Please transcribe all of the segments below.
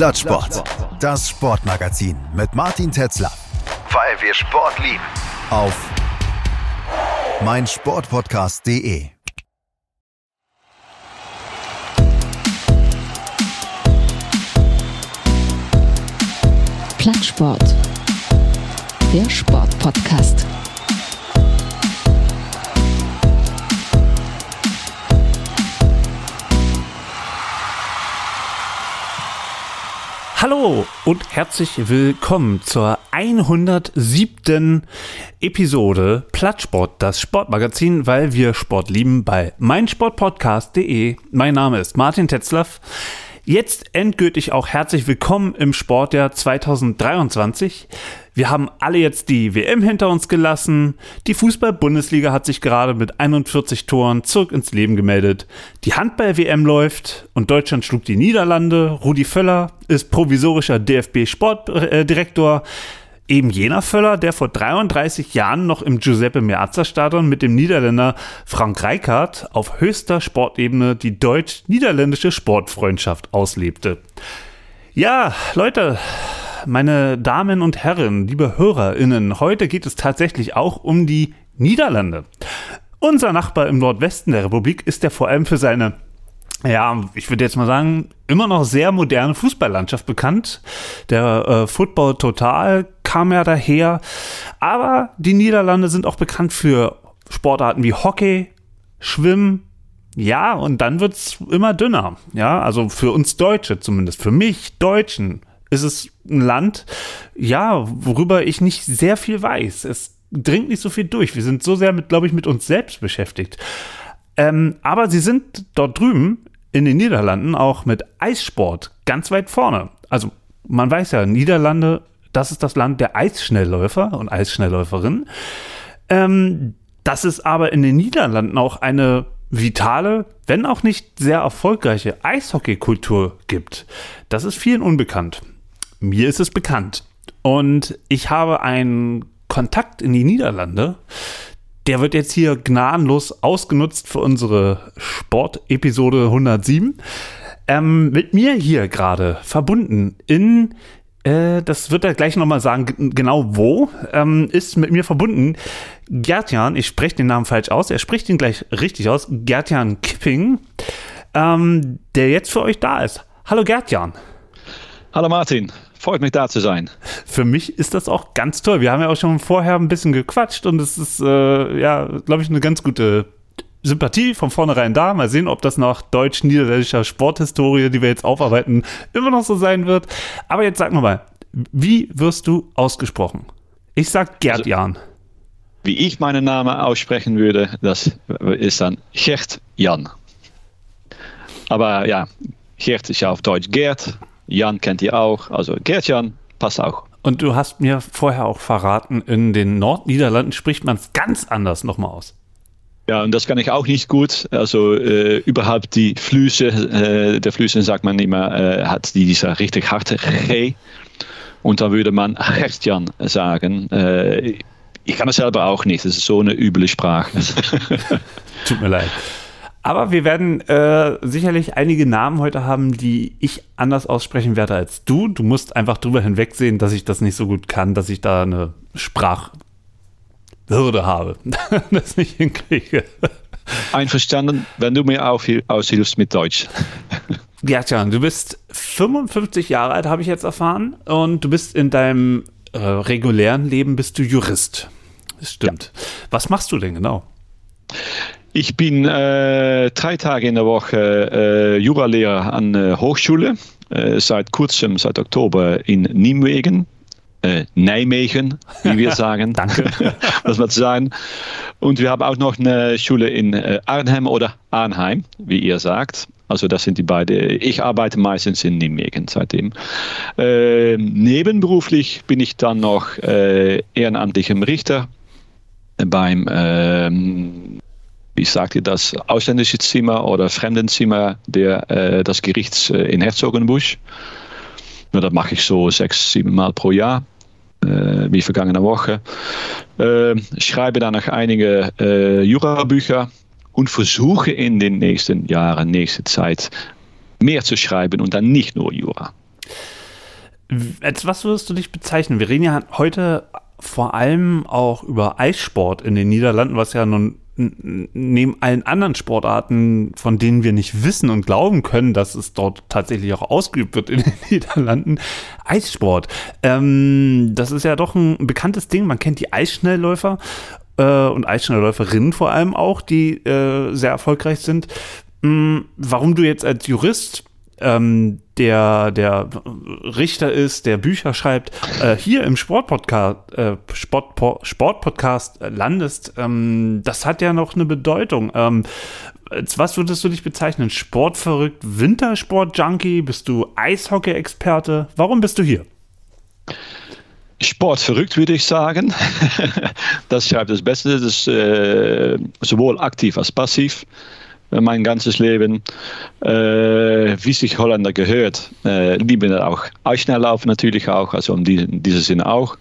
Plattsport. Das Sportmagazin mit Martin Tetzler. Weil wir Sport lieben. Auf meinsportpodcast.de. Plattsport. Der Sportpodcast. Hallo und herzlich willkommen zur 107. Episode Plattsport, das Sportmagazin, weil wir Sport lieben bei meinsportpodcast.de. Mein Name ist Martin Tetzlaff. Jetzt endgültig auch herzlich willkommen im Sportjahr 2023. Wir haben alle jetzt die WM hinter uns gelassen. Die Fußball-Bundesliga hat sich gerade mit 41 Toren zurück ins Leben gemeldet. Die Handball-WM läuft und Deutschland schlug die Niederlande. Rudi Völler ist provisorischer DFB-Sportdirektor. Eben jener Völler, der vor 33 Jahren noch im Giuseppe Meazza Stadion mit dem Niederländer Frank Rijkaard auf höchster Sportebene die deutsch-niederländische Sportfreundschaft auslebte. Ja, Leute, meine Damen und Herren, liebe HörerInnen, heute geht es tatsächlich auch um die Niederlande. Unser Nachbar im Nordwesten der Republik ist ja vor allem für seine ja, ich würde jetzt mal sagen, immer noch sehr moderne Fußballlandschaft bekannt. Der äh, Football Total kam ja daher. Aber die Niederlande sind auch bekannt für Sportarten wie Hockey, Schwimmen. Ja, und dann wird's immer dünner. Ja, also für uns Deutsche zumindest, für mich Deutschen ist es ein Land, ja, worüber ich nicht sehr viel weiß. Es dringt nicht so viel durch. Wir sind so sehr mit, glaube ich, mit uns selbst beschäftigt. Ähm, aber sie sind dort drüben in den Niederlanden auch mit Eissport ganz weit vorne. Also man weiß ja, Niederlande, das ist das Land der Eisschnellläufer und Eisschnellläuferinnen. Ähm, dass es aber in den Niederlanden auch eine vitale, wenn auch nicht sehr erfolgreiche Eishockeykultur gibt, das ist vielen unbekannt. Mir ist es bekannt. Und ich habe einen Kontakt in die Niederlande. Der wird jetzt hier gnadenlos ausgenutzt für unsere Sportepisode 107. Ähm, mit mir hier gerade verbunden in, äh, das wird er gleich nochmal sagen, genau wo, ähm, ist mit mir verbunden Gertjan, ich spreche den Namen falsch aus, er spricht ihn gleich richtig aus, Gertjan Kipping, ähm, der jetzt für euch da ist. Hallo Gertjan. Hallo Martin. Freut mich da zu sein. Für mich ist das auch ganz toll. Wir haben ja auch schon vorher ein bisschen gequatscht und es ist, äh, ja, glaube ich, eine ganz gute Sympathie von vornherein da. Mal sehen, ob das nach deutsch-niederländischer Sporthistorie, die wir jetzt aufarbeiten, immer noch so sein wird. Aber jetzt sag mal, wie wirst du ausgesprochen? Ich sag Gerd also, Jan. Wie ich meinen Namen aussprechen würde, das ist dann Gert Jan. Aber ja, Gert ist ja auf Deutsch Gerd Jan kennt ihr auch. Also Gerd-Jan passt auch. Und du hast mir vorher auch verraten, in den Nordniederlanden spricht man es ganz anders nochmal aus. Ja, und das kann ich auch nicht gut. Also äh, überhaupt die Flüsse, äh, der Flüsse sagt man immer, äh, hat dieser richtig harte G. Und dann würde man Gertjan sagen. Äh, ich kann es selber auch nicht. Das ist so eine üble Sprache. Tut mir leid. Aber wir werden äh, sicherlich einige Namen heute haben, die ich anders aussprechen werde als du. Du musst einfach drüber hinwegsehen, dass ich das nicht so gut kann, dass ich da eine Sprachhürde habe, das nicht hinkriege. Einverstanden, wenn du mir aushilfst mit Deutsch. Gertjan, du bist 55 Jahre alt, habe ich jetzt erfahren, und du bist in deinem äh, regulären Leben bist du Jurist. Das stimmt. Ja. Was machst du denn genau? Ich bin äh, drei Tage in der Woche äh, Juralehrer an der Hochschule. Äh, seit kurzem, seit Oktober in Nijmegen. Äh, Nijmegen, wie wir sagen. Danke. muss man sagen. Und wir haben auch noch eine Schule in äh, Arnhem oder Arnheim, wie ihr sagt. Also das sind die beiden. Ich arbeite meistens in Nijmegen seitdem. Äh, nebenberuflich bin ich dann noch äh, ehrenamtlichem Richter beim ähm, wie sagt ihr das, ausländische Zimmer oder Fremdenzimmer der, äh, des Gerichts äh, in Herzogenbusch. Ja, das mache ich so sechs, sieben Mal pro Jahr, äh, wie vergangene Woche. Äh, schreibe dann noch einige äh, Jurabücher und versuche in den nächsten Jahren, nächste Zeit mehr zu schreiben und dann nicht nur Jura. Als was würdest du dich bezeichnen? Wir reden ja heute vor allem auch über Eissport in den Niederlanden, was ja nun neben allen anderen Sportarten, von denen wir nicht wissen und glauben können, dass es dort tatsächlich auch ausgeübt wird in den Niederlanden, Eissport. Ähm, das ist ja doch ein bekanntes Ding. Man kennt die Eisschnellläufer äh, und Eisschnellläuferinnen vor allem auch, die äh, sehr erfolgreich sind. Ähm, warum du jetzt als Jurist ähm, der, der Richter ist, der Bücher schreibt, äh, hier im Sportpodcast, äh, Sport, Sportpodcast landest, ähm, das hat ja noch eine Bedeutung. Ähm, was würdest du dich bezeichnen? Sportverrückt, Wintersport-Junkie? Bist du Eishockey-Experte? Warum bist du hier? Sportverrückt würde ich sagen. das schreibt das Beste. Das ist äh, sowohl aktiv als passiv. Äh, mein ganzes Leben, äh, wie sich Holländer gehört. Äh, lieben auch Eisschnelllauf natürlich auch, also in, die, in diesem Sinne auch.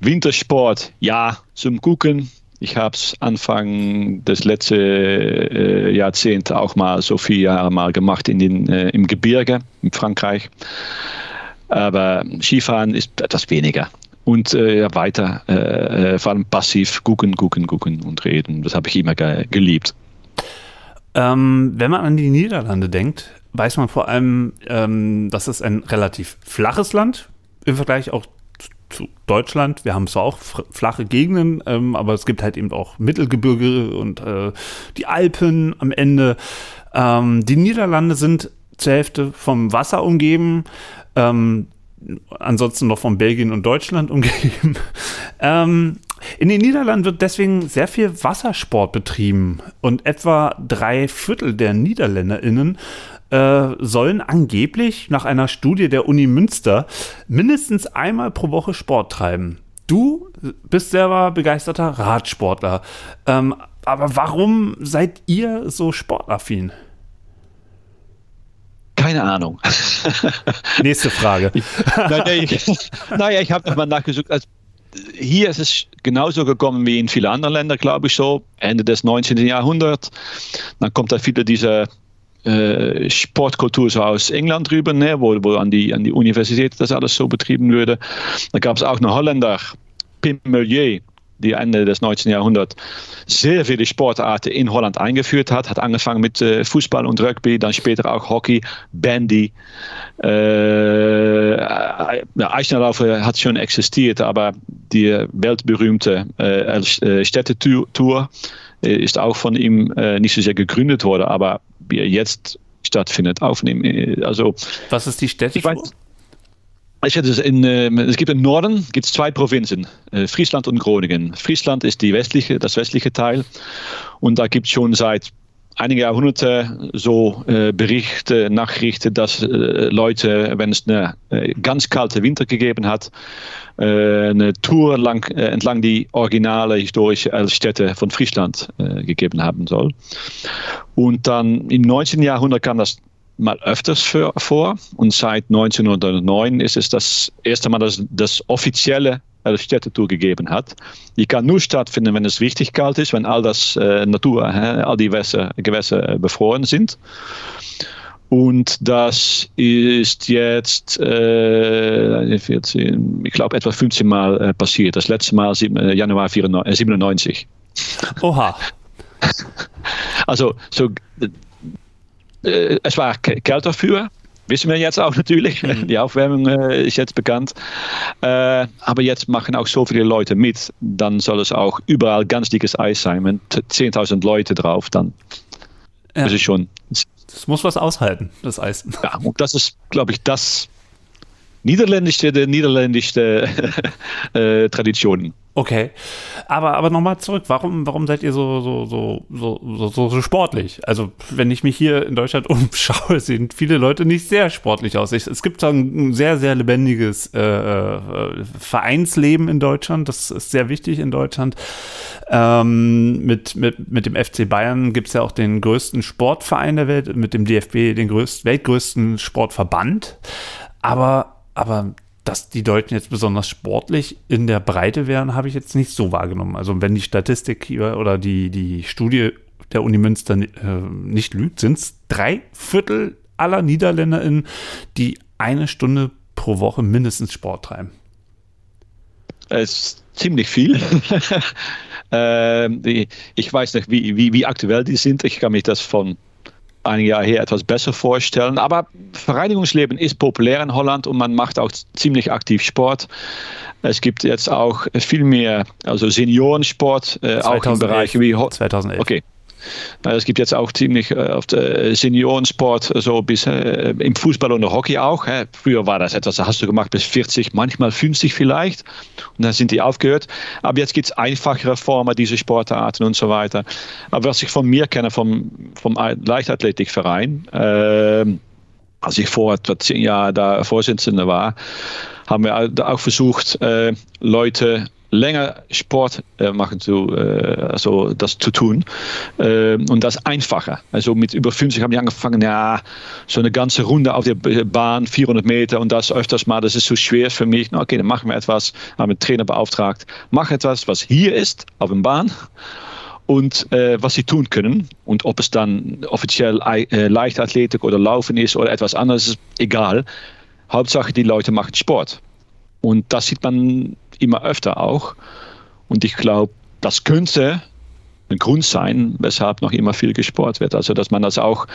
Wintersport, ja, zum Gucken. Ich habe es Anfang des letzten äh, Jahrzehnts auch mal so vier Jahre mal gemacht in den, äh, im Gebirge in Frankreich. Aber Skifahren ist etwas weniger. Und äh, weiter, äh, vor allem passiv gucken, gucken, gucken und reden. Das habe ich immer ge geliebt. Ähm, wenn man an die Niederlande denkt, weiß man vor allem, ähm, das ist ein relativ flaches Land im Vergleich auch zu Deutschland. Wir haben zwar auch flache Gegenden, ähm, aber es gibt halt eben auch Mittelgebirge und äh, die Alpen am Ende. Ähm, die Niederlande sind zur Hälfte vom Wasser umgeben. Ähm, ansonsten noch von Belgien und Deutschland umgeben. In den Niederlanden wird deswegen sehr viel Wassersport betrieben und etwa drei Viertel der NiederländerInnen äh, sollen angeblich nach einer Studie der Uni Münster mindestens einmal pro Woche Sport treiben. Du bist selber begeisterter Radsportler. Ähm, aber warum seid ihr so sportaffin? Keine Ahnung. Nächste Frage. naja, ich, naja, ich habe nochmal nachgesucht. Also hier ist es genauso gekommen wie in vielen anderen Ländern, glaube ich so, Ende des 19. Jahrhunderts. Dann kommt da viele dieser äh, Sportkultur so aus England rüber, ne, wo, wo an, die, an die Universität das alles so betrieben würde. Dann gab es auch einen Holländer, Pim Meunier, die Ende des 19. Jahrhunderts sehr viele Sportarten in Holland eingeführt hat. Hat angefangen mit äh, Fußball und Rugby, dann später auch Hockey, Bandy. Äh, Eichenlauf hat schon existiert, aber die weltberühmte äh, äh Städtetour äh, ist auch von ihm äh, nicht so sehr gegründet worden, aber wie er jetzt stattfindet, aufnehmen. Also, Was ist die Städtetour? In, es gibt im Norden gibt's zwei Provinzen, Friesland und Groningen. Friesland ist die westliche, das westliche Teil und da gibt es schon seit einige Jahrhunderte so äh, Berichte, Nachrichten, dass äh, Leute, wenn es eine äh, ganz kalte Winter gegeben hat, äh, eine Tour lang, äh, entlang die originale historische Städte von Friesland äh, gegeben haben soll. Und dann im 19. Jahrhundert kam das mal öfters für, vor und seit 1909 ist es das erste Mal, dass das offizielle Städtetour gegeben hat. Die kann nur stattfinden, wenn es richtig kalt ist, wenn all das äh, Natur, äh, all die Gewässer, Gewässer befroren sind. Und das ist jetzt, äh, 14, ich glaube, etwa 15 Mal äh, passiert. Das letzte Mal sieben, äh, Januar 97. Oha. Also, so, äh, es war kälter für, wissen wir jetzt auch natürlich. Mhm. Die Aufwärmung äh, ist jetzt bekannt. Äh, aber jetzt machen auch so viele Leute mit. Dann soll es auch überall ganz dickes Eis sein. Wenn 10.000 Leute drauf, dann ja. ist es schon. Das muss was aushalten, das Eis. Ja, und das ist, glaube ich, das niederländische, der niederländische äh, Traditionen. Okay, aber, aber nochmal zurück, warum, warum seid ihr so, so, so, so, so, so sportlich? Also, wenn ich mich hier in Deutschland umschaue, sehen viele Leute nicht sehr sportlich aus. es gibt so ein sehr, sehr lebendiges äh, äh, Vereinsleben in Deutschland, das ist sehr wichtig in Deutschland. Ähm, mit, mit, mit dem FC Bayern gibt es ja auch den größten Sportverein der Welt, mit dem DFB den größten, weltgrößten Sportverband. Aber, aber dass die Deutschen jetzt besonders sportlich in der Breite wären, habe ich jetzt nicht so wahrgenommen. Also wenn die Statistik hier oder die, die Studie der Uni Münster äh, nicht lügt, sind es drei Viertel aller NiederländerInnen, die eine Stunde pro Woche mindestens Sport treiben? Es ist ziemlich viel. äh, ich weiß nicht, wie, wie, wie aktuell die sind. Ich kann mich das von einige Jahre her etwas besser vorstellen. Aber Vereinigungsleben ist populär in Holland und man macht auch ziemlich aktiv Sport. Es gibt jetzt auch viel mehr, also Seniorensport, äh, auch im Bereich wie 2011. Okay. Es gibt jetzt auch ziemlich äh, auf der Seniorensport, so bis äh, im Fußball und Hockey auch. Früher war das etwas, das hast du gemacht bis 40, manchmal 50 vielleicht. Und dann sind die aufgehört. Aber jetzt gibt es einfachere Formen, diese Sportarten und so weiter. Aber was ich von mir kenne, vom, vom Leichtathletikverein, äh, als ich vor etwa zehn Jahren da Vorsitzender war, haben wir auch versucht, äh, Leute länger Sport äh, machen zu, äh, also das zu tun und das einfacher. Also mit über 50 haben die angefangen, ja, so eine ganze Runde auf der Bahn, 400 Meter und das öfters mal, das ist so schwer für mich. Na, okay, dann machen wir etwas, haben einen Trainer beauftragt, mach etwas, was hier ist, auf der Bahn und äh, was sie tun können. Und ob es dann offiziell äh, Leichtathletik oder Laufen ist oder etwas anderes, ist egal. Hauptsache, die Leute machen Sport. Und das sieht man immer öfter auch. Und ich glaube, das könnte ein Grund sein, weshalb noch immer viel gesport wird. Also, dass man das auch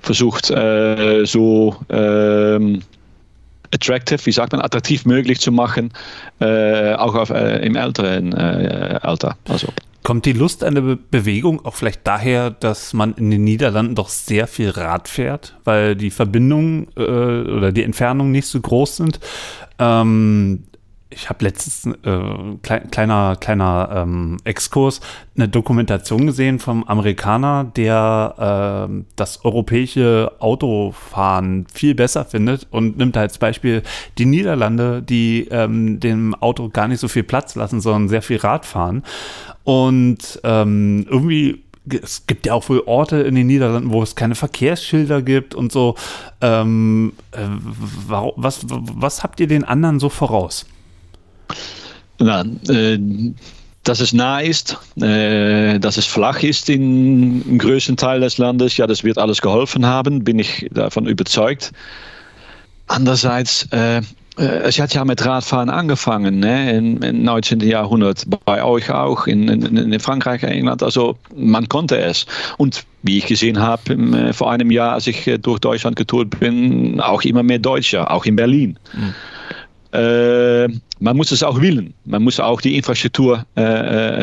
versucht, äh, so ähm, attractive, wie sagt man, attraktiv möglich zu machen, äh, auch auf, äh, im älteren äh, Alter. Also. Kommt die Lust an der Be Bewegung auch vielleicht daher, dass man in den Niederlanden doch sehr viel Rad fährt, weil die Verbindungen äh, oder die Entfernungen nicht so groß sind? Ähm, ich habe letztens äh, klein, kleiner kleiner ähm, Exkurs eine Dokumentation gesehen vom Amerikaner, der äh, das europäische Autofahren viel besser findet und nimmt als Beispiel die Niederlande, die ähm, dem Auto gar nicht so viel Platz lassen, sondern sehr viel Rad fahren und ähm, irgendwie es gibt ja auch wohl Orte in den Niederlanden, wo es keine Verkehrsschilder gibt und so. Ähm, äh, was, was habt ihr den anderen so voraus? Na, äh, dass es nah ist, äh, dass es flach ist in, im größten Teil des Landes, ja, das wird alles geholfen haben, bin ich davon überzeugt. Andererseits, äh, es hat ja mit Radfahren angefangen, ne? Im, im 19. Jahrhundert, bei euch auch, in, in, in, Frankreich, England, also man konnte es. Und wie ich gesehen habe, vor einem Jahr, als ich durch Deutschland getourt bin, auch immer mehr Deutsche, auch in Berlin. Mhm. Äh, man muss es auch willen. Man muss auch die Infrastruktur äh,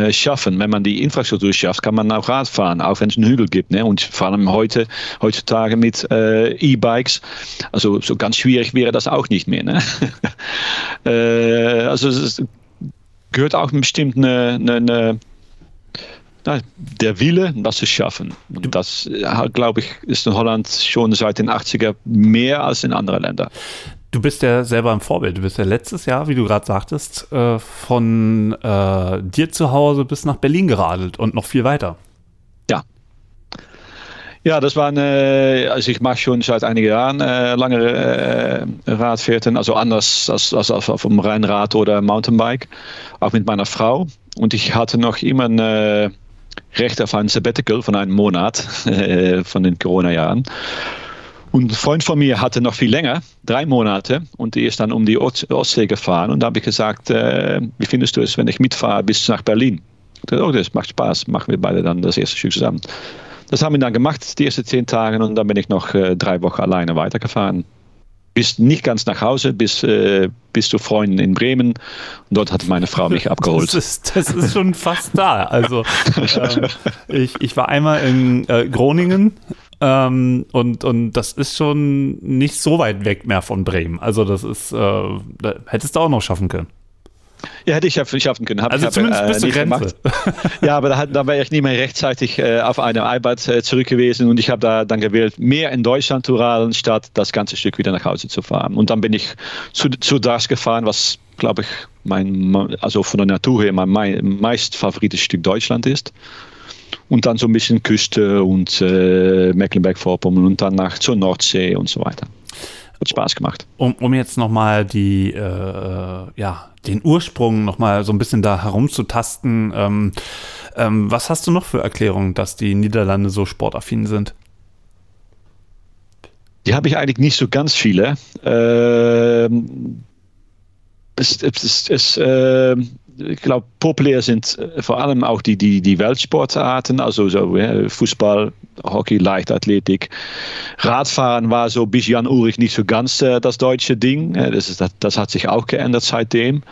äh, schaffen. Wenn man die Infrastruktur schafft, kann man auch Rad fahren, auch wenn es einen Hügel gibt. Ne? Und vor allem heute, heutzutage mit äh, E-Bikes. Also so ganz schwierig wäre das auch nicht mehr. Ne? Äh, also es gehört auch bestimmt eine, eine, eine der Wille, das zu schaffen. Und das, glaube ich, ist in Holland schon seit den 80er mehr als in anderen Ländern. Du bist ja selber ein Vorbild. Du bist ja letztes Jahr, wie du gerade sagtest, äh, von äh, dir zu Hause bis nach Berlin geradelt und noch viel weiter. Ja. Ja, das war eine, also ich mache schon seit einigen Jahren äh, lange äh, Radfahrten, also anders als, als auf dem Rennrad oder Mountainbike, auch mit meiner Frau. Und ich hatte noch immer ein Recht auf ein Sabbatical von einem Monat äh, von den Corona-Jahren. Und ein Freund von mir hatte noch viel länger, drei Monate, und die ist dann um die Ostsee gefahren. Und da habe ich gesagt, äh, wie findest du es, wenn ich mitfahre bis nach Berlin? Ich dachte, oh, das macht Spaß, machen wir beide dann das erste Stück zusammen. Das haben wir dann gemacht, die ersten zehn Tage, und dann bin ich noch äh, drei Wochen alleine weitergefahren. Bis nicht ganz nach Hause, bis, äh, bis zu Freunden in Bremen. Und dort hat meine Frau mich abgeholt. Das ist, das ist schon fast da. Also ähm, ich, ich war einmal in äh, Groningen ähm, und, und das ist schon nicht so weit weg mehr von Bremen. Also das ist, äh, da hättest du auch noch schaffen können. Ja, hätte ich schaffen können. Hab, also zumindest hab, äh, bis zur Grenze. ja, aber da, da wäre ich nicht mehr rechtzeitig äh, auf eine Arbeit äh, zurück gewesen und ich habe da dann gewählt, mehr in Deutschland zu radeln, statt das ganze Stück wieder nach Hause zu fahren. Und dann bin ich zu, zu das gefahren, was, glaube ich, mein, also von der Natur her mein meist favorites Stück Deutschland ist und dann so ein bisschen Küste und äh, Mecklenburg-Vorpommern und dann nach zur Nordsee und so weiter. Hat Spaß gemacht. Um, um jetzt nochmal die, äh, ja, den Ursprung nochmal so ein bisschen da herumzutasten, ähm, ähm, was hast du noch für Erklärungen, dass die Niederlande so sportaffin sind? Die habe ich eigentlich nicht so ganz viele. Ähm, es, es, es, äh, ich glaube, populär sind äh, vor allem auch die, die, die Weltsportarten, also so ja, Fußball, Hockey, Leichtathletik. Radfahren war so bis Jan Ulrich nicht so ganz äh, das deutsche Ding. Das, ist, das, das, hat sich auch geändert seitdem.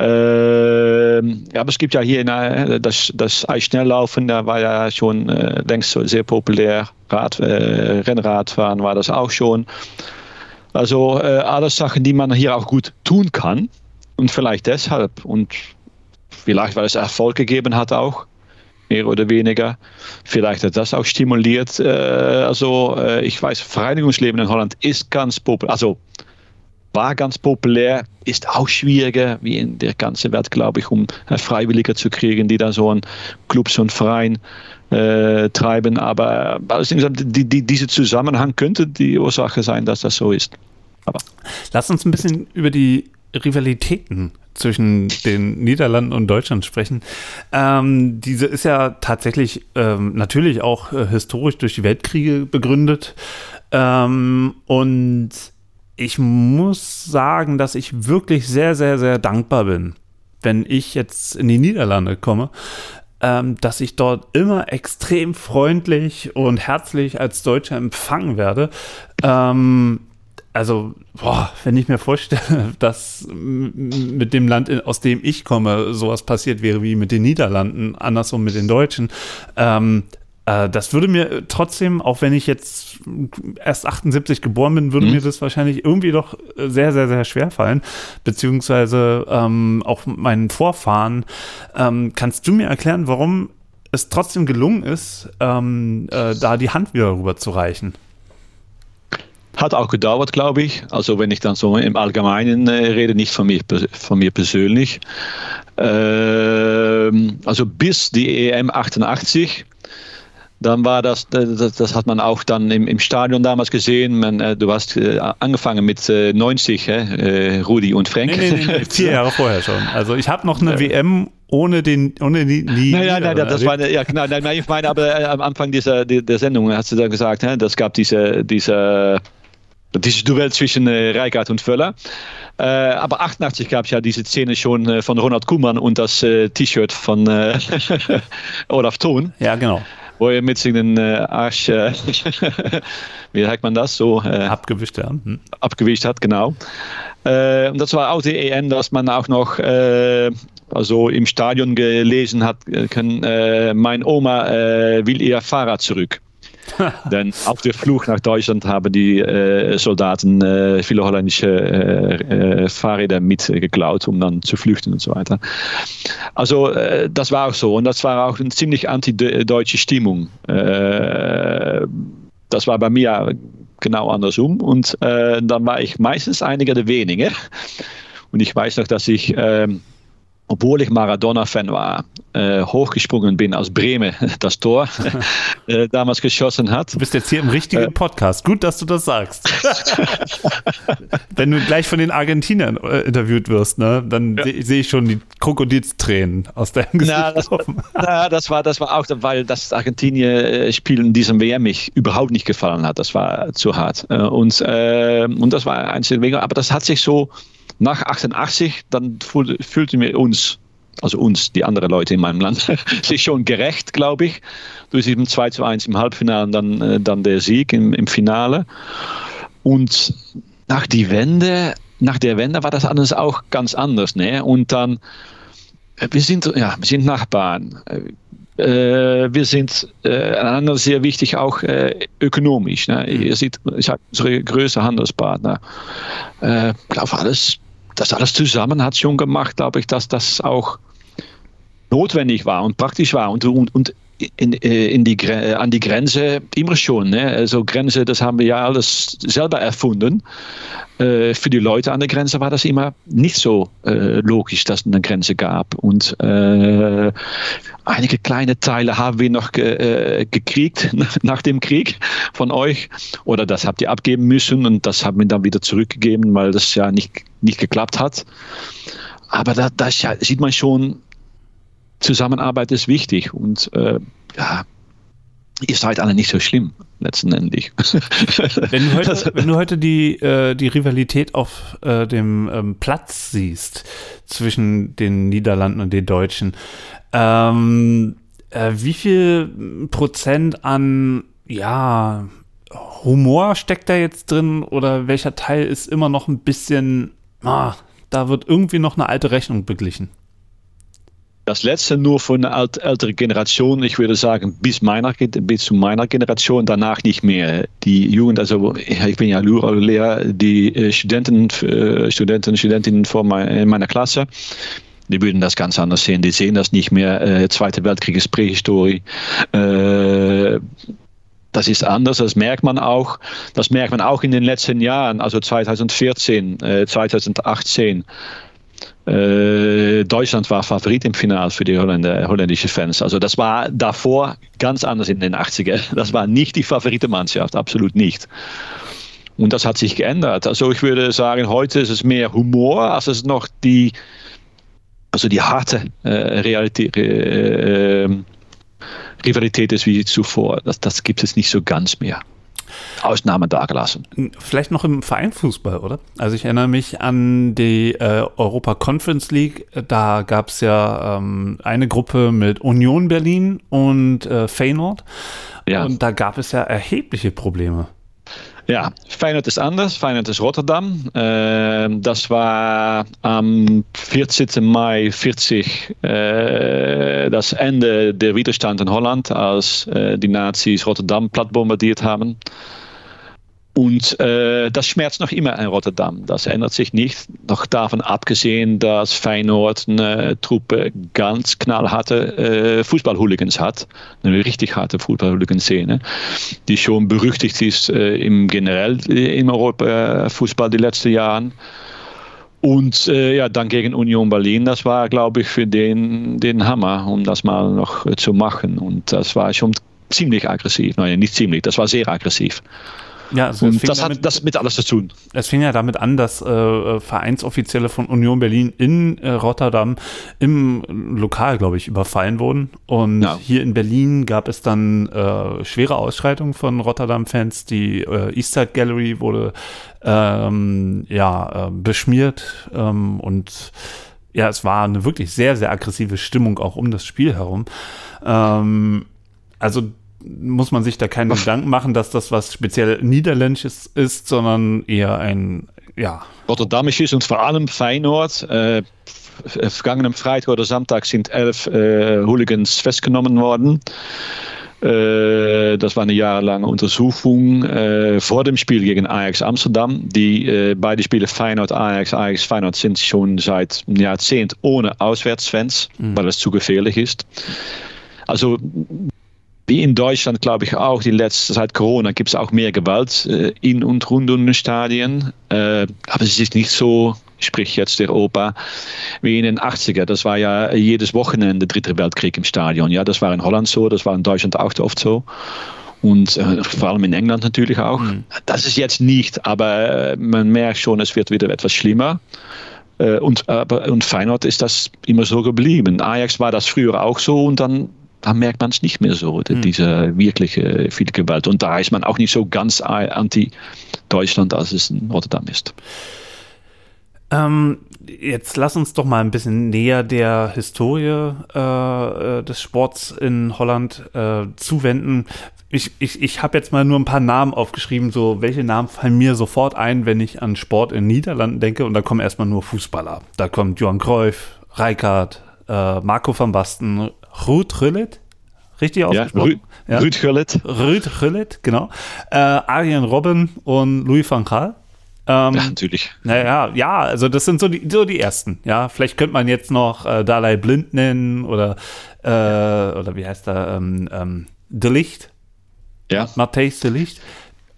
Äh, ja, aber es gibt ja hier in, das, das Eisschnelllaufen, da war ja schon äh, längst sehr populär. Rad, äh, Rennradfahren war das auch schon. Also äh, alles Sachen, die man hier auch gut tun kann. Und vielleicht deshalb. Und vielleicht, weil es Erfolg gegeben hat auch. Mehr oder weniger. Vielleicht hat das auch stimuliert. Äh, also äh, ich weiß, Vereinigungsleben in Holland ist ganz populär. Also war ganz populär, ist auch schwieriger, wie in der ganzen Welt, glaube ich, um Freiwillige zu kriegen, die da so ein Club, so ein Verein äh, treiben. Aber also, die, die, dieser Zusammenhang könnte die Ursache sein, dass das so ist. Aber. Lass uns ein bisschen über die Rivalitäten zwischen den Niederlanden und Deutschland sprechen. Ähm, diese ist ja tatsächlich ähm, natürlich auch äh, historisch durch die Weltkriege begründet. Ähm, und ich muss sagen, dass ich wirklich sehr, sehr, sehr dankbar bin, wenn ich jetzt in die Niederlande komme, ähm, dass ich dort immer extrem freundlich und herzlich als Deutscher empfangen werde. Ähm, also, boah, wenn ich mir vorstelle, dass mit dem Land, aus dem ich komme, sowas passiert wäre wie mit den Niederlanden, andersrum mit den Deutschen, ähm, äh, das würde mir trotzdem, auch wenn ich jetzt erst 78 geboren bin, würde mhm. mir das wahrscheinlich irgendwie doch sehr, sehr, sehr schwer fallen. Beziehungsweise ähm, auch meinen Vorfahren. Ähm, kannst du mir erklären, warum es trotzdem gelungen ist, ähm, äh, da die Hand wieder rüber zu reichen? Hat auch gedauert, glaube ich. Also wenn ich dann so im Allgemeinen äh, rede, nicht von mir, von mir persönlich. Ähm, also bis die EM 88 dann war das, das, das, hat man auch dann im, im Stadion damals gesehen. Man, äh, du hast äh, angefangen mit äh, 90, äh, Rudi und Frank. Nee, nee, nee, vier Jahre vorher schon. Also ich habe noch eine WM ohne den ohne die, die nein, nein, nein, das war eine, ja genau nein, ich meine aber äh, am Anfang dieser der Sendung hast du da gesagt hä, das gab diese diese dieses Duell zwischen äh, Reichardt und Völler. Äh, aber 88 gab es ja diese Szene schon äh, von Ronald Koeman und das äh, T-Shirt von Olaf Thon. Ja, genau wo er mit seinen Arsch, wie sagt man das, so abgewischt, ja. hm. abgewischt hat, genau. Und das war auch die EN, dass man auch noch also im Stadion gelesen hat, können, mein Oma will ihr Fahrrad zurück. Denn auf der Flucht nach Deutschland haben die äh, Soldaten äh, viele holländische äh, äh Fahrräder mitgeklaut, um dann zu flüchten und so weiter. Also äh, das war auch so und das war auch eine ziemlich anti-deutsche Stimmung. Das war bei mir genau andersrum und dann war ich meistens einiger der wenigen. Und ich weiß noch, dass ich ähm, obwohl ich Maradona-Fan war, äh, hochgesprungen bin aus Bremen, das Tor äh, damals geschossen hat. Du bist jetzt hier im richtigen äh, Podcast. Gut, dass du das sagst. Wenn du gleich von den Argentinern äh, interviewt wirst, ne, dann ja. sehe seh ich schon die Krokodilstränen aus deinem Gesicht. Na, das, na, das, war, das war auch, weil das Argentinien-Spiel in diesem WM mich überhaupt nicht gefallen hat. Das war zu hart. Äh, und, äh, und das war einzig weniger, aber das hat sich so nach 88, dann fühlten wir uns, also uns, die anderen Leute in meinem Land, sich schon gerecht, glaube ich, durch diesen 2 zu 1 im Halbfinale und dann, äh, dann der Sieg im, im Finale. Und nach die Wende, nach der Wende war das alles auch ganz anders. Ne? Und dann, äh, wir sind, ja, wir sind Nachbarn. Äh, wir sind äh, einander sehr wichtig, auch äh, ökonomisch. Ne? Ihr seht, ich habe unsere größte Handelspartner. Äh, ich glaube, alles das alles zusammen hat schon gemacht, glaube ich, dass das auch notwendig war und praktisch war. Und, und, und in, äh, in die, an die Grenze immer schon. Ne? Also Grenze, das haben wir ja alles selber erfunden. Äh, für die Leute an der Grenze war das immer nicht so äh, logisch, dass es eine Grenze gab. Und äh, einige kleine Teile haben wir noch ge äh, gekriegt nach dem Krieg von euch. Oder das habt ihr abgeben müssen und das haben wir dann wieder zurückgegeben, weil das ja nicht, nicht geklappt hat. Aber da, da sieht man schon, Zusammenarbeit ist wichtig und äh, ja, ihr seid alle nicht so schlimm, letztendlich. Wenn du heute, wenn du heute die, äh, die Rivalität auf äh, dem ähm, Platz siehst zwischen den Niederlanden und den Deutschen, ähm, äh, wie viel Prozent an, ja, Humor steckt da jetzt drin oder welcher Teil ist immer noch ein bisschen, ah, da wird irgendwie noch eine alte Rechnung beglichen? Das letzte nur von einer älteren Generation, ich würde sagen, bis, meiner, bis zu meiner Generation, danach nicht mehr. Die Jugend, also ich bin ja Lehrer, die äh, Studenten, äh, Studenten, Studentinnen vor in meiner Klasse, die würden das ganz anders sehen. Die sehen das nicht mehr. Äh, Zweite Weltkrieg ist Prähistorie. Äh, das ist anders, das merkt man auch. Das merkt man auch in den letzten Jahren, also 2014, äh, 2018 äh, Deutschland war Favorit im Finale für die Holländer, holländische Fans. Also das war davor ganz anders in den 80er. Das war nicht die favorite Mannschaft, absolut nicht. Und das hat sich geändert. Also ich würde sagen, heute ist es mehr Humor, als es noch die, also die harte äh, Realität, äh, ähm, Rivalität ist wie zuvor. Das, das gibt es nicht so ganz mehr. Ausnahme dagelassen. Vielleicht noch im Vereinsfußball, oder? Also ich erinnere mich an die äh, Europa Conference League. Da gab es ja ähm, eine Gruppe mit Union Berlin und äh, Feyenoord. Ja. Und da gab es ja erhebliche Probleme. Ja, Feyenoord ist anders. Feyenoord ist Rotterdam. Äh, das war am 14. Mai 40 äh, das Ende der Widerstand in Holland, als äh, die Nazis Rotterdam platt bombardiert haben. Und äh, das schmerzt noch immer in Rotterdam. Das ändert sich nicht. Noch davon abgesehen, dass Feyenoord eine Truppe ganz knallharte äh, Fußballhooligans hat. Eine richtig harte Fußballhooligan-Szene, die schon berüchtigt ist äh, im generell äh, im Europa-Fußball die letzten Jahre. Und äh, ja, dann gegen Union Berlin, das war, glaube ich, für den, den Hammer, um das mal noch äh, zu machen. Und das war schon ziemlich aggressiv. Nein, nicht ziemlich, das war sehr aggressiv. Ja, also und das hat das mit alles zu tun. Es fing ja damit an, dass äh, Vereinsoffizielle von Union Berlin in äh, Rotterdam im Lokal, glaube ich, überfallen wurden. Und ja. hier in Berlin gab es dann äh, schwere Ausschreitungen von Rotterdam-Fans. Die äh, Eastside Gallery wurde ähm, ja äh, beschmiert ähm, und ja, es war eine wirklich sehr, sehr aggressive Stimmung auch um das Spiel herum. Ähm, also muss man sich da keine Gedanken machen, dass das was speziell Niederländisches ist, sondern eher ein, ja. Rotterdamisch ist und vor allem Feyenoord. Äh, vergangenen Freitag oder Samstag sind elf äh, Hooligans festgenommen worden. Äh, das war eine jahrelange Untersuchung äh, vor dem Spiel gegen Ajax Amsterdam. Die äh, beide Spiele Feyenoord, Ajax, Ajax, Feyenoord sind schon seit einem Jahrzehnt ohne Auswärtsfans, mhm. weil es zu gefährlich ist. Also wie in Deutschland, glaube ich, auch die letzte seit Corona gibt es auch mehr Gewalt äh, in und rund um den Stadien. Äh, aber es ist nicht so, sprich jetzt der Opa, wie in den 80er. Das war ja jedes Wochenende Dritte Weltkrieg im Stadion. Ja, das war in Holland so, das war in Deutschland auch oft so. Und äh, vor allem in England natürlich auch. Mhm. Das ist jetzt nicht, aber äh, man merkt schon, es wird wieder etwas schlimmer. Äh, und, aber, und Feyenoord ist das immer so geblieben. Ajax war das früher auch so und dann da merkt man es nicht mehr so, mhm. diese wirkliche viel Gewalt. Und da ist man auch nicht so ganz anti-Deutschland, als es in Rotterdam ist. Ähm, jetzt lass uns doch mal ein bisschen näher der Historie äh, äh des Sports in Holland äh, zuwenden. Ich, ich, ich habe jetzt mal nur ein paar Namen aufgeschrieben, so welche Namen fallen mir sofort ein, wenn ich an Sport in Niederlanden denke und da kommen erstmal nur Fußballer. Da kommt Johan Cruyff, Rijkaard, äh, Marco van Basten, Ruud Gullit. Richtig ausgesprochen? Ja, Ruud Gullit. Ruud Gullit, genau. Äh, Arjen Robben und Louis van Gaal. Ähm, ja, natürlich. Naja, ja, also das sind so die, so die ersten. Ja, vielleicht könnte man jetzt noch äh, Dalai Blind nennen oder, äh, oder wie heißt er, ähm, ähm, De Licht. Ja. Matthijs De Licht.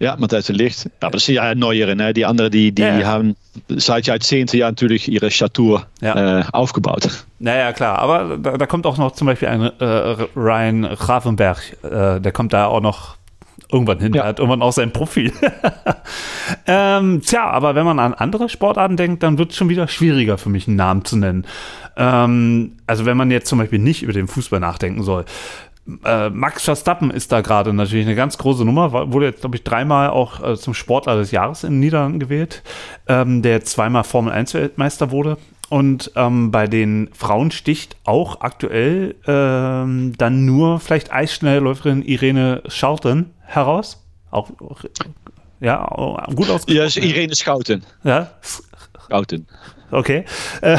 Ja, Matthijs de Licht. Aber das sind ja neuere. Ne? Die anderen, die, die ja. haben seit Jahrzehnten ja natürlich ihre Statur ja. äh, aufgebaut. Naja, klar. Aber da, da, kommt auch noch zum Beispiel ein äh, Ryan Gravenberg. Äh, der kommt da auch noch irgendwann hin. Ja. Er hat irgendwann auch sein Profil. ähm, tja, aber wenn man an andere Sportarten denkt, dann wird es schon wieder schwieriger für mich, einen Namen zu nennen. Ähm, also wenn man jetzt zum Beispiel nicht über den Fußball nachdenken soll. Äh, Max Verstappen ist da gerade natürlich eine ganz große Nummer, wurde jetzt, glaube ich, dreimal auch äh, zum Sportler des Jahres in den Niederlanden gewählt, ähm, der zweimal Formel 1 Weltmeister wurde. Und ähm, bei den Frauen sticht auch aktuell ähm, dann nur vielleicht Eisschnellläuferin Irene Schalten heraus. Auch, auch ja, gut ausgesprochen. Ja, Irene Schouten. Ja, Schouten. Okay. Äh,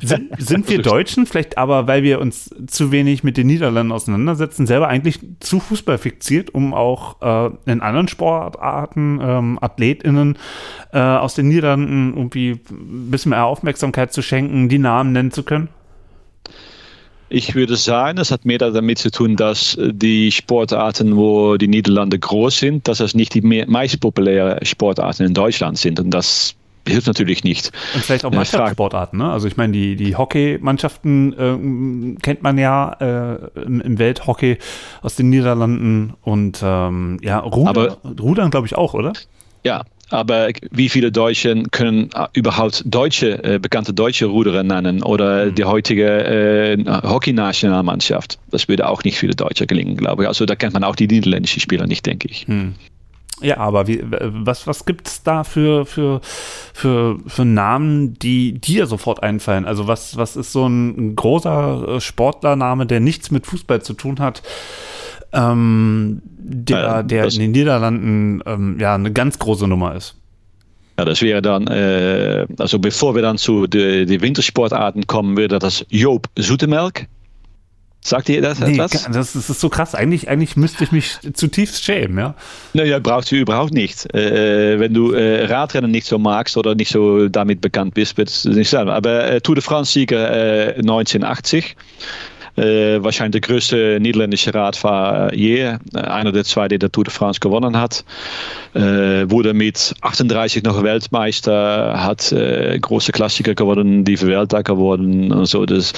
sind, sind wir Deutschen vielleicht aber, weil wir uns zu wenig mit den Niederlanden auseinandersetzen, selber eigentlich zu Fußball fixiert, um auch äh, in anderen Sportarten ähm, AthletInnen äh, aus den Niederlanden irgendwie ein bisschen mehr Aufmerksamkeit zu schenken, die Namen nennen zu können? Ich würde sagen, es hat mehr damit zu tun, dass die Sportarten, wo die Niederlande groß sind, dass das nicht die meist populären Sportarten in Deutschland sind. Und das hilft natürlich nicht. Und vielleicht auch Mannschaftssportarten, ne? Also ich meine, die, die Hockey-Mannschaften äh, kennt man ja äh, im, im, Welthockey aus den Niederlanden und ähm, ja, Ruder, Aber, Rudern glaube ich auch, oder? Ja, aber wie viele Deutschen können äh, überhaupt deutsche, äh, bekannte deutsche Ruderer nennen oder mhm. die heutige äh, Hockey-Nationalmannschaft? Das würde auch nicht viele Deutsche gelingen, glaube ich. Also da kennt man auch die niederländischen Spieler nicht, denke ich. Mhm. Ja, aber wie, was, was gibt es da für, für, für, für Namen, die dir sofort einfallen? Also was, was ist so ein großer Sportlername, der nichts mit Fußball zu tun hat, ähm, der, äh, der in den Niederlanden ähm, ja eine ganz große Nummer ist? Ja, das wäre dann, äh, also bevor wir dann zu den Wintersportarten kommen, wäre das Joop Zoetemelk. Sagt ihr das nee, etwas? Das, das, ist so krass. Eigentlich, eigentlich müsste ich mich zutiefst schämen, ja. Naja, brauchst du überhaupt nicht. Äh, wenn du äh, Radrennen nicht so magst oder nicht so damit bekannt bist, wird es nicht sein. Aber äh, Tour de France-Sieger 1980. Äh, wahrscheinlich der größte niederländische Radfahrer je. Äh, einer der zwei, der der Tour de France gewonnen hat. Äh, wurde mit 38 noch Weltmeister, hat große Klassiker gewonnen, die Weltcup geworden und so. Das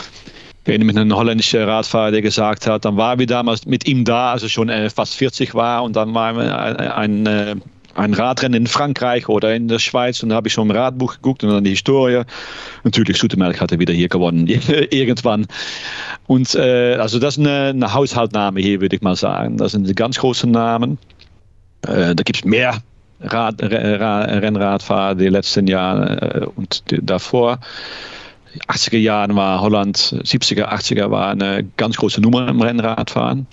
ich erinnere mich an einen holländischen Radfahrer, der gesagt hat, dann waren wir damals mit ihm da, als er schon äh, fast 40 war und dann waren wir ein, ein, äh, ein Radrennen in Frankreich oder in der Schweiz und da habe ich schon im Radbuch geguckt und dann die Historie. Natürlich, Sutemelk hat er wieder hier gewonnen, irgendwann. Und äh, also das ist eine, eine Haushaltname hier, würde ich mal sagen. Das sind die ganz großen Namen. Äh, da gibt es mehr Rad, Rennradfahrer die letzten Jahre äh, und die, davor. 80er Jahren war Holland, 70er, 80er war eine ganz große Nummer im Rennradfahren.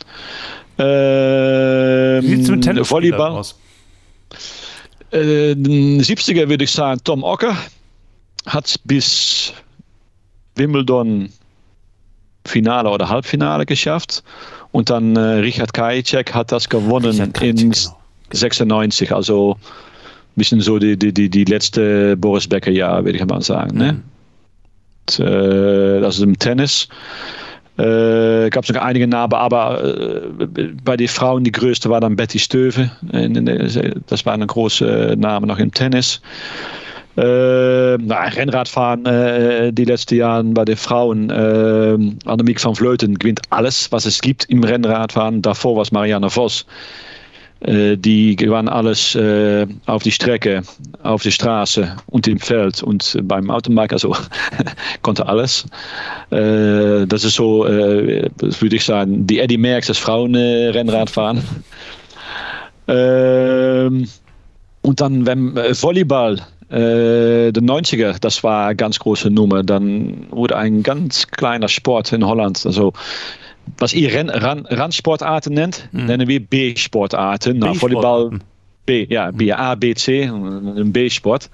Ähm, Wie sieht es mit Tennis Volleyball aus? Äh, 70er würde ich sagen, Tom Ocker hat bis Wimbledon Finale oder Halbfinale geschafft. Und dann äh, Richard Kajicek hat das gewonnen Kajicek, in genau. 96. Also ein bisschen so die, die, die, die letzte Boris Becker-Jahr, würde ich mal sagen. Ne? Mhm. Äh, das ist im Tennis. Äh, gab es noch einige Namen, aber äh, bei den Frauen die größte war dann Betty Stöve. Das war ein großer Name noch im Tennis. Äh, na, Rennradfahren äh, die letzten Jahre bei den Frauen. Äh, Annemiek van Vleuten gewinnt alles, was es gibt im Rennradfahren. Davor war es Marianne Vos. Äh, die gewann alles äh, auf die Strecke, auf die Straße und im Feld und beim Autobike, also konnte alles. Äh, das ist so, das würde ich sagen, die Eddie Merckx, das Frauenrennradfahren. Ähm, und dann wenn Volleyball, äh, der 90er, das war eine ganz große Nummer. Dann wurde ein ganz kleiner Sport in Holland. Also was ihr Ren, Ran, Randsportarten nennt, mhm. nennen wir B-Sportarten. Nou, Volleyball B, ja, B, A, B, C, ein B-Sport.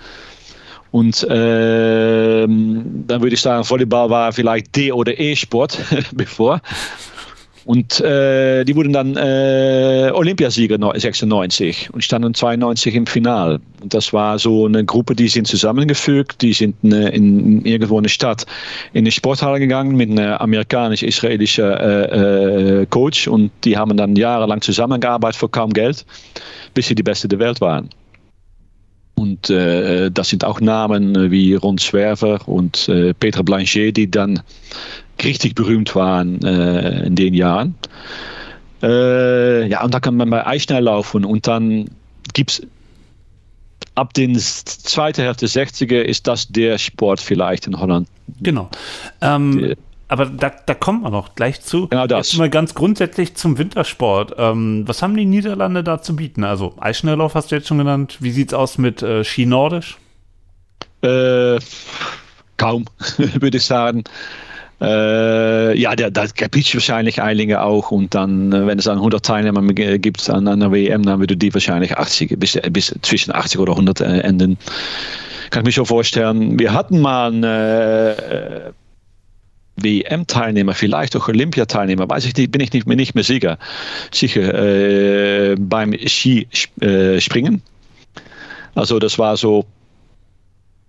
Und äh, dann würde ich sagen, Volleyball war vielleicht D- oder E-Sport bevor. Und äh, die wurden dann äh, Olympiasieger 96 und standen 92 im Finale. Und das war so eine Gruppe, die sind zusammengefügt, die sind äh, in, in irgendwo eine Stadt in eine Sporthalle gegangen mit einem amerikanisch-israelischen äh, äh, Coach und die haben dann jahrelang zusammengearbeitet für kaum Geld, bis sie die Beste der Welt waren. Und äh, das sind auch Namen wie Ron Zwerver und äh, Petra Blanchet, die dann richtig berühmt waren äh, in den Jahren. Äh, ja, und da kann man bei Eichner laufen und dann gibt es ab den zweiten Hälfte der 60er ist das der Sport vielleicht in Holland. Genau. Ähm, aber da, da kommen wir noch gleich zu. Genau das. Jetzt mal ganz grundsätzlich zum Wintersport. Ähm, was haben die Niederlande da zu bieten? Also Eisschnelllauf hast du jetzt schon genannt. Wie sieht es aus mit äh, Ski Nordisch? Äh, kaum, würde ich sagen. Äh, ja, da, da gibt es wahrscheinlich Eilinge auch. Und dann, äh, wenn es dann 100 Teilnehmer gibt an einer WM, dann würde die wahrscheinlich 80, bis, bis zwischen 80 oder 100 äh, enden. Kann ich mir schon vorstellen. Wir hatten mal eine äh, WM-Teilnehmer, vielleicht auch Olympiateilnehmer, weiß ich nicht, bin ich nicht, nicht mehr sicher, sicher äh, beim Skispringen. Also das war so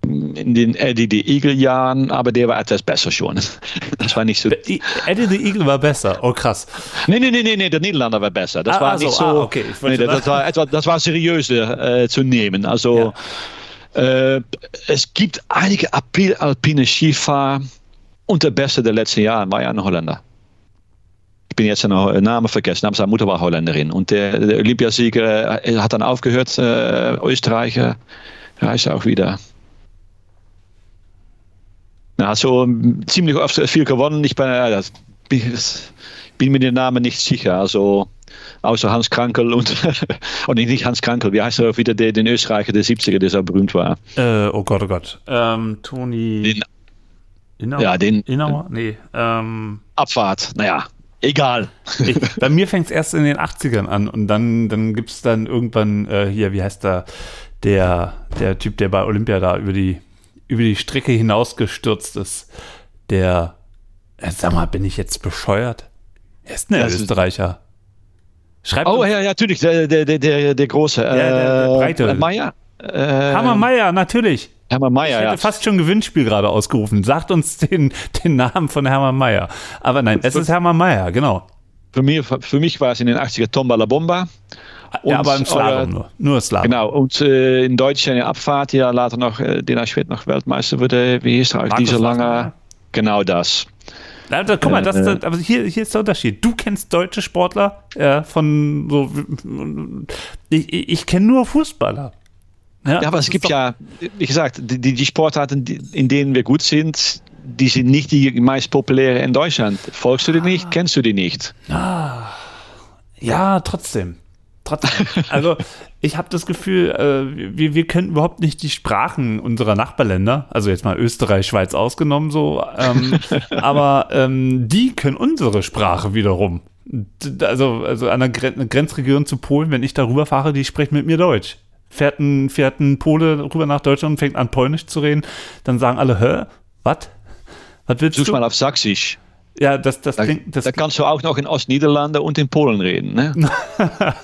in den Eddie the Eagle Jahren, aber der war etwas besser schon. Das war nicht so. Eddie the Eagle war besser. Oh krass. Nee, nee, nee, nee, der Niederlander war besser. Das ah, war also, nicht so. Ah, okay. Nee, das, war das war seriöser äh, zu nehmen. Also ja. äh, es gibt einige alpine Skifahrer und der Beste der letzten Jahre war ja ein Holländer. Ich bin jetzt einen Namen vergessen, aber seine Mutter war Holländerin. Und der, der Olympiasieger äh, hat dann aufgehört, äh, Österreicher, er ist auch wieder. Er hat so ziemlich oft viel gewonnen. Ich bin, das, bin mir den Namen nicht sicher. Also außer Hans Krankel und, und nicht Hans Krankel, wie heißt er wieder, der, den Österreicher der 70er, der so berühmt war? Äh, oh Gott, oh Gott. Ähm, Toni. Den Inauer? Ja, den. Inauer? Nee. Ähm, Abfahrt, naja. Egal. Ich, bei mir fängt es erst in den 80ern an und dann, dann gibt es dann irgendwann äh, hier, wie heißt der, der, der Typ, der bei Olympia da über die, über die Strecke hinausgestürzt ist. Der, äh, sag mal, bin ich jetzt bescheuert? Er ist ein Österreicher. Schreibt oh, ja, ja, natürlich, der, der, der, der große. Ja, der, der äh, Breite. Meier? Äh, Hammer Meier, natürlich. Hermann Mayer, ich hätte ja. fast schon Gewinnspiel gerade ausgerufen. Sagt uns den, den Namen von Hermann Mayer. Aber nein, es ist Hermann Mayer, genau. Für mich, für mich war es in den 80er Tomba la Bomba. Und, ja, aber im Slalom nur. Nur Slalom. Genau. Und äh, in Deutschland eine Abfahrt, ja later noch, äh, den er später noch Weltmeister wurde. Wie hieß er? Dieser lange. Genau das. Ja, da, guck mal, das, das, aber hier, hier ist der Unterschied. Du kennst deutsche Sportler ja, von so. Ich, ich kenne nur Fußballer. Ja, ja aber es gibt ja, wie gesagt, die, die Sportarten, in denen wir gut sind, die sind nicht die meist populäre in Deutschland. Folgst du die nicht? Ah. Kennst du die nicht? Ah. Ja, trotzdem. Trotzdem. Also ich habe das Gefühl, äh, wir, wir können überhaupt nicht die Sprachen unserer Nachbarländer, also jetzt mal Österreich, Schweiz ausgenommen so, ähm, aber ähm, die können unsere Sprache wiederum. Also, also an der Grenzregion zu Polen, wenn ich darüber fahre, die sprechen mit mir Deutsch fährt ein, fährt ein Pole rüber nach Deutschland und fängt an Polnisch zu reden, dann sagen alle, hä? Was? Was willst Such du? mal auf Sächsisch. Ja, das, das da, klingt. Das da kannst du auch noch in Ostniederlande und in Polen reden, ne?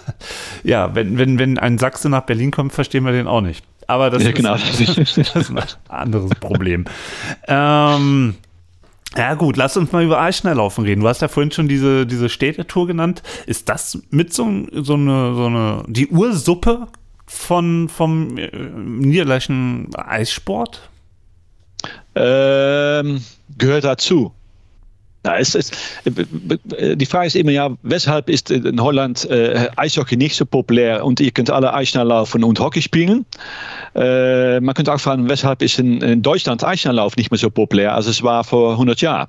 ja, wenn, wenn, wenn ein Sachse nach Berlin kommt, verstehen wir den auch nicht. Aber das, ja, ist, genau. das ist ein anderes Problem. ähm, ja gut, lass uns mal über Eisschnelllaufen reden. Du hast ja vorhin schon diese, diese Städtetour genannt. Ist das mit so, so, eine, so eine, die Ursuppe von, vom äh, niederländischen Eissport? Ähm, gehört dazu. Ja, es ist, äh, die Frage ist immer ja, weshalb ist in Holland äh, Eishockey nicht so populär und ihr könnt alle Eisschnelllaufen und Hockey spielen. Äh, man könnte auch fragen, weshalb ist in, in Deutschland Eisschnelllauf nicht mehr so populär, als es war vor 100 Jahren.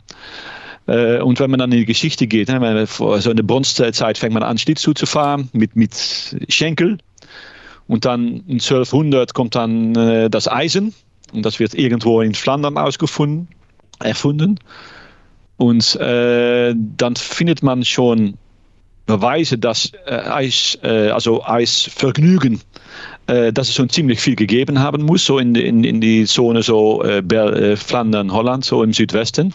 Äh, und wenn man dann in die Geschichte geht, ne, vor so einer Bronzezeit fängt man an, Schlittschuh zu fahren mit, mit Schenkel und dann in 1200 kommt dann äh, das Eisen und das wird irgendwo in Flandern ausgefunden, erfunden. Und äh, dann findet man schon Beweise, dass äh, Eis, äh, also Eisvergnügen, äh, dass es schon ziemlich viel gegeben haben muss, so in, in, in die Zone so äh, äh, Flandern, Holland, so im Südwesten.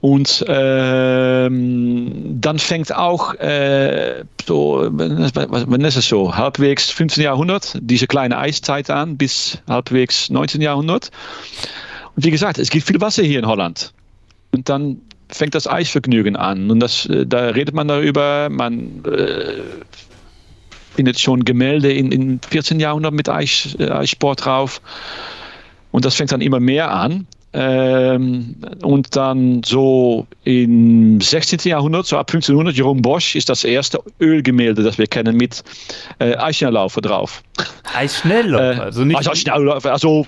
Und ähm, dann fängt auch äh, so, wann ist es so, halbwegs 15. Jahrhundert, diese kleine Eiszeit an, bis halbwegs 19. Jahrhundert. Und wie gesagt, es gibt viel Wasser hier in Holland. Und dann fängt das Eisvergnügen an. Und das, äh, da redet man darüber, man äh, findet schon Gemälde in, in 14. Jahrhundert mit Eis, äh, Eissport drauf. Und das fängt dann immer mehr an. Ähm, und dann so im 16. Jahrhundert, so ab 1500, Jerome Bosch ist das erste Ölgemälde, das wir kennen, mit äh, Eisschnelllaufer drauf. Eisschnelllaufer? also nicht also, also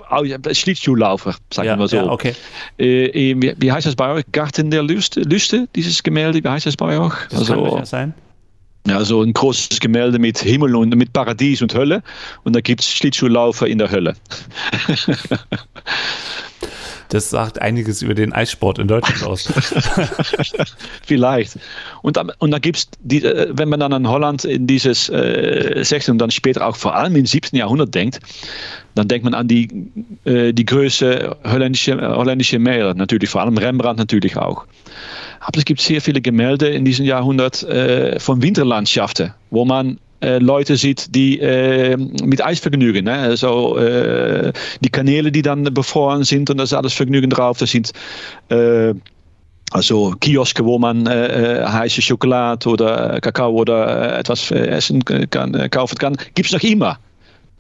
Schlittschuhlaufer, sagen ja, wir so. Ja, okay. Äh, wie, wie, heißt das bei euch? Garten der Lüste, Lüste, dieses Gemälde, wie heißt das bei euch? Das also, kann sein. Ja, so ein großes Gemälde mit Himmel und mit Paradies und Hölle. Und da gibt es Schlittschuhlaufer in der Hölle. Das sagt einiges über den Eissport in Deutschland aus. Vielleicht. Und, und da gibt es, äh, wenn man dann an Holland in dieses äh, 16. und dann später auch vor allem im 17. Jahrhundert denkt, dann denkt man an die, äh, die Größe holländische, holländische Mäler, natürlich, vor allem Rembrandt natürlich auch. Aber es gibt sehr viele Gemälde in diesem Jahrhundert äh, von Winterlandschaften, wo man äh, Leute sieht, die äh, mit Eis vergnügen. Ne? Also äh, die Kanäle, die dann befroren sind und da ist alles Vergnügen drauf. Das sind äh, also Kiosken, wo man äh, heiße Schokolade oder Kakao oder etwas essen kann, kaufen kann. Gibt es noch immer.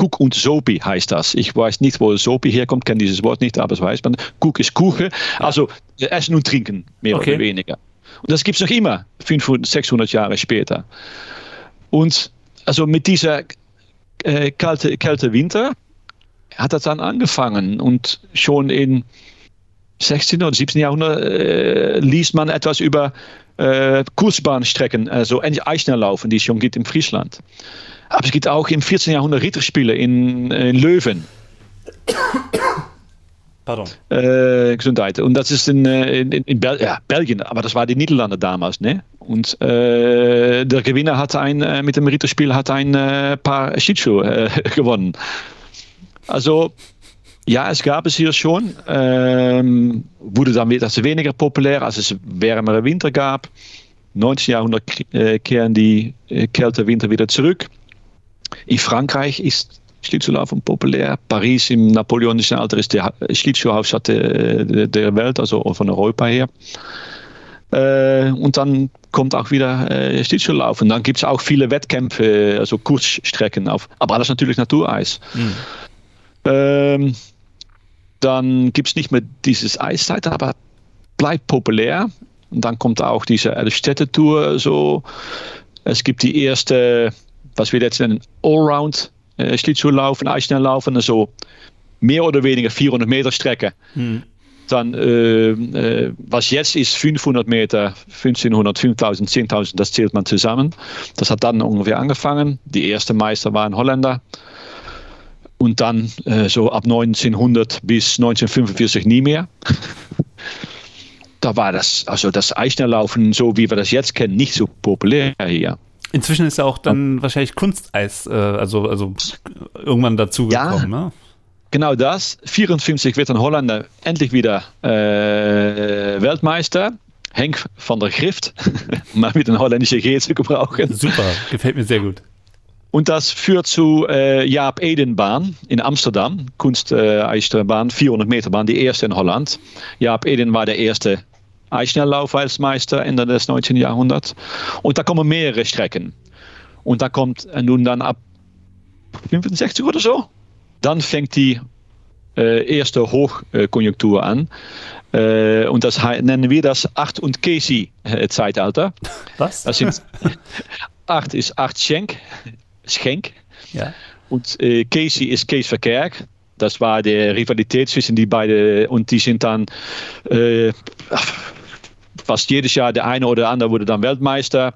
Cook und Sopi heißt das. Ich weiß nicht, wo Sopi herkommt, kenne dieses Wort nicht, aber das weiß man. Cook ist Kuchen, also Essen und Trinken, mehr okay. oder weniger. Und das gibt es noch immer, 500, 600 Jahre später. Und also mit dieser äh, kalte, kalte Winter hat das dann angefangen und schon in 16. oder 17. Jahrhundert äh, liest man etwas über äh, Kursbahnstrecken, also Eisschnelllaufen, die es schon gibt in Friesland. Aber es gibt auch im 14. Jahrhundert Ritterspiele in, in Löwen. Pardon. Äh, Gesundheit. Und das ist in, äh, in, in Bel ja, Belgien, aber das war die Niederlande damals. Ne? Und äh, der Gewinner hat ein, mit dem Ritterspiel hat ein paar Schlittschuhe äh, gewonnen. Also, ja, es gab es hier schon. Ähm, wurde dann etwas weniger populär, als es wärmere Winter gab. 19. Jahrhundert kehren die Kälte Winter wieder zurück. In Frankreich ist Schlittschuhlaufen populär. Paris im napoleonischen Alter ist die Schlittschuhhauptstadt der, der Welt, also von Europa her. Äh, und dann kommt auch wieder äh, Schlittschuhlaufen. Dann gibt es auch viele Wettkämpfe, also Kurzstrecken auf, aber alles natürlich Natureis. Mhm. Ähm, dann gibt es nicht mehr dieses Eiszeit, aber bleibt populär. Und dann kommt auch diese Städtetour so. Es gibt die erste, was wir jetzt nennen, Allround äh, Schlittschuhlaufen, Eisschnelllaufen, also mehr oder weniger 400 Meter Strecke. Mhm. Dann, äh, äh, was jetzt ist 500 Meter, 1500, 5000, 10.000, das zählt man zusammen. Das hat dann ungefähr angefangen. Die erste Meister waren Holländer. Und dann äh, so ab 1900 bis 1945 nie mehr. da war das, also das Eisschnelllaufen, so wie wir das jetzt kennen, nicht so populär hier. Inzwischen ist ja auch dann wahrscheinlich Kunsteis, äh, also, also irgendwann dazu gekommen, ja. ne? Genau das. 54 wird ein Holländer endlich wieder äh, Weltmeister. Henk van der Grift, mal mit einem holländischen G zu gebrauchen. Super, gefällt mir sehr gut. Und das führt zu äh, Jaap Edenbahn in Amsterdam, Kunsteisbahn, äh, 400 Meter Bahn, die erste in Holland. Jaap Eden war der erste Eisschnelllauf-Weltmeister Ende des 19. Jahrhunderts. Und da kommen mehrere Strecken. Und da kommt nun dann ab 65 oder so, dann fängt die äh, erste Hochkonjunktur an. Äh, und das nennen wir das Acht- und Casey-Zeitalter. Was? Das sind, acht ist Acht Schenk. Schenk. Ja. Und äh, Casey ist Kees Verkerk. Das war die Rivalität zwischen die beiden und die sind dann äh, fast jedes Jahr der eine oder andere wurde dann Weltmeister,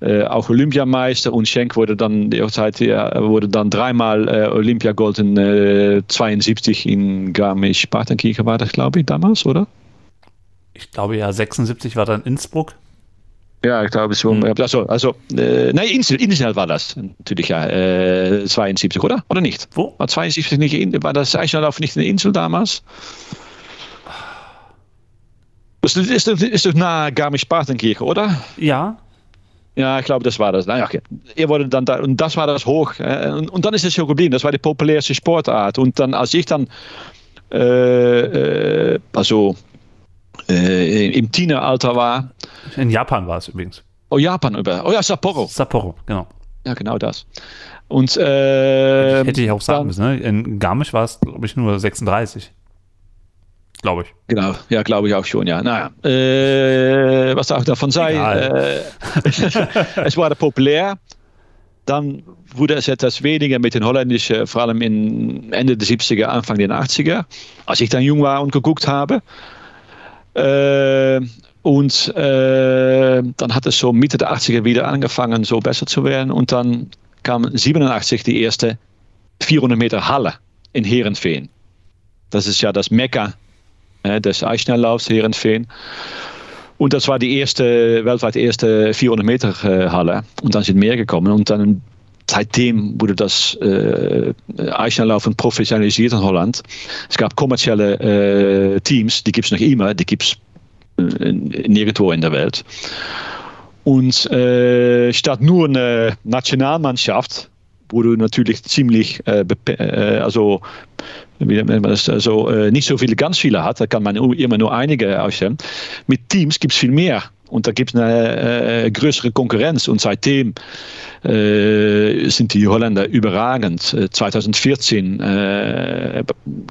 äh, auch Olympiameister und Schenk wurde dann derzeit ja, wurde dann dreimal äh, Olympiagold in äh, 72 in Garmisch-Partenkirchen war das glaube ich damals, oder? Ich glaube ja, 76 war dann Innsbruck. Ja, ich glaube schon. Mhm. Also, also äh, nein, Insel, Insel war das natürlich ja, äh, 72, oder? Oder nicht? Wo? War 72 nicht in, war das Eisschnelllauf nicht in der Insel damals? Das ist, ist, doch na Garmisch-Partenkirchen, oder? Ja. Ja, ich glaube, das war das. Naja, okay. Er wurde dann da, und das war das hoch. Und, und dann ist es so geblieben. Das war die populärste Sportart. Und dann, als ich dann, äh, äh, also äh, im Teeneralter war. In Japan war es übrigens. Oh, Japan über. Oh ja, Sapporo. Sapporo, genau. Ja, genau das. Und äh, hätte ich auch sagen müssen. Ne? In Garmisch war es, glaube ich, nur 36. glaube ich. Genau, ja, glaube ich auch schon, ja. Naja, äh, was auch davon sei, äh, es war populär. Dann wurde es etwas weniger mit den Holländischen, vor allem in Ende der 70er, Anfang der 80er, als ich dann jung war und geguckt habe. Äh, und äh, dann hat es so Mitte der 80er wieder angefangen, so besser zu werden. Und dann kam 87 die erste 400 Meter Halle in Herenveen. Das ist ja das Mekka des Eisschnelllaufs Herenveen. Und das war die erste, weltweit erste 400 Meter äh, Halle. Und dann sind mehr gekommen. Und dann seitdem wurde das äh, Eisschnelllaufen professionalisiert in Holland. Es gab kommerzielle äh, Teams, die gibt es noch immer, die gibt es äh, nirgendwo in der Welt. Und äh, statt nur eine Nationalmannschaft, wo du natürlich ziemlich, äh, äh also, wie nennt man das, also äh, nicht so viele, ganz viele hat, da kann man immer nur einige ausstellen. Mit Teams gibt es viel mehr. Und da gibt es eine äh, größere Konkurrenz. Und seitdem äh, sind die Holländer überragend. 2014, äh,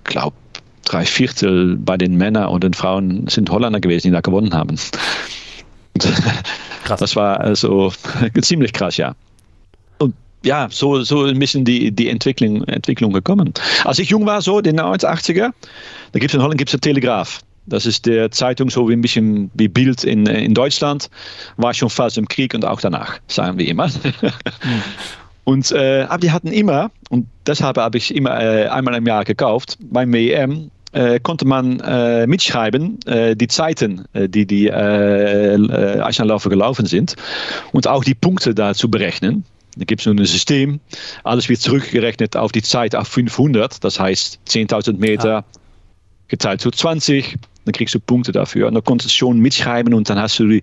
glaube drei Viertel bei den Männern und den Frauen sind Holländer gewesen, die da gewonnen haben. Krass. Das war also ziemlich krass, ja. Ja, so, so ein bisschen die, die Entwicklung, Entwicklung gekommen. Als ich jung war, so in den 80er, da gibt es in Holland gibt's eine Telegraaf. Das ist der Zeitung so wie ein bisschen wie Bild in, in Deutschland. War schon fast im Krieg und auch danach, sagen wir immer. Und, äh, aber die hatten immer, und deshalb habe ich immer äh, einmal im Jahr gekauft, beim WM äh, konnte man äh, mitschreiben, äh, die Zeiten, äh, die die äh, äh Eisenlaufen gelaufen sind und auch die Punkte dazu berechnen. Da gibt es nun ein System, alles wird zurückgerechnet auf die Zeit auf 500, das heißt 10.000 Meter geteilt durch 20, dann kriegst du Punkte dafür. Und dann konntest du schon mitschreiben und dann hast du die,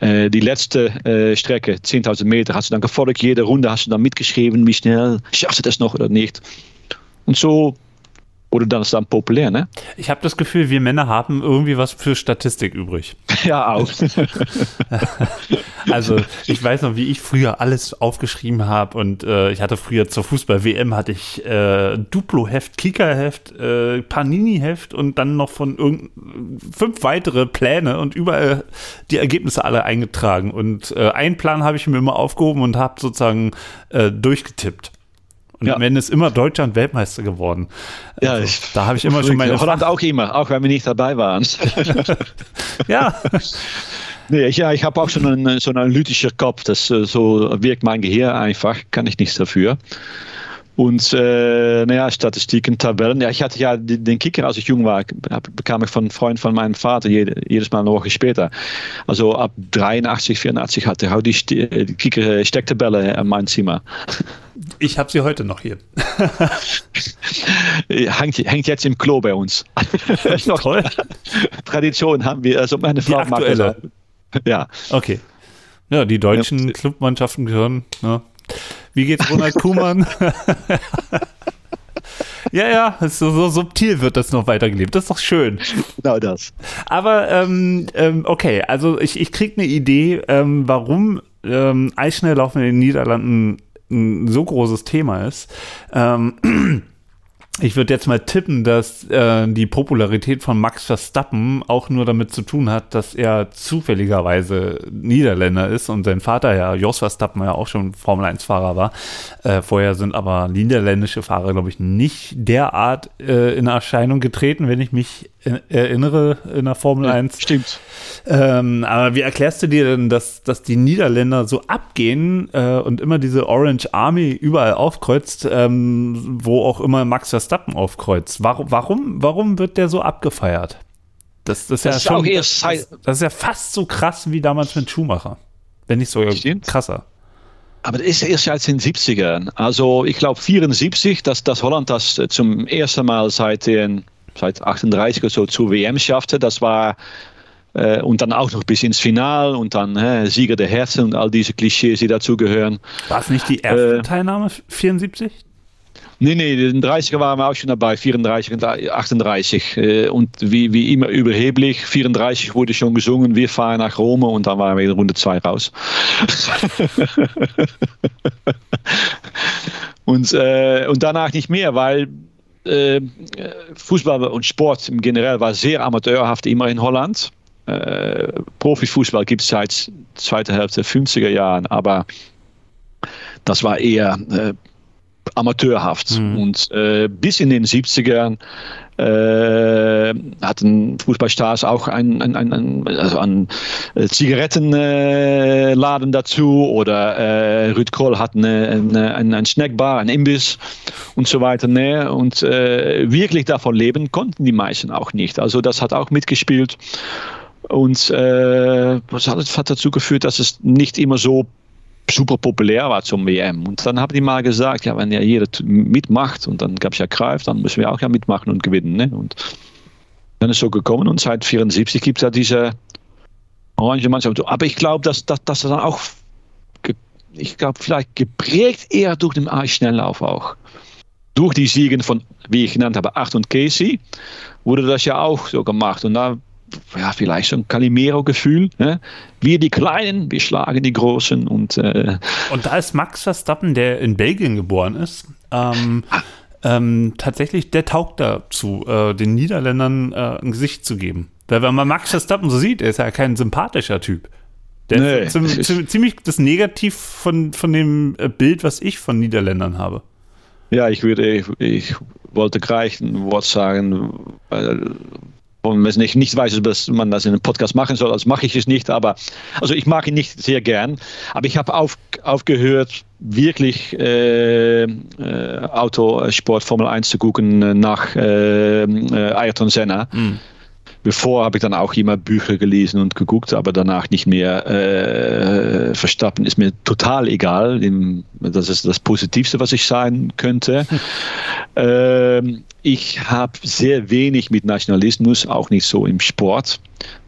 äh, die letzte äh, Strecke, 10.000 Meter, hast du dann gefolgt. Jede Runde hast du dann mitgeschrieben, wie schnell schaffst du das noch oder nicht. Und so wurde das dann populär, ne? Ich habe das Gefühl, wir Männer haben irgendwie was für Statistik übrig. Ja, auch. also ich weiß noch, wie ich früher alles aufgeschrieben habe und äh, ich hatte früher zur Fußball-WM hatte ich äh, Duplo-Heft, Kicker-Heft, äh, Panini-Heft und dann noch von irgend fünf weitere Pläne und überall die Ergebnisse alle eingetragen. Und äh, einen Plan habe ich mir immer aufgehoben und habe sozusagen äh, durchgetippt. Und ja. am Ende ist immer Deutschland Weltmeister geworden. Ja, also, ich, da habe ich immer schon meine. Holland auch immer, auch wenn wir nicht dabei waren. ja. Nee, ja, ich habe auch so einen, so einen analytischen Kopf. Das, äh, so wirkt mein Gehirn einfach, kann ich nichts dafür. Und äh, naja, Statistiken, Tabellen. Ja, ich hatte ja den Kicker, als ich jung war, bekam ich von einem Freund von meinem Vater jede, jedes Mal eine Woche später. Also ab 83, 84 hatte ich die, die Kicker-Stecktabelle in meinem Zimmer. Ich habe sie heute noch hier. hängt, hängt, jetzt im Klo bei uns. Noch toll. Tradition haben wir. Also meine Frau die aktuelle. Ja. Okay. Ja, die deutschen ja. Clubmannschaften gehören. Ne? Wie geht's Ronald Kuhmann? ja, ja, so, so, subtil wird das noch weitergelebt. Das ist doch schön. Genau das. Aber ähm, ähm, okay, also ich, ich kriege eine Idee, ähm, warum ähm, Eisschnelllaufen in den Niederlanden ein so großes Thema ist. Ähm, ich würde jetzt mal tippen, dass äh, die Popularität von Max Verstappen auch nur damit zu tun hat, dass er zufälligerweise Niederländer ist und sein Vater ja, Jos Verstappen, ja auch schon Formel-1-Fahrer war. Äh, vorher sind aber niederländische Fahrer, glaube ich, nicht derart äh, in Erscheinung getreten, wenn ich mich äh, erinnere in der Formel ja, 1. Stimmt. Ähm, aber wie erklärst du dir denn, dass, dass die Niederländer so abgehen äh, und immer diese Orange Army überall aufkreuzt, ähm, wo auch immer Max Verstappen aufkreuzt? Warum, warum, warum wird der so abgefeiert? Das, das, das ist ja schon, das, das, ist ja fast so krass wie damals mit Schumacher. Wenn nicht sogar Stimmt. krasser. Aber das ist erst seit den 70ern. Also ich glaube 74, dass, dass Holland das zum ersten Mal seit den seit 38 oder so zur WM schaffte. Das war äh, und dann auch noch bis ins Final und dann äh, Sieger der Herzen und all diese Klischees, die dazugehören. War es nicht die erste äh, Teilnahme 74? Nee, nee, in den 30er waren wir auch schon dabei, 34 und 38. Äh, und wie, wie immer überheblich, 34 wurde schon gesungen, wir fahren nach Rom und dann waren wir in Runde 2 raus. und, äh, und danach nicht mehr, weil äh, Fußball und Sport im Generell war sehr amateurhaft immer in Holland. Äh, Profifußball gibt es seit zweiter Hälfte der 50er Jahren, aber das war eher amateurhaft. Mhm. Und äh, bis in den 70ern äh, hatten Fußballstars auch ein, ein, ein, ein also einen äh, Zigarettenladen dazu oder äh, Rüd Kroll hat eine, eine, eine, ein Snackbar, ein Imbiss und so weiter. Ne? Und äh, wirklich davon leben konnten die meisten auch nicht. Also das hat auch mitgespielt. Und äh, das hat dazu geführt, dass es nicht immer so super populär war zum WM. Und dann haben die mal gesagt, ja, wenn ja jeder mitmacht und dann gab es ja Greif, dann müssen wir auch ja mitmachen und gewinnen. Ne? Und dann ist es so gekommen und seit 1974 gibt es ja diese orange Mannschaft. Aber ich glaube, dass, dass, dass das dann auch, ich glaube, vielleicht geprägt eher durch den Schnelllauf auch. Durch die Siegen von, wie ich genannt habe, Acht und Casey, wurde das ja auch so gemacht. Und da ja, vielleicht so ein Calimero-Gefühl. Ne? Wir die Kleinen, wir schlagen die Großen. Und, äh und da ist Max Verstappen, der in Belgien geboren ist, ähm, ah. ähm, tatsächlich, der taugt dazu, äh, den Niederländern äh, ein Gesicht zu geben. Weil wenn man Max Verstappen so sieht, er ist ja kein sympathischer Typ. Der nee, ist ziemlich, das Negativ von, von dem äh, Bild, was ich von Niederländern habe. Ja, ich würde, ich, ich wollte gleich ein Wort sagen, weil und wenn ich nicht weiß, dass man das in einem Podcast machen soll, also mache ich es nicht. Aber also ich mag ihn nicht sehr gern. Aber ich habe auf, aufgehört, wirklich äh, äh, Autosport Formel 1 zu gucken äh, nach äh, äh, Ayrton Senna. Mhm. Bevor habe ich dann auch immer Bücher gelesen und geguckt, aber danach nicht mehr. Äh, Verstappen ist mir total egal. Das ist das Positivste, was ich sagen könnte. ähm, ich habe sehr wenig mit Nationalismus, auch nicht so im Sport.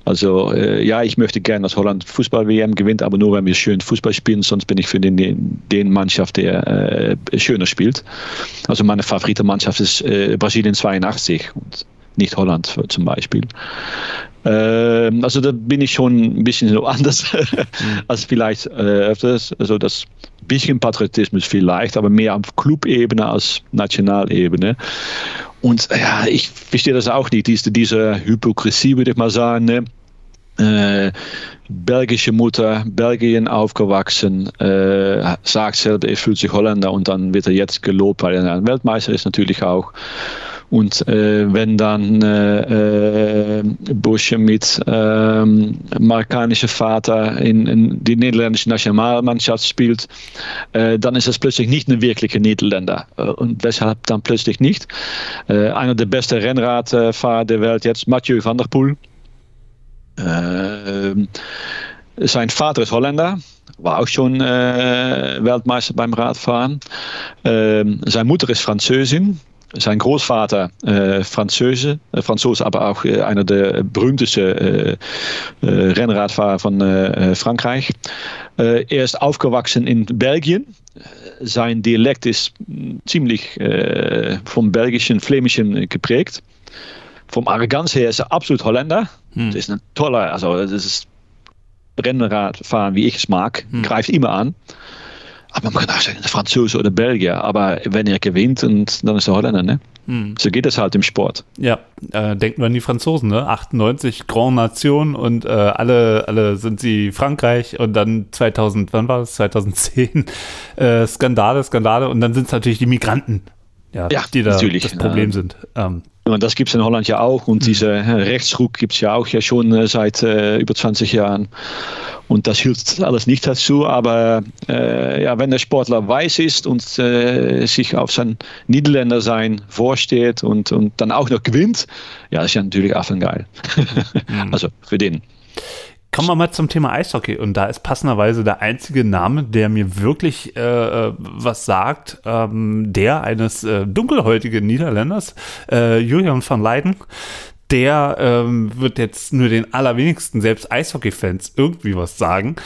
Also äh, ja, ich möchte gerne, dass Holland Fußball-WM gewinnt, aber nur, wenn wir schön Fußball spielen, sonst bin ich für den, den, den Mannschaft, der äh, schöner spielt. Also meine favorite Mannschaft ist äh, Brasilien 82 und nicht Holland zum Beispiel. Ähm, also da bin ich schon ein bisschen so anders als vielleicht äh, öfters. Also das bisschen Patriotismus vielleicht, aber mehr auf Clubebene als Nationalebene. Und ja, ich verstehe das auch nicht, diese, diese Hypokrisie, würde ich mal sagen. Ne? Äh, belgische Mutter, Belgien aufgewachsen, äh, sagt selber, er fühlt sich Holländer und dann wird er jetzt gelobt, weil er ein Weltmeister ist natürlich auch. Und äh, wenn dann äh, äh Bush mit ähm, Vater in, in, die niederländische Nationalmannschaft spielt, äh, dann ist es plötzlich nicht ein wirklicher Niederländer. Äh, und weshalb dann plötzlich nicht? Äh, einer der besten Rennradfahrer der Welt jetzt, Mathieu van der Poel. sein Vater ist Holländer, war auch schon äh, Weltmeister beim Radfahren. Ähm, seine Mutter ist Französin, sein Großvater äh, Franzose, äh, Franzose, aber auch äh, einer der berühmtesten Rennradfahrer von Frankreich. er ist aufgewachsen in Belgien. Sein Dialekt ist ziemlich vom belgischen, flämischen geprägt. Vom Arroganz her ist er absolut Holländer. Hm. Das ist ein toller, also das ist Rennradfahren, wie ich es mag, hm. greift immer an. Aber man kann auch sagen, Franzose oder Belgier. Aber wenn er gewinnt, und dann ist er Holländer, ne? Hm. So geht es halt im Sport. Ja, äh, denken wir an die Franzosen, ne? 98 Grand Nation und äh, alle, alle sind sie Frankreich und dann 2000, wann war das? 2010 äh, Skandale, Skandale und dann sind es natürlich die Migranten, ja, ja die da natürlich. das Problem sind. Ähm, und das gibt es in Holland ja auch. Und hm. diese Rechtsruck gibt es ja auch ja schon äh, seit äh, über 20 Jahren. Und das hilft alles nicht dazu. Aber äh, ja, wenn der Sportler weiß ist und äh, sich auf sein Niederländer sein vorsteht und, und dann auch noch gewinnt, ja, das ist ja natürlich affengeil. Mhm. also für den. Kommen wir mal zum Thema Eishockey. Und da ist passenderweise der einzige Name, der mir wirklich äh, was sagt, ähm, der eines äh, dunkelhäutigen Niederländers, äh, Julian van Leiden, der ähm, wird jetzt nur den allerwenigsten, selbst Eishockey-Fans, irgendwie was sagen.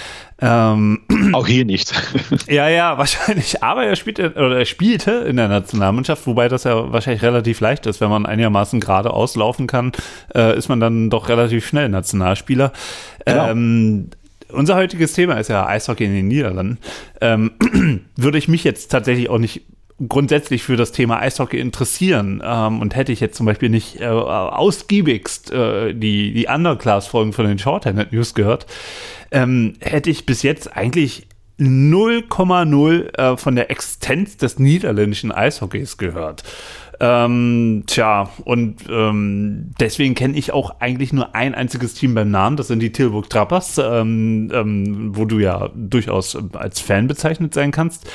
Ähm, Auch hier nicht. ja, ja, wahrscheinlich. Aber er spielte, oder er spielte in der Nationalmannschaft, wobei das ja wahrscheinlich relativ leicht ist. Wenn man einigermaßen gerade auslaufen kann, äh, ist man dann doch relativ schnell Nationalspieler. Genau. Ähm, unser heutiges Thema ist ja Eishockey in den Niederlanden. Ähm, würde ich mich jetzt tatsächlich auch nicht grundsätzlich für das Thema Eishockey interessieren ähm, und hätte ich jetzt zum Beispiel nicht äh, ausgiebigst äh, die, die Underclass-Folgen von den Shorthanded News gehört, ähm, hätte ich bis jetzt eigentlich 0,0 äh, von der Existenz des niederländischen Eishockeys gehört. Ähm, tja, und ähm, deswegen kenne ich auch eigentlich nur ein einziges Team beim Namen, das sind die Tilburg Trappers, ähm, ähm, wo du ja durchaus als Fan bezeichnet sein kannst,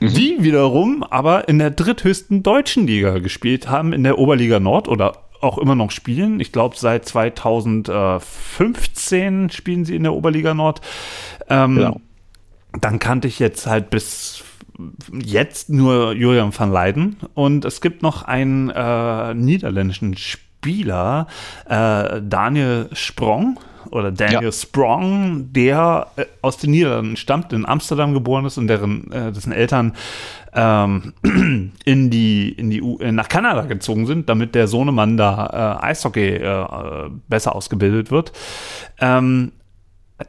mhm. die wiederum aber in der dritthöchsten deutschen Liga gespielt haben, in der Oberliga Nord oder auch immer noch spielen. Ich glaube, seit 2015 spielen sie in der Oberliga Nord. Ähm, genau. Dann kannte ich jetzt halt bis jetzt nur Julian van Leiden und es gibt noch einen äh, niederländischen Spieler, äh, Daniel Sprong oder Daniel ja. Sprong, der äh, aus den Niederlanden stammt, in Amsterdam geboren ist und deren äh, dessen Eltern ähm, in die in die U äh, nach Kanada gezogen sind, damit der Sohnemann da äh, Eishockey besser ausgebildet wird. Ähm,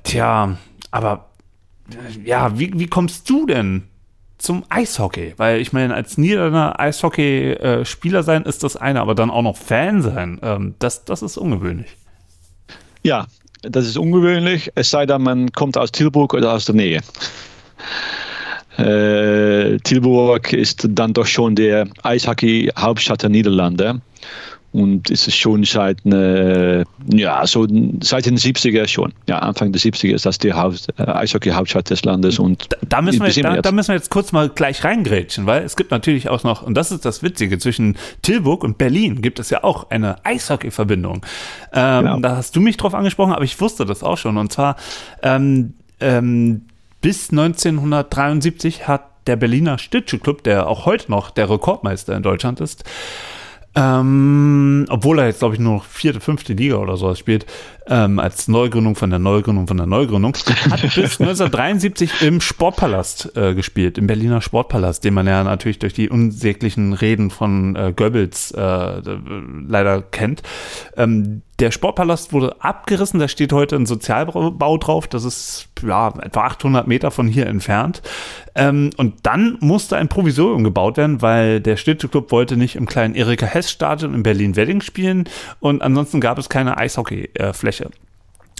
tja, aber ja, wie, wie kommst du denn zum Eishockey? Weil ich meine, als Niederländer Eishockey-Spieler sein ist das eine, aber dann auch noch Fan sein, ähm, das, das ist ungewöhnlich. Ja, das ist ungewöhnlich, es sei denn, man kommt aus Tilburg oder aus der Nähe. Äh, Tilburg ist dann doch schon der Eishockey-Hauptstadt der Niederlande. Und es ist schon seit, äh, ja, so seit den 70er schon. Ja, Anfang der 70er ist das die Haupt, äh, Eishockey-Hauptstadt des Landes. Und da, da, müssen wir, da, da, müssen wir jetzt kurz mal gleich reingrätschen, weil es gibt natürlich auch noch, und das ist das Witzige, zwischen Tilburg und Berlin gibt es ja auch eine Eishockey-Verbindung. Ähm, genau. Da hast du mich drauf angesprochen, aber ich wusste das auch schon. Und zwar ähm, ähm, bis 1973 hat der Berliner Stitsche Club, der auch heute noch der Rekordmeister in Deutschland ist, ähm, obwohl er jetzt, glaube ich, nur noch vierte, fünfte Liga oder sowas spielt, ähm, als Neugründung von der Neugründung von der Neugründung, hat bis 1973 im Sportpalast äh, gespielt, im Berliner Sportpalast, den man ja natürlich durch die unsäglichen Reden von äh, Goebbels äh, leider kennt. Ähm, der Sportpalast wurde abgerissen, da steht heute ein Sozialbau drauf, das ist ja, etwa 800 Meter von hier entfernt. Ähm, und dann musste ein Provisorium gebaut werden, weil der Städteclub wollte nicht im kleinen Erika Hess Stadion in Berlin-Wedding spielen und ansonsten gab es keine Eishockeyfläche.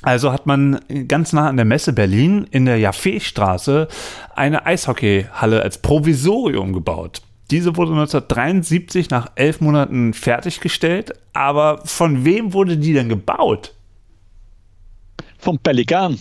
Also hat man ganz nah an der Messe Berlin in der Jaffe-Straße eine Eishockeyhalle als Provisorium gebaut. Diese wurde 1973 nach elf Monaten fertiggestellt. Aber von wem wurde die denn gebaut? Vom Pelikan.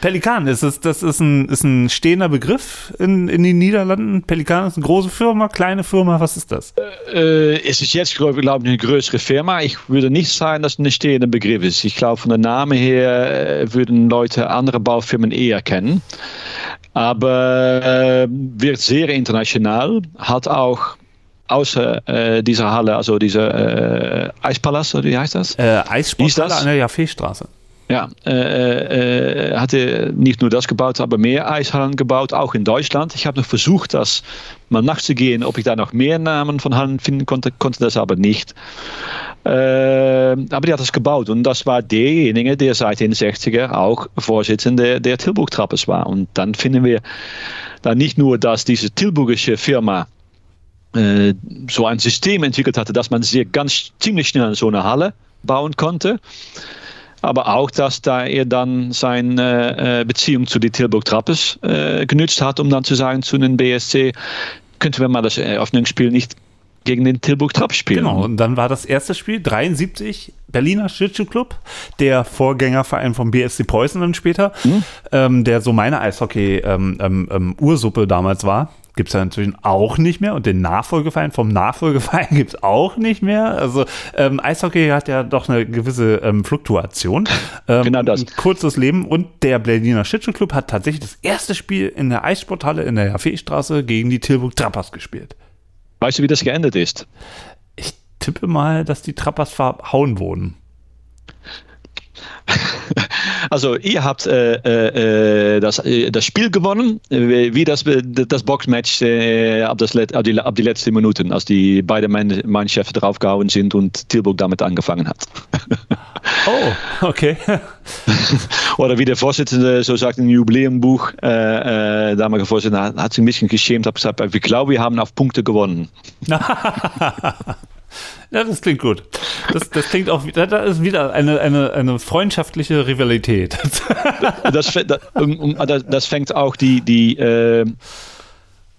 Pelikan, ist es, das ist ein, ist ein stehender Begriff in, in den Niederlanden. Pelikan ist eine große Firma, kleine Firma, was ist das? Äh, es ist jetzt, glaube ich, eine größere Firma. Ich würde nicht sagen, dass es ein stehender Begriff ist. Ich glaube, von der Name her äh, würden Leute andere Baufirmen eher kennen. Aber äh, wird sehr international, hat auch außer äh, dieser Halle, also dieser äh, Eispalast, wie heißt das? Äh, Eissporthalle an der Jaffe-Straße. Ja, äh, äh, hatte nicht nur das gebaut, aber mehr Eishallen gebaut, auch in Deutschland. Ich habe noch versucht, das mal nachzugehen, ob ich da noch mehr Namen von Hallen finden konnte, konnte das aber nicht. Äh, aber die hat das gebaut und das war derjenige, der seit den 60er auch Vorsitzender der Tilburg Trappers war. Und dann finden wir da nicht nur, dass diese Tilburgische Firma äh, so ein System entwickelt hatte, dass man sehr ganz ziemlich schnell so eine Halle bauen konnte aber auch, dass da er dann seine äh, Beziehung zu den Tilburg Trappes äh, genutzt hat, um dann zu sagen zu den BSC, könnten wir mal das Eröffnungsspiel nicht gegen den Tilburg Trapp spielen. Genau, und dann war das erste Spiel 73 Berliner Schlittschuh Club, der Vorgängerverein vom BSC Preußen dann später, mhm. ähm, der so meine Eishockey-Ursuppe ähm, ähm, damals war gibt es ja inzwischen auch nicht mehr und den Nachfolgeverein vom Nachfolgeverein gibt es auch nicht mehr. Also ähm, Eishockey hat ja doch eine gewisse ähm, Fluktuation. Ähm, genau das. Ein kurzes Leben und der Berliner Schlittschuhclub hat tatsächlich das erste Spiel in der Eissporthalle in der Jaffe-Straße gegen die Tilburg Trappers gespielt. Weißt du, wie das geendet ist? Ich tippe mal, dass die Trappers verhauen wurden. Also ihr habt äh, äh, das, äh, das Spiel gewonnen, äh, wie das, das Boxmatch äh, ab, das, ab, die, ab die letzten Minuten, als die beiden Mannschaften draufgehauen sind und Tilburg damit angefangen hat. Oh, okay. Oder wie der Vorsitzende so sagt im Jubiläumbuch, äh, äh, damalige Vorsitzende, hat, sich ein bisschen geschämt, hat gesagt, ich glaube, wir haben auf Punkte gewonnen. Ja, das klingt gut. Das, das klingt auch, da ist wieder eine, eine, eine freundschaftliche Rivalität. das, das, das fängt auch die, die, äh,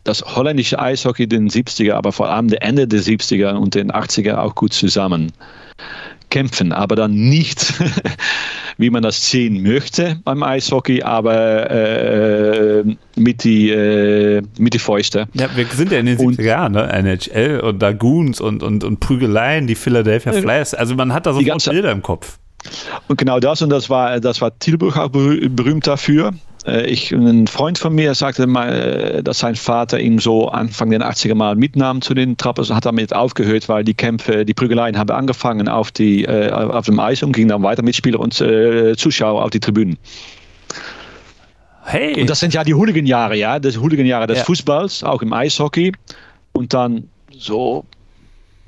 das holländische Eishockey in den 70er, aber vor allem der Ende der 70er und den 80er auch gut zusammen kämpfen, aber dann nicht, wie man das sehen möchte beim Eishockey, aber äh, mit die äh, mit die Fäuste. Ja, wir sind ja in den 70er Jahren, ne? NHL und Dagoons und, und, und Prügeleien, die Philadelphia Flyers. Also man hat da so Bilder im Kopf. Und genau das, und das war, das war Tilburg auch berühmt dafür. Äh, ich, ein Freund von mir sagte mal, äh, dass sein Vater ihn so Anfang der 80er mal mitnahm zu den Trappers, hat damit aufgehört, weil die Kämpfe, die Prügeleien haben angefangen auf, die, äh, auf dem Eis und gingen dann weiter mit Spieler und äh, Zuschauer auf die Tribünen. Hey. Und das sind ja die Hooligan-Jahre, ja, das Hooligan-Jahre des ja. Fußballs, auch im Eishockey. Und dann so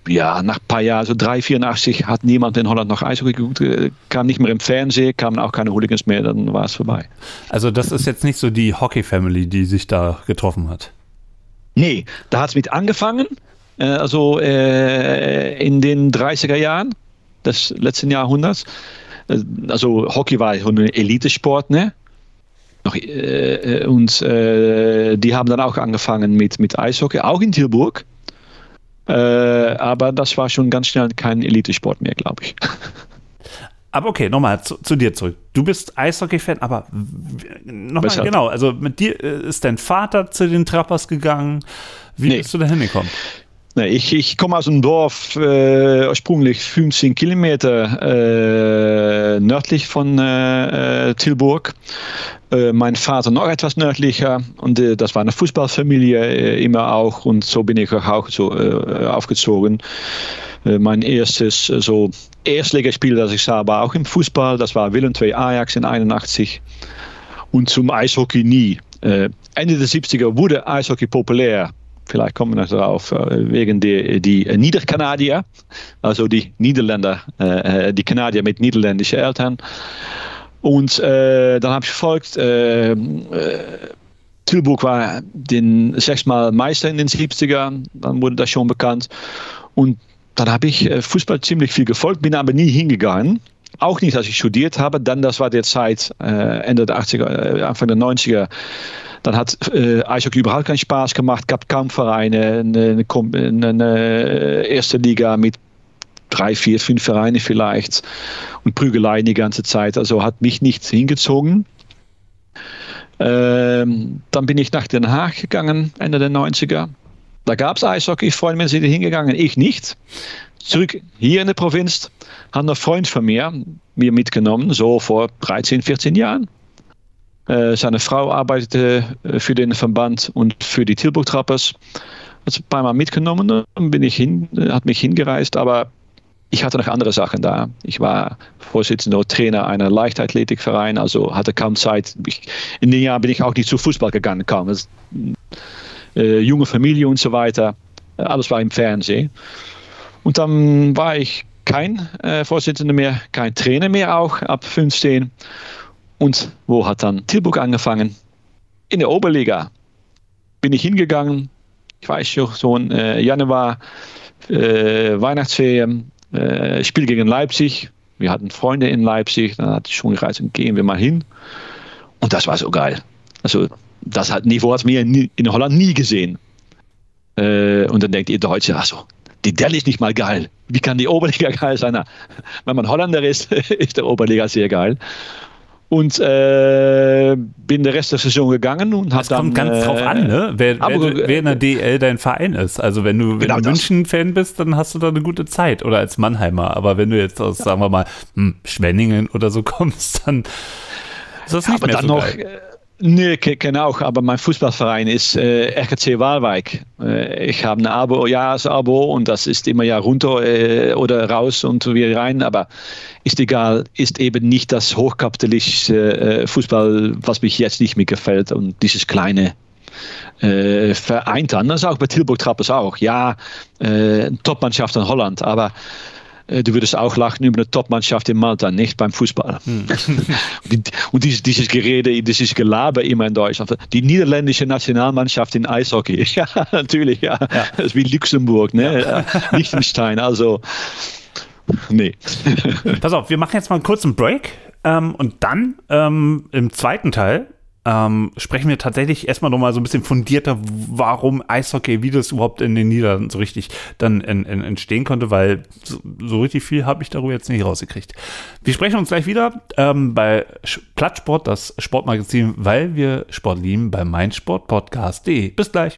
ja, nach ein paar Jahren, so 3, 84, hat niemand in Holland noch Eishockey geguckt, äh, kam nicht mehr im Fernsehen, kamen auch keine Hooligans mehr, dann war es vorbei. Also das ist jetzt nicht so die Hockey-Family, die sich da getroffen hat? Nee, da hat es mit angefangen, äh, also äh, in den 30er Jahren des letzten Jahrhunderts. Also Hockey war ein Elitesport, ne? Noch, äh, und äh, die haben dann auch angefangen mit, mit Eishockey, auch in Tilburg. Äh, aber das war schon ganz schnell kein Elitesport mehr, glaube ich. Aber okay, nochmal zu, zu, dir zurück. Du bist Eishockey-Fan, aber nochmal genau, also mit dir äh, ist dein Vater zu den Trappers gegangen. Wie nee. bist du da hingekommen? Nee, ich, ich komme aus einem Dorf, äh, ursprünglich 15 Kilometer äh, nördlich von äh, äh Tilburg. Äh, mein Vater noch etwas nördlicher und äh, das war eine Fußballfamilie immer auch und so bin ich auch so aufgezogen. mein erstes so Erstligaspiel, das ich sah, war auch im Fußball. Das war Willem II Ajax in 81 und zum Eishockey nie. Ende der 70er wurde Eishockey populär vielleicht kommen wir noch darauf, äh, wegen der die Niederkanadier, also die Niederländer, die Kanadier mit niederländischen Eltern. Und äh, dann habe ich verfolgt, äh, Tilburg war den sechsmal Meister in den 70er, dann wurde das schon bekannt. Und dann habe ich Fußball ziemlich viel gefolgt, bin aber nie hingegangen. Auch nicht, als ich studiert habe, dann das war der Zeit, Ende der 80er, Anfang der 90er dann hat äh, Eishockey überhaupt keinen Spaß gemacht, gab kaum Vereine, eine, eine, eine erste Liga mit drei, vier, fünf Vereine vielleicht und Prügeleien die ganze Zeit. Also hat mich nichts hingezogen. Ähm, dann bin ich nach Den Haag gegangen, Ende der 90er. Da gab es Eishockey, Freunde sind hingegangen, ich nicht. Zurück hier in der Provinz, hat ein Freund von mir mir mitgenommen, so vor 13, 14 Jahren. Äh, seine Frau arbeitete äh, für den Verband und für die Tilburg Trappers. Hat ein paar Mal mitgenommen und bin ich hin, äh, hat mich hingereist, aber ich hatte noch andere Sachen da. Ich war Vorsitzender Trainer einer Leichtathletikverein, also hatte kaum Zeit. Ich, in den Jahren bin ich auch nicht zu Fußball gegangen, kaum. Das, äh, junge Familie und so weiter. Alles war im Fernsehen. Und dann war ich kein äh, Vorsitzender mehr, kein Trainer mehr auch ab 15. Und wo hat dann Tilburg angefangen? In der Oberliga bin ich hingegangen. Ich weiß schon, so ein äh, Januar, äh, Weihnachtsferien, äh, Spiel gegen Leipzig. Wir hatten Freunde in Leipzig, dann hatte ich schon gereist und gehen wir mal hin. Und das war so geil. Also, das hat Niveau hat mir in, Holland nie gesehen. Äh, und dann denkt ihr Deutsche, ach die Dell ist nicht mal geil. Wie kann die Oberliga geil sein? Na, wenn man Holländer ist, ist der Oberliga sehr geil. Und äh, bin der Rest der Saison gegangen und habe dann. kommt ganz äh, drauf an, ne? Wer, wer, wer, in der DL dein Verein ist. Also wenn du, wenn genau du München-Fan bist, dann hast du da eine gute Zeit. Oder als Mannheimer. Aber wenn du jetzt aus, ja. sagen wir mal, hm, Schwenningen oder so kommst, dann ist das nicht aber mehr dann so noch, geil. Nee, ich kenne auch, aber mein Fußballverein ist äh, RKC Waalwijk. Äh, ich habe ein Abo, Jahresabo und das ist immer ja runter äh, oder raus und wieder rein, aber ist egal, ist eben nicht das hochkapitalistische äh, Fußball, was mich jetzt nicht mehr gefällt und dieses kleine äh, Verein dann. Das ist auch bei Tilburg Trappers auch. Ja, äh, Topmannschaft in Holland, aber du würdest auch lachen über eine Topmannschaft in Malta, nicht beim Fußball. Hm. und dieses, dieses Gerede, dieses Gelaber immer in Deutschland. Die niederländische Nationalmannschaft in Eishockey, ja, natürlich, ja. ja. Das ist wie Luxemburg, ne? Ja. Liechtenstein, also. Nee. Pass auf, wir machen jetzt mal einen kurzen Break ähm, und dann ähm, im zweiten Teil ähm, sprechen wir tatsächlich erstmal nochmal so ein bisschen fundierter, warum Eishockey, wie das überhaupt in den Niederlanden so richtig dann in, in, entstehen konnte, weil so, so richtig viel habe ich darüber jetzt nicht rausgekriegt. Wir sprechen uns gleich wieder ähm, bei Plattsport, das Sportmagazin, weil wir Sport lieben, bei meinsportpodcast.de. Bis gleich.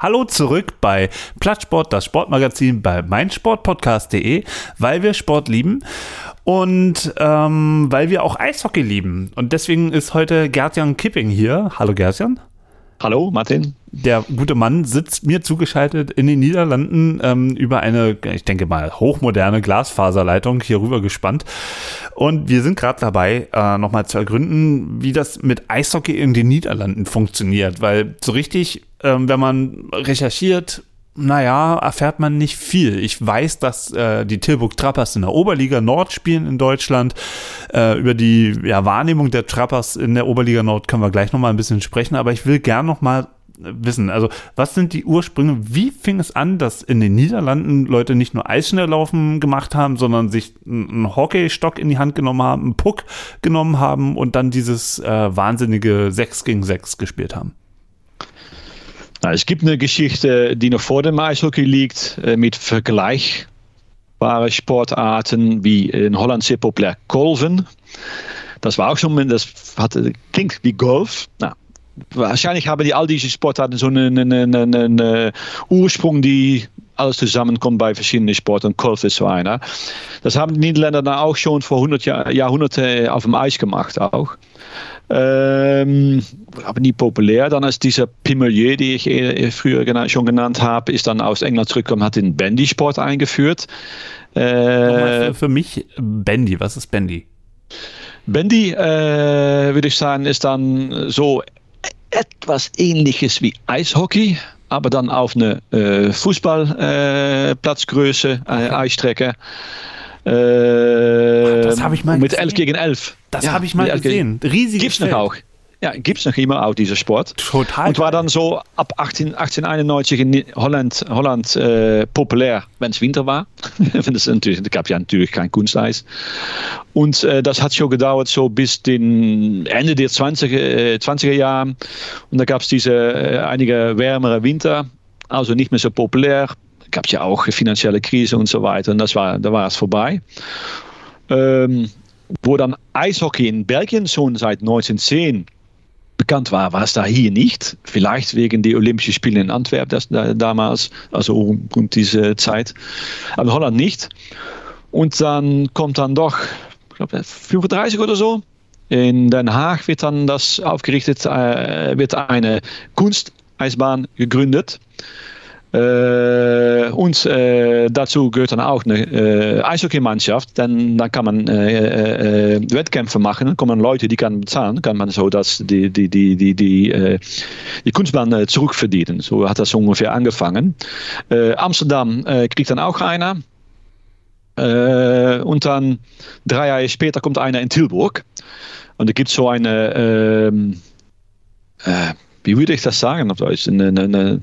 Hallo zurück bei Plattsport, das Sportmagazin bei meinsportpodcast.de, weil wir Sport lieben und ähm, weil wir auch Eishockey lieben. Und deswegen ist heute Gertjan Kipping hier. Hallo Gertjan. Hallo Martin. Der gute Mann sitzt mir zugeschaltet in den Niederlanden ähm, über eine, ich denke mal, hochmoderne Glasfaserleitung hier rüber gespannt. Und wir sind gerade dabei, äh, nochmal zu ergründen, wie das mit Eishockey in den Niederlanden funktioniert. Weil so richtig ähm, wenn man recherchiert, naja, erfährt man nicht viel. Ich weiß, dass äh, die Tilburg Trappers in der Oberliga Nord spielen in Deutschland. Äh, über die ja, Wahrnehmung der Trappers in der Oberliga Nord können wir gleich nochmal ein bisschen sprechen, aber ich will gern nochmal wissen, also was sind die Ursprünge? Wie fing es an, dass in den Niederlanden Leute nicht nur Eisschnelllaufen gemacht haben, sondern sich einen Hockeystock in die Hand genommen haben, einen Puck genommen haben und dann dieses äh, wahnsinnige 6 gegen 6 gespielt haben? Nou, es gibt eine Geschichte, die noch vor dem Eishockey liegt, äh, mit vergleichbaren Sportarten wie in Holland sehr populär Kolven. Das war auch schon, das hatte, klingt wie Golf. Nou, wahrscheinlich haben die all diese Sportarten so einen, einen, einen, einen Ursprung, die alles zusammenkommt bei verschiedenen Sporten. Golf ist so einer. Das haben die Niederländer dann auch schon vor 100 Jahr, Jahrhunderten auf dem Eis gemacht auch. Ähm, aber nie populär. Dann ist dieser Pimelier, die ich eh, früher gena schon genannt habe, ist dann aus England zurückgekommen, hat den Bandy-Sport eingeführt. Äh, für mich Bandy, was ist Bandy? Bandy, äh, würde ich sagen, ist dann so etwas ähnliches wie Eishockey, aber dann auf eine äh, Fußballplatzgröße, äh, Eisstrecke. Äh, das habe ich mal Mit 11 gegen 11. Das ja, habe ich mal gesehen. Riesig. Gibt es noch auch. Ja, gibt es noch immer auch dieser Sport. Total. Und war dann so ab 18, 1891 in Holland, Holland äh, populär, wenn es Winter war. das natürlich, es gab ja natürlich kein Kunsteis. Und äh, das hat schon gedauert, so bis den Ende der 20er, äh, 20er Jahre. Und da gab es diese äh, einige wärmere Winter, also nicht mehr so populär. Gab es ja auch finanzielle Krise und so weiter. Und das war, da war es vorbei. Ähm, wo dann Eishockey in Belgien schon seit 1910 bekannt war, war es da hier nicht. Vielleicht wegen der Olympischen Spiele in Antwerpen das, da, damals, also um diese Zeit. Aber Holland nicht. Und dann kommt dann doch, ich glaube 35 oder so, in Den Haag wird dann das aufgerichtet, äh, wird eine Kunsteisbahn gegründet. Äh, und äh, dazu gehört dann auch eine äh, Eishockeymannschaft, denn da kann man Wettkämpfe machen, kommen Leute, die kann bezahlen, kann man so dass die, die, die, die, die, die Kunstbahn zurückverdienen. So hat das ungefähr angefangen. Amsterdam kriegt dann auch einer. und dann drei Jahre später kommt einer in Tilburg. Und da gibt es so eine, wie würde ich das sagen auf Deutsch? Eine, eine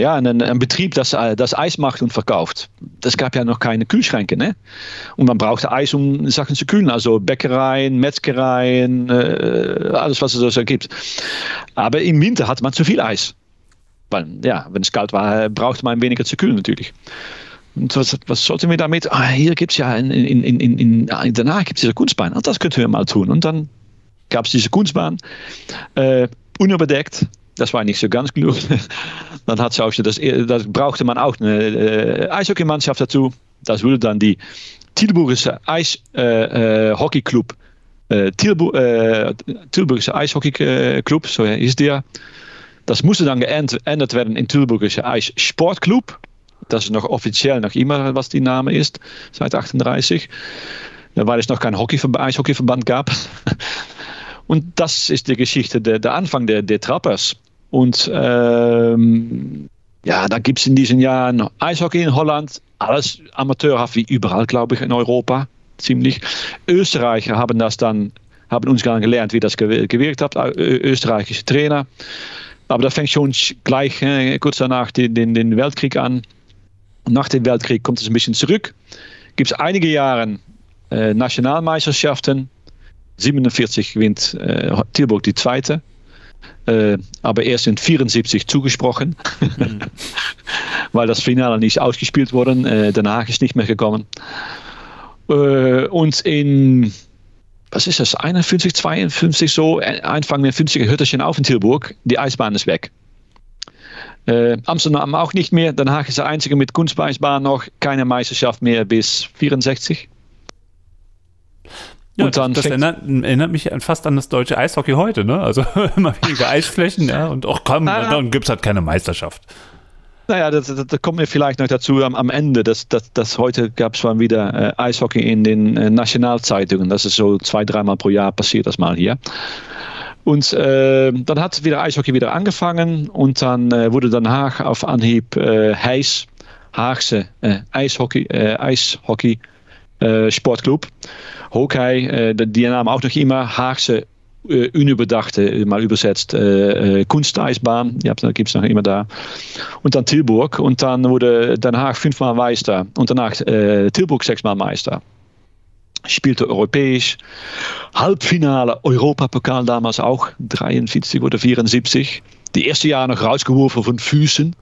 ja, ein, ein Betrieb, das, äh, das Eis macht und verkauft. Das gab ja noch keine Kühlschränke. Ne? Und man brauchte Eis, um Sachen zu kühlen. Also Bäckereien, Metzgereien, äh, alles, was es so gibt. Aber im Winter hatte man zu viel Eis. Weil, ja, wenn es kalt war, brauchte man weniger zu kühlen natürlich. Und was, was sollten wir damit? Ah, hier gibt es ja in, in, in, in, danach gibt es diese Kunstbahn. Und das könnten wir mal tun. Und dann gab es diese Kunstbahn, äh, unüberdeckt Das war nicht so ganz genug. Dann hat auch, das, das brauchte man auch eine äh, Eishockeymannschaft dazu. Das wurde dann die Tilburgische Eishockeyclub. Äh, äh, Tilburg, äh, Tilburgische Eishockeyclub, so hieß der. Das musste dann geändert werden in Tilburgische Eissportclub. Das ist noch offiziell noch immer, was die Name ist, seit 38. Weil es noch kein Hockey, Eishockeyverband gab. Und das ist die Geschichte, der, der Anfang der, der Trappers. Und ähm, ja, da gibt es in diesen Jahren Eishockey in Holland, alles amateurhaft wie überall, glaube ich, in Europa, ziemlich. Österreicher haben das dann, haben uns dann gelernt, wie das gewirkt hat, österreichische Trainer. Aber da fängt schon gleich äh, kurz danach den, den, den Weltkrieg an. Nach dem Weltkrieg kommt es ein bisschen zurück. Gibt es einige Jahre äh, Nationalmeisterschaften. 47 gewinnt äh, Tilburg die zweite. Äh, aber erst in 74 zugesprochen, mhm. weil das Finale nicht ausgespielt wurde. Äh, danach ist nicht mehr gekommen. Äh, und in, was ist das, 51, 52 so, Anfang der 50er hört das schon auf in Tilburg, die Eisbahn ist weg. Äh, Amsterdam auch nicht mehr. Den Haag ist der einzige mit Kunsteisbahn noch. Keine Meisterschaft mehr bis 64. Ja, und dann das, das erinnert, erinnert, mich fast an das deutsche Eishockey heute, ne? Also immer weniger Eisflächen, ja, und auch komm, ah, dann gibt es halt keine Meisterschaft. Naja, da das, das kommen wir vielleicht noch dazu am, am Ende. dass das, das heute gab es schon wieder äh, Eishockey in den äh, Nationalzeitungen. Das ist so zwei, dreimal pro Jahr passiert das mal hier. Und äh, dann hat wieder Eishockey wieder angefangen und dann äh, wurde Den Haag auf Anhieb äh, Heis, Haagse äh, Eishockey, Eishockey Sportclub. Hockey, äh, die Namen auch noch immer Haagse äh, unüberdachte, mal übersetzt, äh, äh, Kunsteisbahn, ja, gibt es noch immer da. Und dann Tilburg und dann wurde Den Haag fünfmal Meister danach äh, Tilburg sechsmal Meister. Spielte europäisch. Halbfinale Europapokal damals auch, 43 oder 74. Die erste Jahre noch rausgeworfen von Füßen.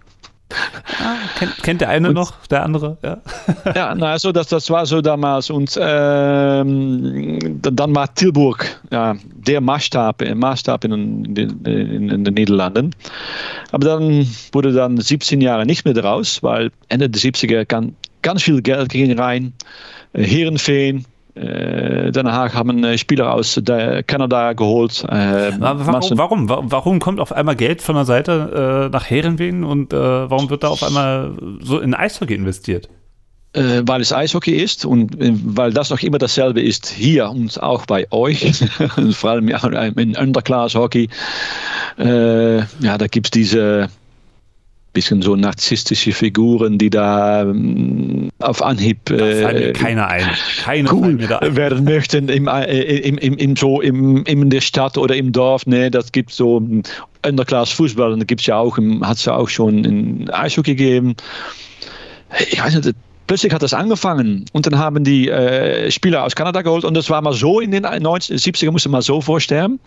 Ah, kennt, kennt, der eine und, noch, der andere? Ja, ja na, also das, das war so damals. Und ähm, dann war Tilburg ja, der Maßstab, Maßstab in, in, in, den Niederlanden. Aber dann wurde dann 17 Jahre nicht mehr draus, weil Ende der 70er kann, ganz viel Geld ging rein. Herenveen, äh, Den Haag haben äh, Spieler aus Kanada geholt. Äh, warum, warum, warum? kommt auf einmal Geld von der Seite nach Herrenwehen und warum wird da auf einmal so in Eishockey investiert? weil es Eishockey ist und weil das noch immer dasselbe ist hier und auch bei euch, vor allem in Underclass Hockey. ja, da gibt es diese bisschen so narzisstische Figuren, die da ähm, auf Anhieb äh, keiner ein. Keiner cool werden möchten im, äh, im, im, im, so im, in der Stadt oder im Dorf. Ne, das gibt so hm, Underclass Fußball und da gibt's ja auch, hat es ja auch schon in Eishockey gegeben. Ich weiß nicht, plötzlich hat das angefangen und dann haben die äh, Spieler aus Kanada geholt und das war mal so in den 90, 70er, musste man so vorstellen.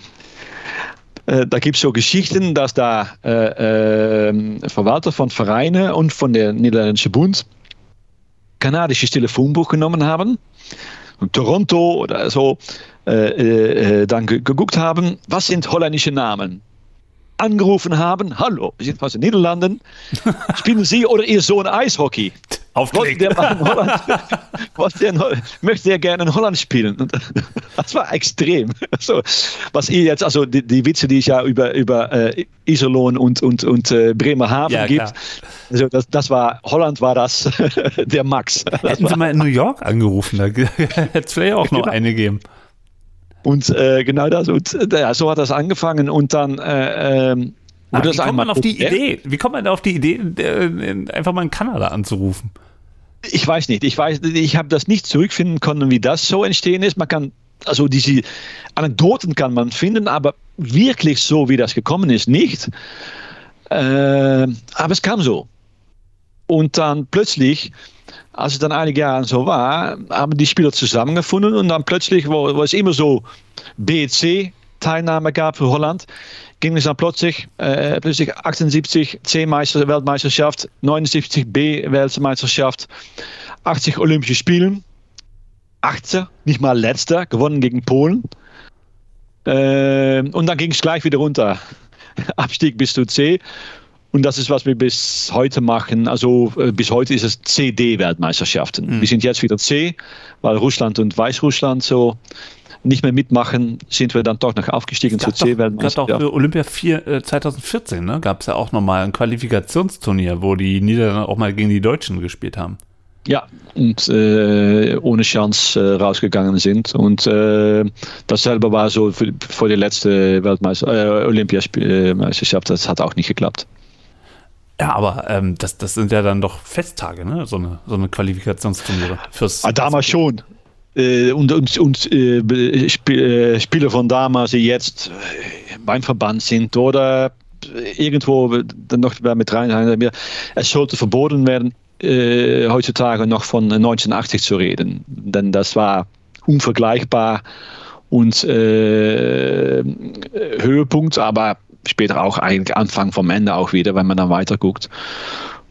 Äh, da gibt es so Geschichten, dass da äh, äh, Verwalter von Vereinen und von der Niederländischen Bund kanadisches Telefonbuch genommen haben. Toronto oder so äh, äh, dann geguckt haben, was sind holländische Namen? Angerufen haben, hallo, wir sind aus den Niederlanden, spielen Sie oder Ihr Sohn Eishockey? aufgelegt. Der Holland, der, möchte er gerne in Holland spielen. Das war extrem. So, was ihr jetzt, also die, die Witze, die es ja über, über äh, Iserlohn und, und, und äh, Bremerhaven ja, gibt, also das, das war, Holland war das der Max. Das Hätten Sie mal in New York angerufen, da hätte es vielleicht auch noch genau. eine geben. Und äh, genau das, und äh, ja, so hat das angefangen und dann äh, ähm, wie kommt man auf die Idee? Wie kommt man auf die Idee, einfach mal in Kanada anzurufen? Ich weiß nicht. Ich weiß, ich habe das nicht zurückfinden können, wie das so entstehen ist. Man kann, also diese Anekdoten kann man finden, aber wirklich so, wie das gekommen ist, nicht. Äh, aber es kam so. Und dann plötzlich, als es dann einige Jahre so war, haben die Spieler zusammengefunden und dann plötzlich, wo, wo es immer so BC Teilnahme gab für Holland, ging es dann plötzlich, äh, plötzlich 78 C-Meister Weltmeisterschaft, 79 B-Weltmeisterschaft, 80 Olympische Spiele, 18, nicht mal letzter, gewonnen gegen Polen. Äh, und dann ging es gleich wieder runter. Abstieg bis zu C. Und das ist, was wir bis heute machen. Also äh, bis heute ist es CD-Weltmeisterschaften. Mhm. Wir sind jetzt wieder C, weil Russland und Weißrussland so nicht mehr mitmachen, sind wir dann doch noch aufgestiegen zur C-Weltmeisterschaft. Gab auch für Olympia 4, äh, 2014, ne? gab es ja auch nochmal ein Qualifikationsturnier, wo die Niederlande auch mal gegen die Deutschen gespielt haben. Ja, und äh, ohne Chance äh, rausgegangen sind. Und äh, dasselbe war so für, für die letzte Weltmeister, äh, Olympiameisterschaft, das hat auch nicht geklappt. Ja, aber ähm, das, das sind ja dann doch Festtage, ne? So eine, so eine Qualifikationsturniere fürs. Ah, damals schon. Äh, und und, und äh, äh Spieler von damals, die jetzt beim Verband sind oder irgendwo dann noch mit rein. Es sollte verboten werden, äh, heutzutage noch von 1980 zu reden. Denn das war unvergleichbar und äh, Höhepunkt, aber später auch eigentlich Anfang vom Ende auch wieder, wenn man dann weiter guckt.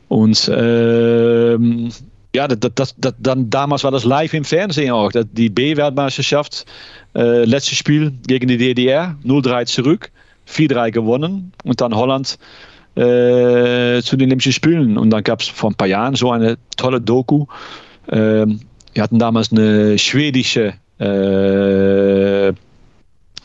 Und äh, ja, das, das, das, dann, damals war das live im Fernsehen auch. Die B-Weltmeisterschaft, äh, letztes Spiel gegen die DDR, 0-3 zurück, 4-3 gewonnen und dann Holland äh, zu den Olympischen Spielen. Und dann gab es vor ein paar Jahren so eine tolle Doku. Ähm, wir hatten damals eine schwedische äh,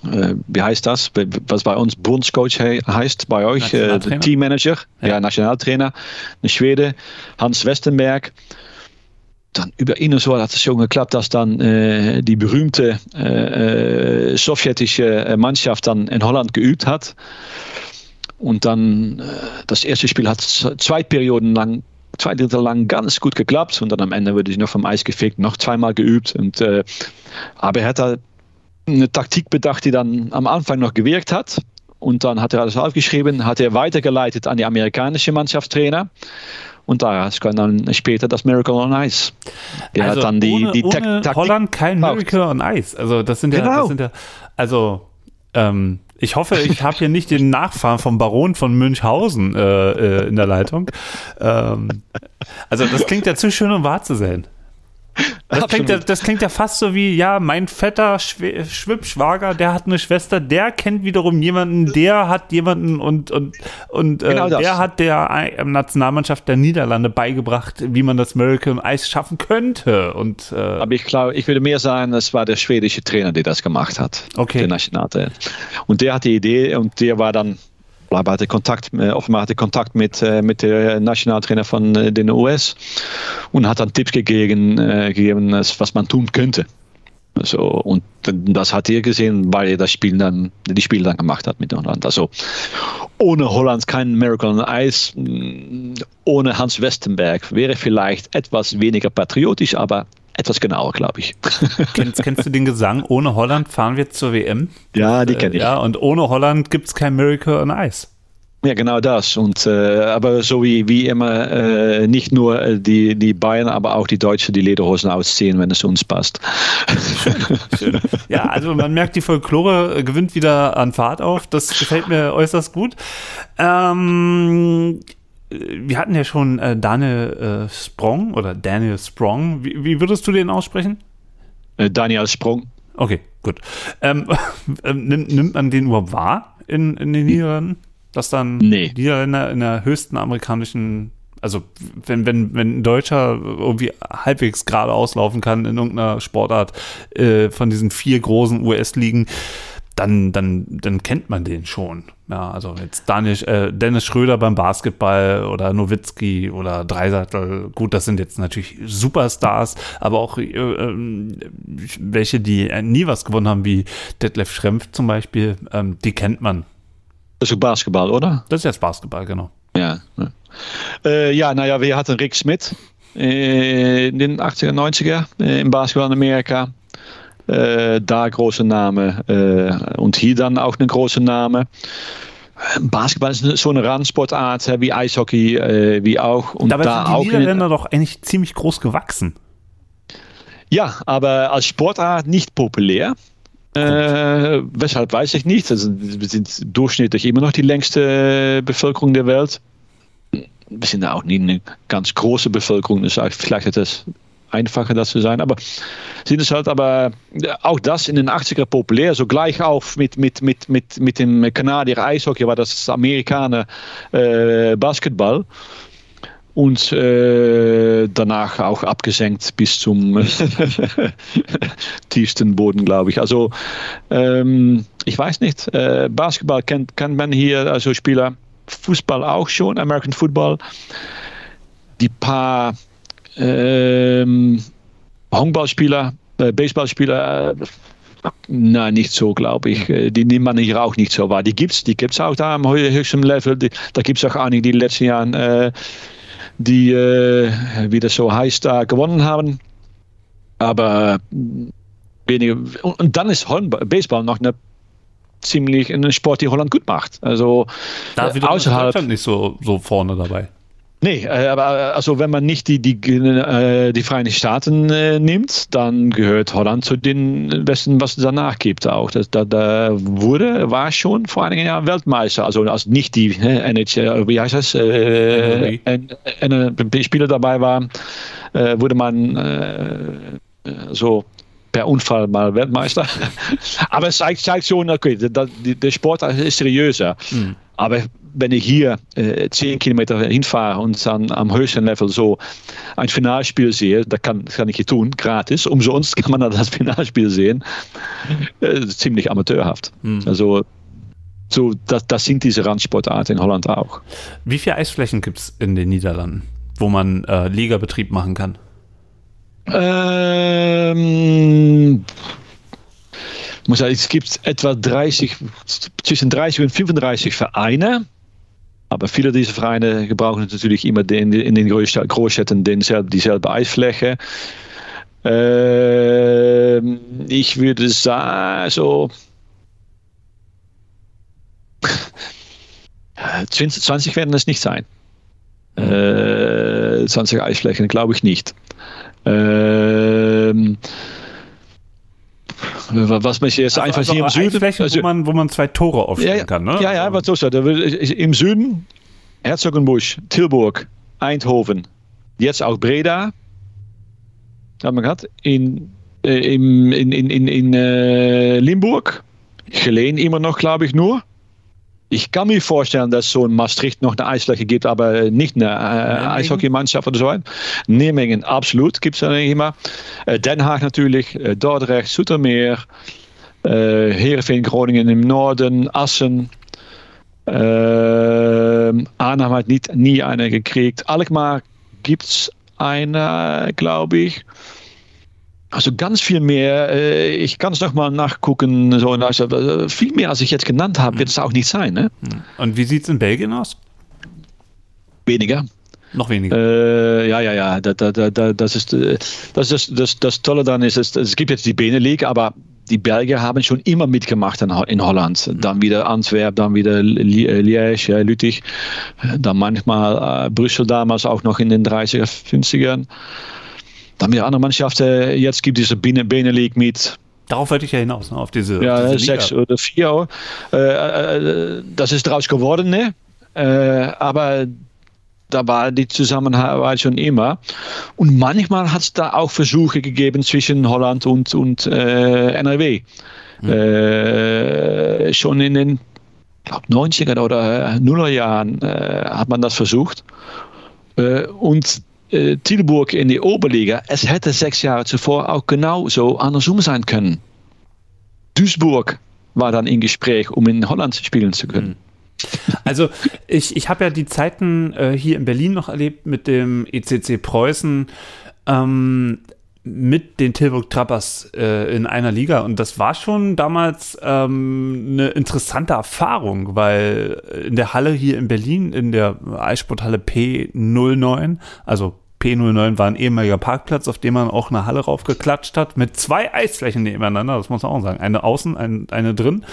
äh, wie heißt das? Was bei uns Bundescoach heißt, bei euch äh, Teammanager, ja. ja, Nationaltrainer, eine Schwede, Hans Westenberg. Dann über ihn und so hat es schon geklappt, dass dann äh, die berühmte sowjetische Mannschaft dann in Holland geübt hat. Und dann, das erste Spiel hat zwei Perioden lang zwei Drittel lang ganz gut geklappt und dann am Ende wurde ich noch vom Eis gefegt, noch zweimal geübt. Und, äh, aber er hat da eine Taktik bedacht, die dann am Anfang noch gewirkt hat. Und dann hat er alles aufgeschrieben, hat er weitergeleitet an die amerikanische Mannschaftstrainer. Und da kam dann später das Miracle on Ice. Er also hat dann die, ohne, die ohne Holland kein Miracle on Ice. Also das sind ja, genau. das sind ja also ähm, ich hoffe, ich habe hier nicht den Nachfahren vom Baron von Münchhausen äh, äh, in der Leitung. Ähm, also das klingt ja zu schön, um wahr zu sein. Das klingt, ja, das klingt, ja, fast so wie, ja, mein fetter Schw Schwippschwager, der hat eine Schwester, der kennt wiederum jemanden, der hat jemanden und, und, und äh, genau der hat der Nationalmannschaft der Niederlande beigebracht, wie man das American Ice schaffen könnte. Und, äh, Aber ich glaube, ich würde mehr sagen, es war der schwedische Trainer, der das gemacht hat. Okay. Der Nationaltrainer. Und der hat die Idee und der war dann Blabla hatte Kontakt, äh, offenbar hatte Kontakt mit, äh, mit der Nationaltrainer von den US und hat dann Tipps gegeben, gegeben was man tun könnte. So, und das hat er gesehen, weil er das Spiel dann, die Spiele dann gemacht hat mit Holland. Also ohne Holland kein Miracle on Ice, mm, ohne Hans Westenberg wäre vielleicht etwas weniger patriotisch, aber etwas genauer, glaube ich. Kennst, kennst, du den Gesang, ohne Holland fahren wir zur WM? Ja, die kenne ich. Ja, und ohne Holland gibt es kein Miracle on Ice. Ja, genau das. Und, äh, aber so wie, wie immer, äh, nicht nur äh, die, die Bayern, aber auch die Deutschen die Lederhosen ausziehen, wenn es uns passt. Schön, schön. Ja, also man merkt, die Folklore gewinnt wieder an Fahrt auf. Das gefällt mir äußerst gut. Ähm, wir hatten ja schon äh, Daniel äh, Sprong oder Daniel Sprong. Wie, wie würdest du den aussprechen? Äh, Daniel Sprong. Okay, gut. Ähm, nimmt, nimmt man den überhaupt wahr in, in den Niederlanden? Dass dann nee. Niederländer in der höchsten amerikanischen, also wenn, wenn, wenn ein Deutscher irgendwie halbwegs gerade auslaufen kann in irgendeiner Sportart äh, von diesen vier großen US-Ligen, dann, dann, dann kennt man den schon. Ja, also jetzt Daniel, äh, Dennis Schröder beim Basketball oder Nowitzki oder Dreiseitel, gut, das sind jetzt natürlich Superstars, aber auch äh, ähm, welche, die nie was gewonnen haben, wie Detlef Schrempf zum Beispiel, ähm, die kennt man. Das ist Basketball, oder? Das ist jetzt Basketball, genau. Ja, ja, äh, ja naja, wir hatten Rick Smith äh, in den 80er, 90er äh, im Basketball in Amerika. Äh, da große Name äh, und hier dann auch eine große Name. Basketball ist so eine Randsportart wie Eishockey, äh, wie auch. Und Dabei da sind die auch Niederländer doch eigentlich ziemlich groß gewachsen. Ja, aber als Sportart nicht populär. Äh, weshalb weiß ich nicht. Also, wir sind durchschnittlich immer noch die längste Bevölkerung der Welt. Wir sind auch nicht eine ganz große Bevölkerung, das ist vielleicht etwas einfacher das zu sein. Aber sind es halt aber auch das in den 80er populär, so gleich auf mit, mit, mit, mit, mit dem Kanadier Eishockey war das Amerikaner äh, Basketball und äh, danach auch abgesenkt bis zum tiefsten Boden, glaube ich. Also ähm, ich weiß nicht, äh, Basketball kennt, kennt man hier, also Spieler, Fußball auch schon, American Football. Die paar ähm, Honkballspieler, äh, Baseballspieler, äh, Nein, nicht so, glaube ich. Äh, die nimmt man hier auch nicht so wahr. Die gibt es die gibt's auch da am höchsten Level. Die, da gibt es auch einige, die in den letzten Jahren äh, die, äh, wie das so heißt, da gewonnen haben. Aber wenige. Und dann ist Baseball noch eine ziemlich ein Sport, die Holland gut macht. Also da äh, außerhalb Deutschland nicht so, so vorne dabei. Nee, äh, aber äh, also wenn man nicht die, die, äh, die Vereinigten Staaten äh, nimmt, dann gehört Holland zu den Besten, was es danach gibt auch. Das, da, da wurde, war schon vor einigen Jahren Weltmeister. Also, also nicht die NHL, wie heißt das? Äh, Spieler dabei war, äh, wurde man so per Unfall mal Weltmeister. aber es zeigt, zeigt schon, okay, der, der Sport ist seriöser. Mhm. Aber wenn ich hier äh, 10 Kilometer hinfahre und dann am höchsten Level so ein Finalspiel sehe, da kann, kann ich hier tun, gratis, umsonst kann man dann das Finalspiel sehen, äh, ziemlich amateurhaft. Mhm. Also so, das, das sind diese Randsportarten in Holland auch. Wie viele Eisflächen gibt es in den Niederlanden, wo man äh, Ligabetrieb machen kann? Ähm, muss sagen, es gibt etwa 30, zwischen 30 und 35 Vereine. Aber viele dieser Vereine gebrauchen natürlich immer in den Großstädten denselbe, dieselbe Eisfläche. Äh, ich würde sagen, so 20, 20 werden es nicht sein. Äh, 20 Eisflächen glaube ich nicht. Ähm, was mich jetzt also einfach also hier im Süden. Also, wo, man, wo man zwei Tore aufstellen ja, kann, ne? Ja, ja, was so ist Im Süden Herzogenbusch, Tilburg, Eindhoven, jetzt auch Breda. Haben wir gehabt. In, äh, in, in, in, in äh, Limburg. Geleen immer noch, glaube ich, nur. Ich kann mir vorstellen, dass so in Maastricht noch eine Eisfläche gibt, aber nicht eine äh, Eishockeymannschaft oder so. Nijmegen, absolut, gibt es da immer. Äh, Den Haag natürlich, äh, Dordrecht, Zoetermeer, äh, Heerenveen, Groningen im Norden, Assen. Äh, Arnhem hat nicht, nie eine gekriegt. Alkmaar gibt es eine, glaube ich. Also ganz viel mehr. Äh, ich kann es nochmal nachgucken. So, also äh, viel mehr, als ich jetzt genannt habe, wird es auch nicht sein. Ne? Hm. Und wie sieht es in Belgien aus? Weniger. Noch weniger. Äh, ja, ja, ja. Da, da, da, das ist äh, das, ist, das, das Tolle dann ist, es, es gibt jetzt die Benelux, aber die Belgier haben schon immer mitgemacht in Holland. Hm. Dann wieder Antwerp, dann wieder Liège, Lüttich, dann manchmal äh, Brüssel damals auch noch in den 30er, 50ern. Dann wieder andere Mannschaften. Jetzt gibt es diese Benelux mit Darauf wollte ich ja hinaus, ne? auf diese. Ja, auf diese sechs oder vier. Äh, äh, das ist draus geworden, ne? Äh, aber da war die Zusammenarbeit schon immer. Und manchmal hat es da auch Versuche gegeben zwischen Holland und, und äh, NRW. Mhm. Äh, schon in den glaub, 90er oder 0er Jahren äh, hat man das versucht. und äh, Tilburg in die Oberliga, es hätte sechs Jahre zuvor auch genauso andersrum sein können. Duisburg war dann im Gespräch, um in Holland spielen zu können. Also ich, ich habe ja die Zeiten äh, hier in Berlin noch erlebt mit dem ECC Preußen. Ähm, mit den Tilburg Trappers äh, in einer Liga und das war schon damals ähm, eine interessante Erfahrung, weil in der Halle hier in Berlin, in der Eissporthalle P09, also P09 war ein ehemaliger Parkplatz, auf dem man auch eine Halle raufgeklatscht hat, mit zwei Eisflächen nebeneinander, das muss man auch sagen. Eine außen, ein, eine drin.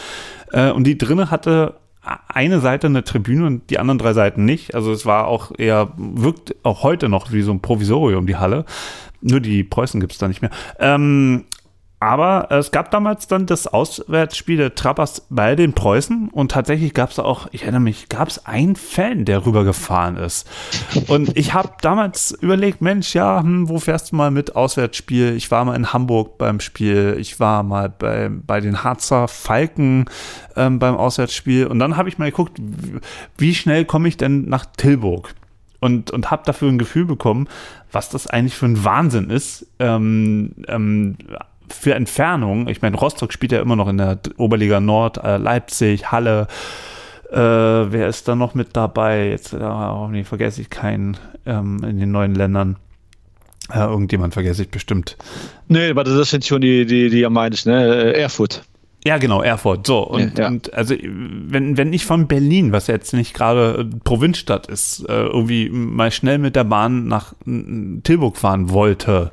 Äh, und die drinne hatte eine Seite eine Tribüne und die anderen drei Seiten nicht. Also es war auch eher, wirkt auch heute noch wie so ein Provisorium, die Halle. Nur die Preußen gibt es da nicht mehr. Ähm, Aber es gab damals dann das Auswärtsspiel der Trappers bei den Preußen und tatsächlich gab es auch, ich erinnere mich, gab es einen Fan, der rübergefahren ist. Und ich habe damals überlegt, Mensch, ja, hm, wo fährst du mal mit Auswärtsspiel? Ich war mal in Hamburg beim Spiel, ich war mal bei, bei den Harzer Falken ähm, beim Auswärtsspiel und dann habe ich mal geguckt, wie schnell komme ich denn nach Tilburg? Und, und habe dafür ein Gefühl bekommen, was das eigentlich für ein Wahnsinn ist, ähm, ähm, für Entfernung, ich meine, Rostock spielt ja immer noch in der Oberliga Nord, äh, Leipzig, Halle, äh, wer ist da noch mit dabei? Jetzt äh, hoffentlich vergesse ich keinen ähm, in den neuen Ländern. Äh, irgendjemand vergesse ich bestimmt. Nee, aber das sind schon die, die, die am meisten, ne? Äh, Erfurt. Ja, genau, Erfurt. So, und, ja. und also wenn, wenn ich von Berlin, was jetzt nicht gerade Provinzstadt ist, äh, irgendwie mal schnell mit der Bahn nach Tilburg fahren wollte,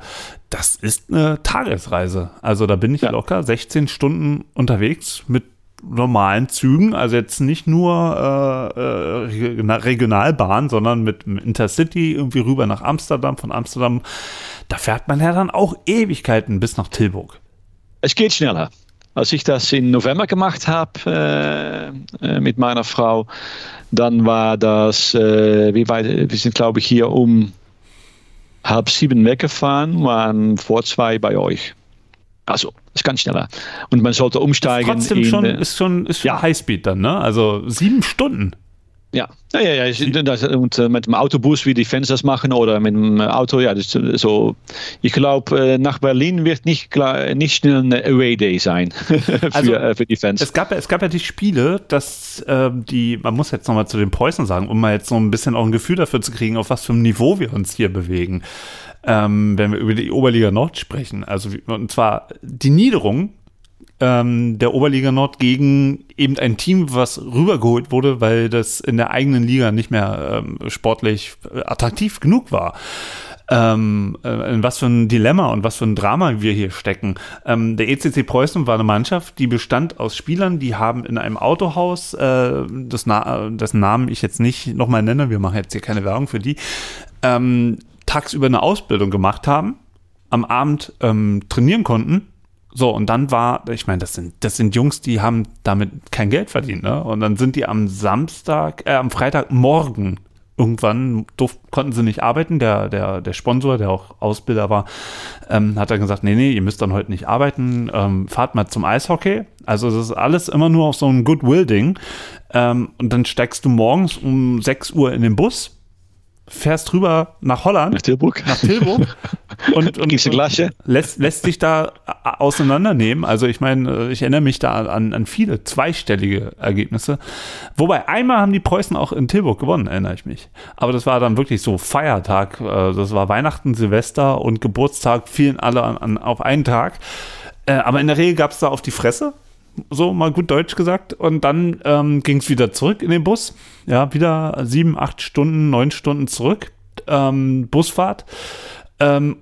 das ist eine Tagesreise. Also da bin ich ja. locker 16 Stunden unterwegs mit normalen Zügen, also jetzt nicht nur äh, äh Regionalbahn, sondern mit Intercity irgendwie rüber nach Amsterdam, von Amsterdam, da fährt man ja dann auch Ewigkeiten bis nach Tilburg. Es geht schneller. Als ich das im November gemacht habe äh, äh, mit meiner Frau, dann war das, äh, wie weit, wir sind glaube ich hier um halb sieben weggefahren, waren vor zwei bei euch. Also, ist ganz schneller. Und man sollte umsteigen. Ist trotzdem in, schon, ist schon, ist schon ja. Highspeed dann, ne? Also sieben Stunden. Ja, ja, ja, ja. Und äh, mit dem Autobus, wie die Fans das machen, oder mit dem Auto, ja, das so. Ich glaube, äh, nach Berlin wird nicht, klar, nicht schnell ein Away Day sein für, also, äh, für die Fans. Es gab, es gab ja die Spiele, dass äh, die, man muss jetzt nochmal zu den Preußen sagen, um mal jetzt so ein bisschen auch ein Gefühl dafür zu kriegen, auf was für einem Niveau wir uns hier bewegen. Ähm, wenn wir über die Oberliga Nord sprechen. Also, und zwar die Niederung ähm, der Oberliga Nord gegen eben ein Team, was rübergeholt wurde, weil das in der eigenen Liga nicht mehr ähm, sportlich attraktiv genug war. Ähm, äh, in was für ein Dilemma und was für ein Drama wir hier stecken. Ähm, der ECC Preußen war eine Mannschaft, die bestand aus Spielern, die haben in einem Autohaus, äh, das Na dessen Namen ich jetzt nicht nochmal nenne, wir machen jetzt hier keine Werbung für die, ähm, tagsüber eine Ausbildung gemacht haben, am Abend ähm, trainieren konnten so, und dann war, ich meine, das sind, das sind Jungs, die haben damit kein Geld verdient, ne? Und dann sind die am Samstag, äh, am Freitagmorgen irgendwann durf, konnten sie nicht arbeiten. Der, der, der Sponsor, der auch Ausbilder war, ähm, hat dann gesagt, nee, nee, ihr müsst dann heute nicht arbeiten, ähm, fahrt mal zum Eishockey. Also das ist alles immer nur auf so ein Goodwill-Ding. Ähm, und dann steigst du morgens um 6 Uhr in den Bus, fährst rüber nach Holland. Nach Tilburg. Nach Tilburg. und, und, Gibt's und lässt, lässt sich da auseinandernehmen. Also ich meine, ich erinnere mich da an, an viele zweistellige Ergebnisse. Wobei einmal haben die Preußen auch in Tilburg gewonnen, erinnere ich mich. Aber das war dann wirklich so Feiertag. Äh, das war Weihnachten, Silvester und Geburtstag fielen alle an, an auf einen Tag. Äh, aber in der Regel gab es da auf die Fresse so mal gut Deutsch gesagt. Und dann ähm, ging es wieder zurück in den Bus. Ja, wieder sieben, acht Stunden, neun Stunden zurück. Ähm, Busfahrt. Ähm,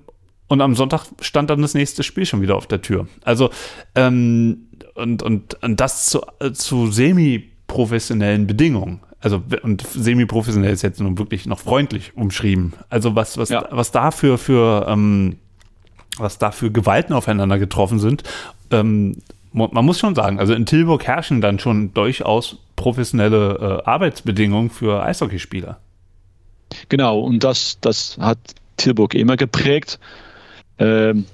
und am Sonntag stand dann das nächste Spiel schon wieder auf der Tür. Also, ähm, und, und, und das zu, äh, zu semi-professionellen Bedingungen. Also, und semi-professionell ist jetzt nun wirklich noch freundlich umschrieben. Also, was, was, ja. was da für, ähm, was da für Gewalten aufeinander getroffen sind, ähm, man muss schon sagen, also in Tilburg herrschen dann schon durchaus professionelle äh, Arbeitsbedingungen für Eishockeyspieler. Genau, und das, das hat Tilburg immer geprägt. Ähm,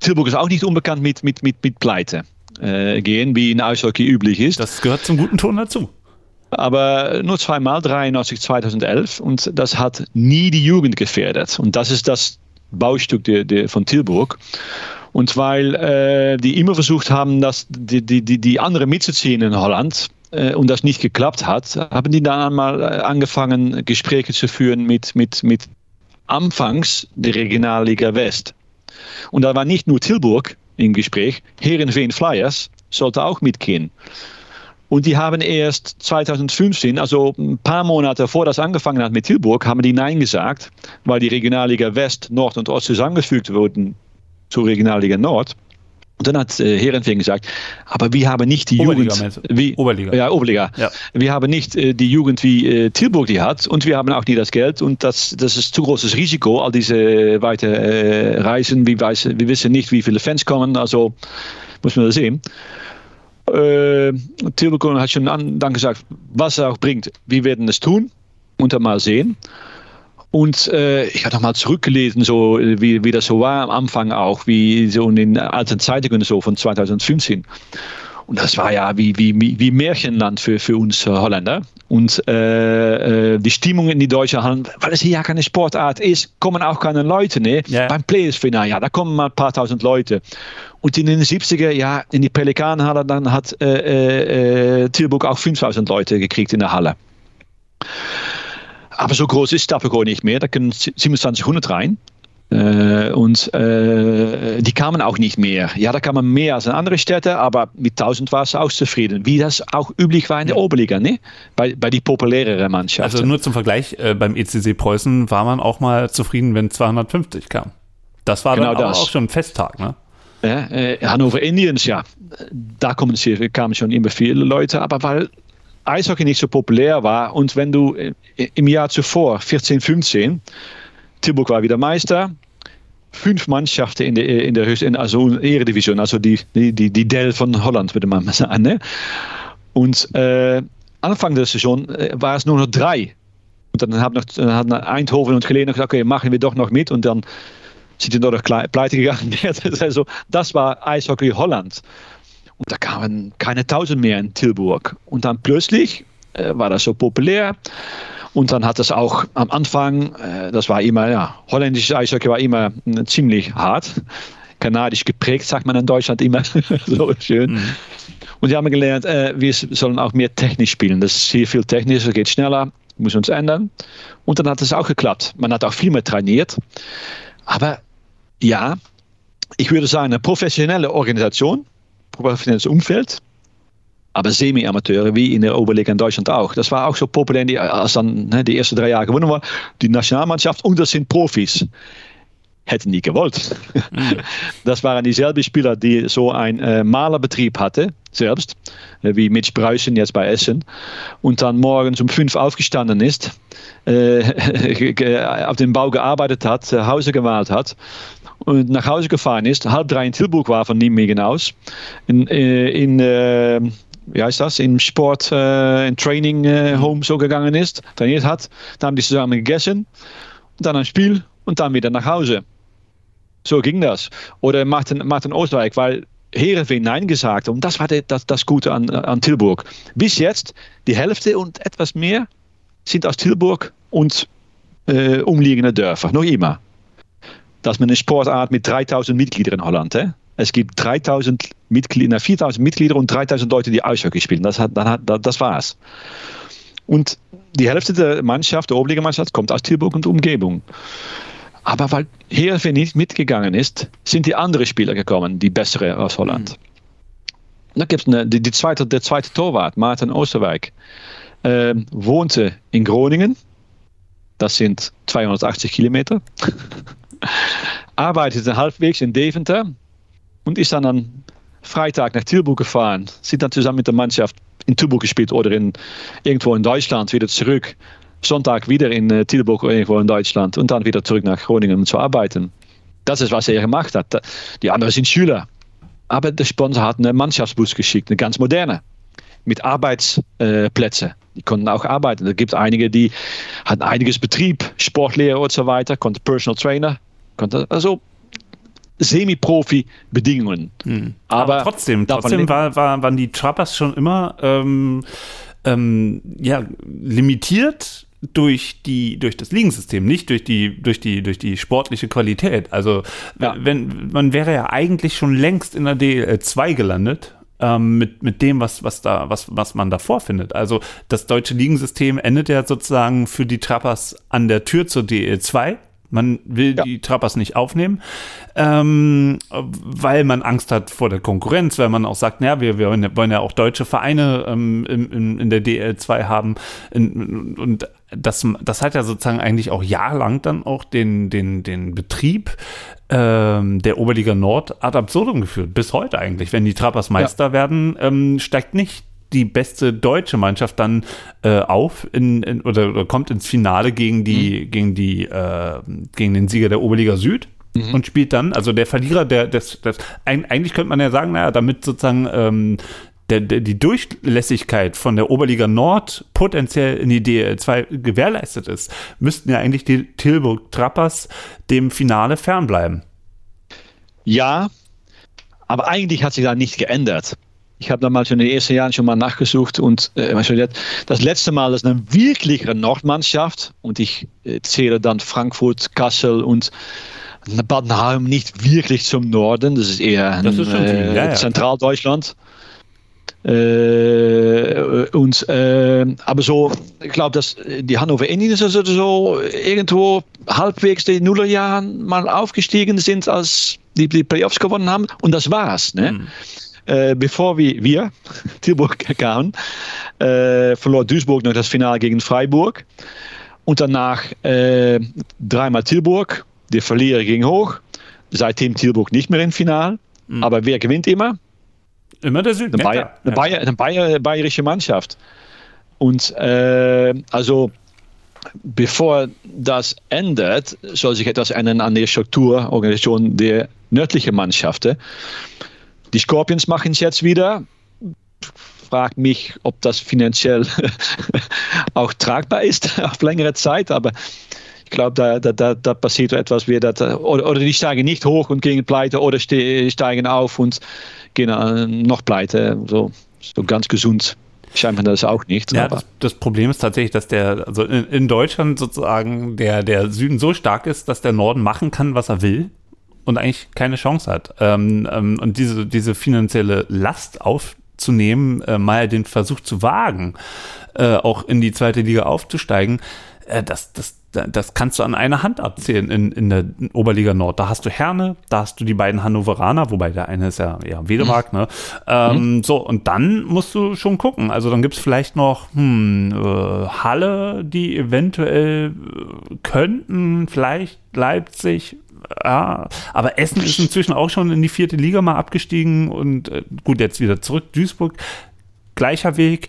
Tilburg ist auch nicht unbekannt mit, mit, mit, mit Pleite äh, gehen, wie in Eishockey üblich ist. Das gehört zum guten Ton dazu. Aber nur zweimal, 93, 2011. Und das hat nie die Jugend gefährdet. Und das ist das Baustück de, de, von Tilburg. Und weil äh, die immer versucht haben, das, die, die, die, die andere mitzuziehen in Holland äh, und das nicht geklappt hat, haben die dann einmal äh, angefangen, Gespräche zu führen mit, mit, mit anfangs der Regionalliga West. Und da war nicht nur Tilburg im Gespräch, Herenveen Flyers sollte auch mitgehen. Und die haben erst 2015, also ein paar Monate vor das angefangen hat mit Tilburg, haben die Nein gesagt, weil die Regionalliga West, Nord und Ost zusammengefügt wurden zur Regionalliga Nord. Und dann hat äh, Herenveen gesagt, aber wir haben nicht die Oberliga, Jugend wie Oberliga. Ja, Oberliga. Ja. Wir haben nicht äh, die Jugend wie äh, Tilburg die hat und wir haben auch nie das Geld und das, das ist zu großes Risiko, all diese weite äh, Reisen. Wir, weiß, wir wissen nicht, wie viele Fans kommen, also muss man das sehen. Äh, Tilburg hat schon an, dann gesagt, was er auch bringt, wir werden es tun und dann mal sehen. Und äh, ich habe nochmal zurückgelesen, so wie, wie das so war am Anfang auch, wie so in den alten Zeitungen so von 2015. Und das war ja wie, wie, wie Märchenland für, für uns Holländer. Und äh, äh, die Stimmung in die deutsche Hallen, weil es hier ja keine Sportart ist, kommen auch keine Leute. Ne? Ja. Beim Players-Final, ja, da kommen mal ein paar tausend Leute. Und in den 70er, ja, in die Pelikanhalle, dann hat äh, äh, Tilburg auch 5000 Leute gekriegt in der Halle. Aber so groß ist Stapelgård nicht mehr. Da können 2700 rein. Äh, und äh, die kamen auch nicht mehr. Ja, da kamen mehr als in andere Städte, aber mit 1000 war es auch zufrieden. Wie das auch üblich war in der Oberliga, ne? bei, bei die populäreren Mannschaften. Also nur zum Vergleich, äh, beim ECC Preußen war man auch mal zufrieden, wenn 250 kam. Das war Genau dann das. auch schon ein Festtag, ne? Ja, äh, Hannover Indians, ja, da kommen, kamen schon immer viele Leute, aber weil Eishockey nicht so populär war und wenn du äh, im Jahr zuvor, 14, 15, Tilburg war wieder Meister, fünf Mannschaften in der, in der höchsten, also Eredivision, also die, die, die, Dell von Holland, würde man mal sagen. Ne? Und äh, Anfang der Saison äh, war es nur noch drei. Und dann haben noch, dann haben Eindhoven und Geleen gesagt, okay, machen wir doch noch mit. Und dann sind die noch pleite gegangen. Also, das war Eishockey Holland. Und da kamen keine tausend mehr in Tilburg. Und dann plötzlich äh, war das so populär. Und dann hat es auch am Anfang, äh, das war immer, ja, holländisches Eishockey war immer äh, ziemlich hart. Kanadisch geprägt, sagt man in Deutschland immer. so schön. Und die haben gelernt, äh, wir sollen auch mehr technisch spielen. Das ist hier viel technischer, geht schneller, muss uns ändern. Und dann hat es auch geklappt. Man hat auch viel mehr trainiert. Aber ja, ich würde sagen, eine professionelle Organisation, professionelles Umfeld, aber Semi-Amateure, wie in der Oberliga in Deutschland auch. Das war auch so populär, die, als dann ne, die ersten drei Jahre gewonnen war, die Nationalmannschaft und das sind Profis. Hätten die gewollt. Das waren dieselben Spieler, die so einen äh, Malerbetrieb hatte, selbst, äh, wie Mitch Breußen jetzt bei Essen, und dann morgens um fünf aufgestanden ist, äh, ge- auf dem Bau gearbeitet hat, Hause gemalt hat und nach Hause gefahren ist, halb drei in Tilburg war von Nijmegen aus, in, äh, in äh, wie heißt das, im Sport, äh, in Training äh, Home so gegangen ist, trainiert hat, dann haben die zusammen gegessen, und dann ein Spiel und dann wieder nach Hause. So ging das. Oder Martin, Martin Oosterwijk, weil Heerenveen Nein gesagt und das war de, das, das Gute an, an Tilburg. Bis jetzt, die Hälfte und etwas mehr sind aus Tilburg und äh, umliegende Dörfer, noch immer. Das ist eine Sportart mit 3000 Mitgliedern in Holland. Hè? Es gibt 3000 Mitglieder, 4000 Mitglieder und 3000 Leute, die Eishockey spielen. Das, hat, dann hat, das war's. Und die Hälfte der Mannschaft, der Oberligamannschaft, kommt aus Tilburg und Umgebung. Aber weil Heerenveen nicht mitgegangen ist, sind die anderen Spieler gekommen, die bessere aus Holland. Da gibt es die, die zweite, der zweite Torwart, Martin Oosterwijk, äh, wohnte in Groningen. Das sind 280 Kilometer. Arbeitete halbwegs in Deventer und ist dann am Freitag nach Tilburg gefahren. Sind dann zusammen mit der Mannschaft in Tilburg gespielt oder in, irgendwo in Deutschland wieder zurück. Sonntag wieder in äh, Tilburg oder irgendwo in Deutschland und dann wieder zurück nach Groningen um zu arbeiten. Das ist, was er gemacht hat. Die anderen sind Schüler. Aber der Sponsor hat einen Mannschaftsbus geschickt, eine ganz moderne, mit Arbeitsplätzen. Die konnten auch arbeiten. Da gibt einige, die hatten einiges Betrieb, Sportlehrer und so weiter, konnte Personal Trainer, konnte also Semi-Profi-Bedingungen. Aber, trotzdem, davon trotzdem leben- war, war, waren die Trappers schon immer ähm, ähm, ja, limitiert durch die durch das Ligensystem, nicht durch die durch die durch die sportliche Qualität. Also Ja. wenn man wäre ja eigentlich schon längst in der DL2 gelandet. Ähm, mit, mit dem, was, was, da, was, was man da vorfindet. Also das deutsche Ligensystem endet ja sozusagen für die Trappers an der Tür zur DL2. Man will ja. die Trappers nicht aufnehmen, ähm, weil man Angst hat vor der Konkurrenz, weil man auch sagt, naja, wir, wir wollen ja auch deutsche Vereine ähm, in, in, in, der DL2 haben. In, und das, das hat ja sozusagen eigentlich auch jahrelang dann auch den, den, den Betrieb ähm, der Oberliga Nord ad absurdum geführt. Bis heute eigentlich. Wenn die Trappers Meister ja. werden, ähm, steigt nicht die beste deutsche Mannschaft dann äh, auf in, in, oder, oder, kommt ins Finale gegen die mhm. gegen die äh, gegen den Sieger der Oberliga Süd mhm. und spielt dann also der Verlierer der des, des eigentlich könnte man ja sagen naja damit sozusagen ähm, der, der, die Durchlässigkeit von der Oberliga Nord potenziell in die DL2 gewährleistet ist, müssten ja eigentlich die Tilburg Trappers dem Finale fernbleiben. Ja, aber eigentlich hat sich da nicht geändert. Ich habe damals in den ersten Jahren schon mal nachgesucht und äh, das letzte Mal ist eine wirkliche Nordmannschaft und ich äh, zähle dann Frankfurt, Kassel und Badenheim nicht wirklich zum Norden, das ist eher das ist äh, ja, ja. Zentraldeutschland. Äh, und, äh, aber so, ich glaube, dass die Hannover Indians also so irgendwo halbwegs die Nullerjahren mal aufgestiegen sind, als die, die Playoffs gewonnen haben. Und das war's. Ne? Mhm. Äh, bevor wir, wir Tilburg kamen, äh, verlor Duisburg noch das Finale gegen Freiburg. Und danach äh, dreimal Tilburg. Der Verlierer ging hoch. Seitdem Tilburg nicht mehr im Finale. Mhm. Aber wer gewinnt immer? Immer der Süden. Eine, Bayer, eine, Bayer, eine Bayer, bayerische Mannschaft. Und äh, also bevor das ändert, soll sich etwas ändern an der Strukturorganisation der nördlichen Mannschaften. Die Scorpions machen es jetzt wieder. Frag mich, ob das finanziell auch tragbar ist auf längere Zeit, aber ich glaube, da, da, da, da, passiert etwas, wie das, oder, oder, die steigen nicht hoch und gehen pleite oder steigen auf und gehen äh, noch pleite. So, so ganz gesund scheinbar das auch nicht. Ja, das, das, Problem ist tatsächlich, dass der, also in, in, Deutschland sozusagen der, der Süden so stark ist, dass der Norden machen kann, was er will und eigentlich keine Chance hat. Ähm, ähm, und diese, diese finanzielle Last aufzunehmen, äh, mal den Versuch zu wagen, äh, auch in die zweite Liga aufzusteigen, äh, das, das, das kannst du an einer Hand abzählen in, in der Oberliga Nord. Da hast du Herne, da hast du die beiden Hannoveraner, wobei der eine ist ja, ja Wedemark, ne? Ähm, mhm. So, und dann musst du schon gucken. Also dann gibt es vielleicht noch hm, äh, Halle, die eventuell äh, könnten, vielleicht Leipzig, ja, aber Essen ist inzwischen auch schon in die vierte Liga mal abgestiegen und äh, gut, jetzt wieder zurück. Duisburg, gleicher Weg.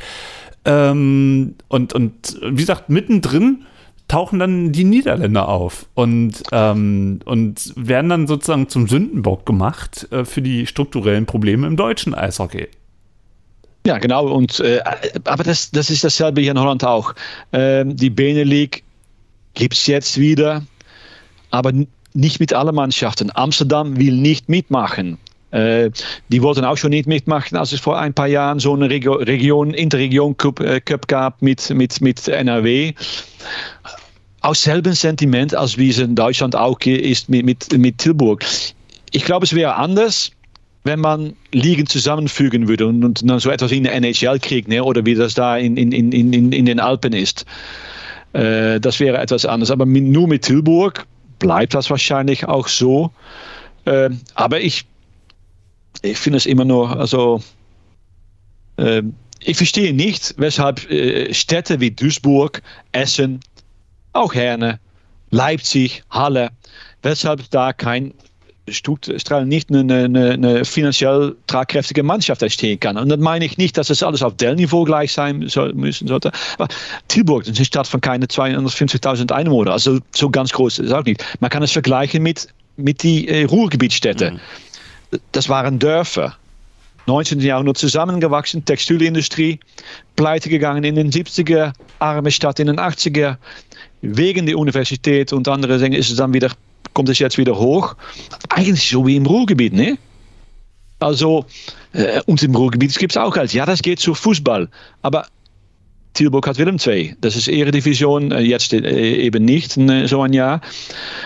Ähm, und, und wie gesagt, mittendrin tauchen dann die Niederländer auf und, ähm, und werden dann sozusagen zum Sündenbock gemacht äh, für die strukturellen Probleme im deutschen Eishockey. Ja, genau. Und, äh, aber das, das ist dasselbe hier in Holland auch. Ähm, die Benelux gibt es jetzt wieder, aber nicht mit allen Mannschaften. Amsterdam will nicht mitmachen. Äh, die wollten auch schon nicht mitmachen, als es vor ein paar Jahren so eine Regio Region, Interregion Cup, äh, Cup gab mit, mit, mit NRW. Aus selben Sentiment, als wie es in Deutschland auch ist mit, mit, mit Tilburg. Ich glaube, es wäre anders, wenn man Ligen zusammenfügen würde und, dann so etwas in der NHL kriegt, ne? oder wie das da in, in, in, in, in den Alpen ist. Äh, das wäre etwas anders. Aber nur mit Tilburg bleibt das wahrscheinlich auch so. Äh, aber ich, ich finde es immer noch, also äh, ich verstehe nicht, weshalb äh, Städte wie Duisburg, Essen, auch Herne, Leipzig, Halle, weshalb da kein Stuttgart nicht eine, eine, eine, finanziell tragkräftige Mannschaft entstehen kann. Und dann meine ich nicht, dass es alles auf Dell-Niveau gleich sein soll, müssen sollte. Aber Tilburg ist eine Stadt von keine 250.000 Einwohner. Also so ganz groß ist es auch nicht. Man kann es vergleichen mit, mit die äh, Ruhrgebietsstädte. Mhm. Das waren Dörfer. 19. Jahrhundert zusammengewachsen, Textilindustrie, pleite gegangen in den 70er, arme Stadt in den 80er. Wegen der Universität und andere Dinge ist es dann wieder kommt es jetzt wieder hoch. Eigentlich so wie im Ruhrgebiet, ne? Also, äh, und im Ruhrgebiet gibt es auch Geld. Ja, das geht zu Fußball. Aber Tilburg hat Willem II. Das ist Eredivision, äh, jetzt eben nicht äh, so ein Jahr.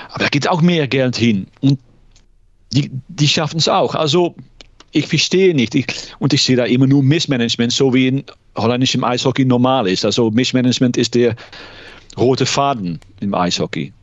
Aber da geht auch mehr Geld hin. Und die, die schaffen es auch. Also, ich verstehe nicht. Ich, und ich sehe da immer nur Missmanagement, so wie in holländischem Eishockey normal ist. Also, Missmanagement ist der rote Faden im Eishockey.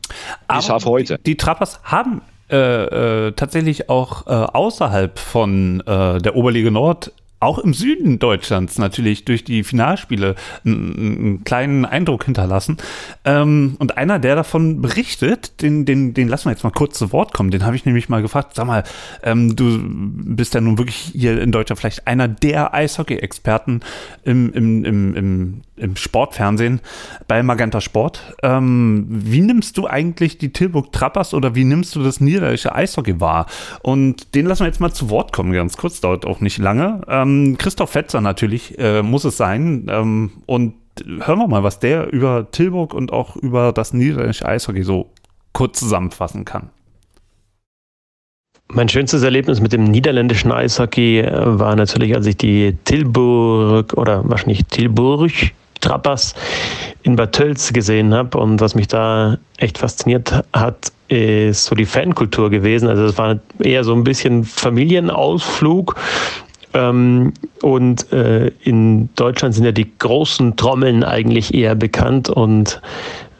Bis auf heute. Die, die Trappers haben äh, äh, tatsächlich auch äh, außerhalb von äh, der Oberliga Nord auch im Süden Deutschlands natürlich durch die Finalspiele einen, einen kleinen Eindruck hinterlassen. Ähm, und einer, der davon berichtet, den, den, den lassen wir jetzt mal kurz zu Wort kommen. Den habe ich nämlich mal gefragt. Sag mal, ähm, du bist ja nun wirklich hier in Deutschland vielleicht einer der Eishockey-Experten im, im, im, im, im Sportfernsehen bei Magenta Sport. Ähm, wie nimmst du eigentlich die Tilburg Trappers oder wie nimmst du das niederländische Eishockey wahr? Und den lassen wir jetzt mal zu Wort kommen, ganz kurz, dauert auch nicht lange. Ähm, ähm, Christoph Fetzer natürlich äh, muss es sein. Ähm, und hören wir mal, was der über Tilburg und auch über das niederländische Eishockey so kurz zusammenfassen kann. Mein schönstes Erlebnis mit dem niederländischen Eishockey äh, war natürlich, als ich die Tilburg oder wahrscheinlich Tilburg Trappers in Bad Tölz gesehen habe. Und was mich da echt fasziniert hat, ist so die Fankultur gewesen. Also es war eher so ein bisschen Familienausflug ähm, und äh, in Deutschland sind ja die großen Trommeln eigentlich eher bekannt und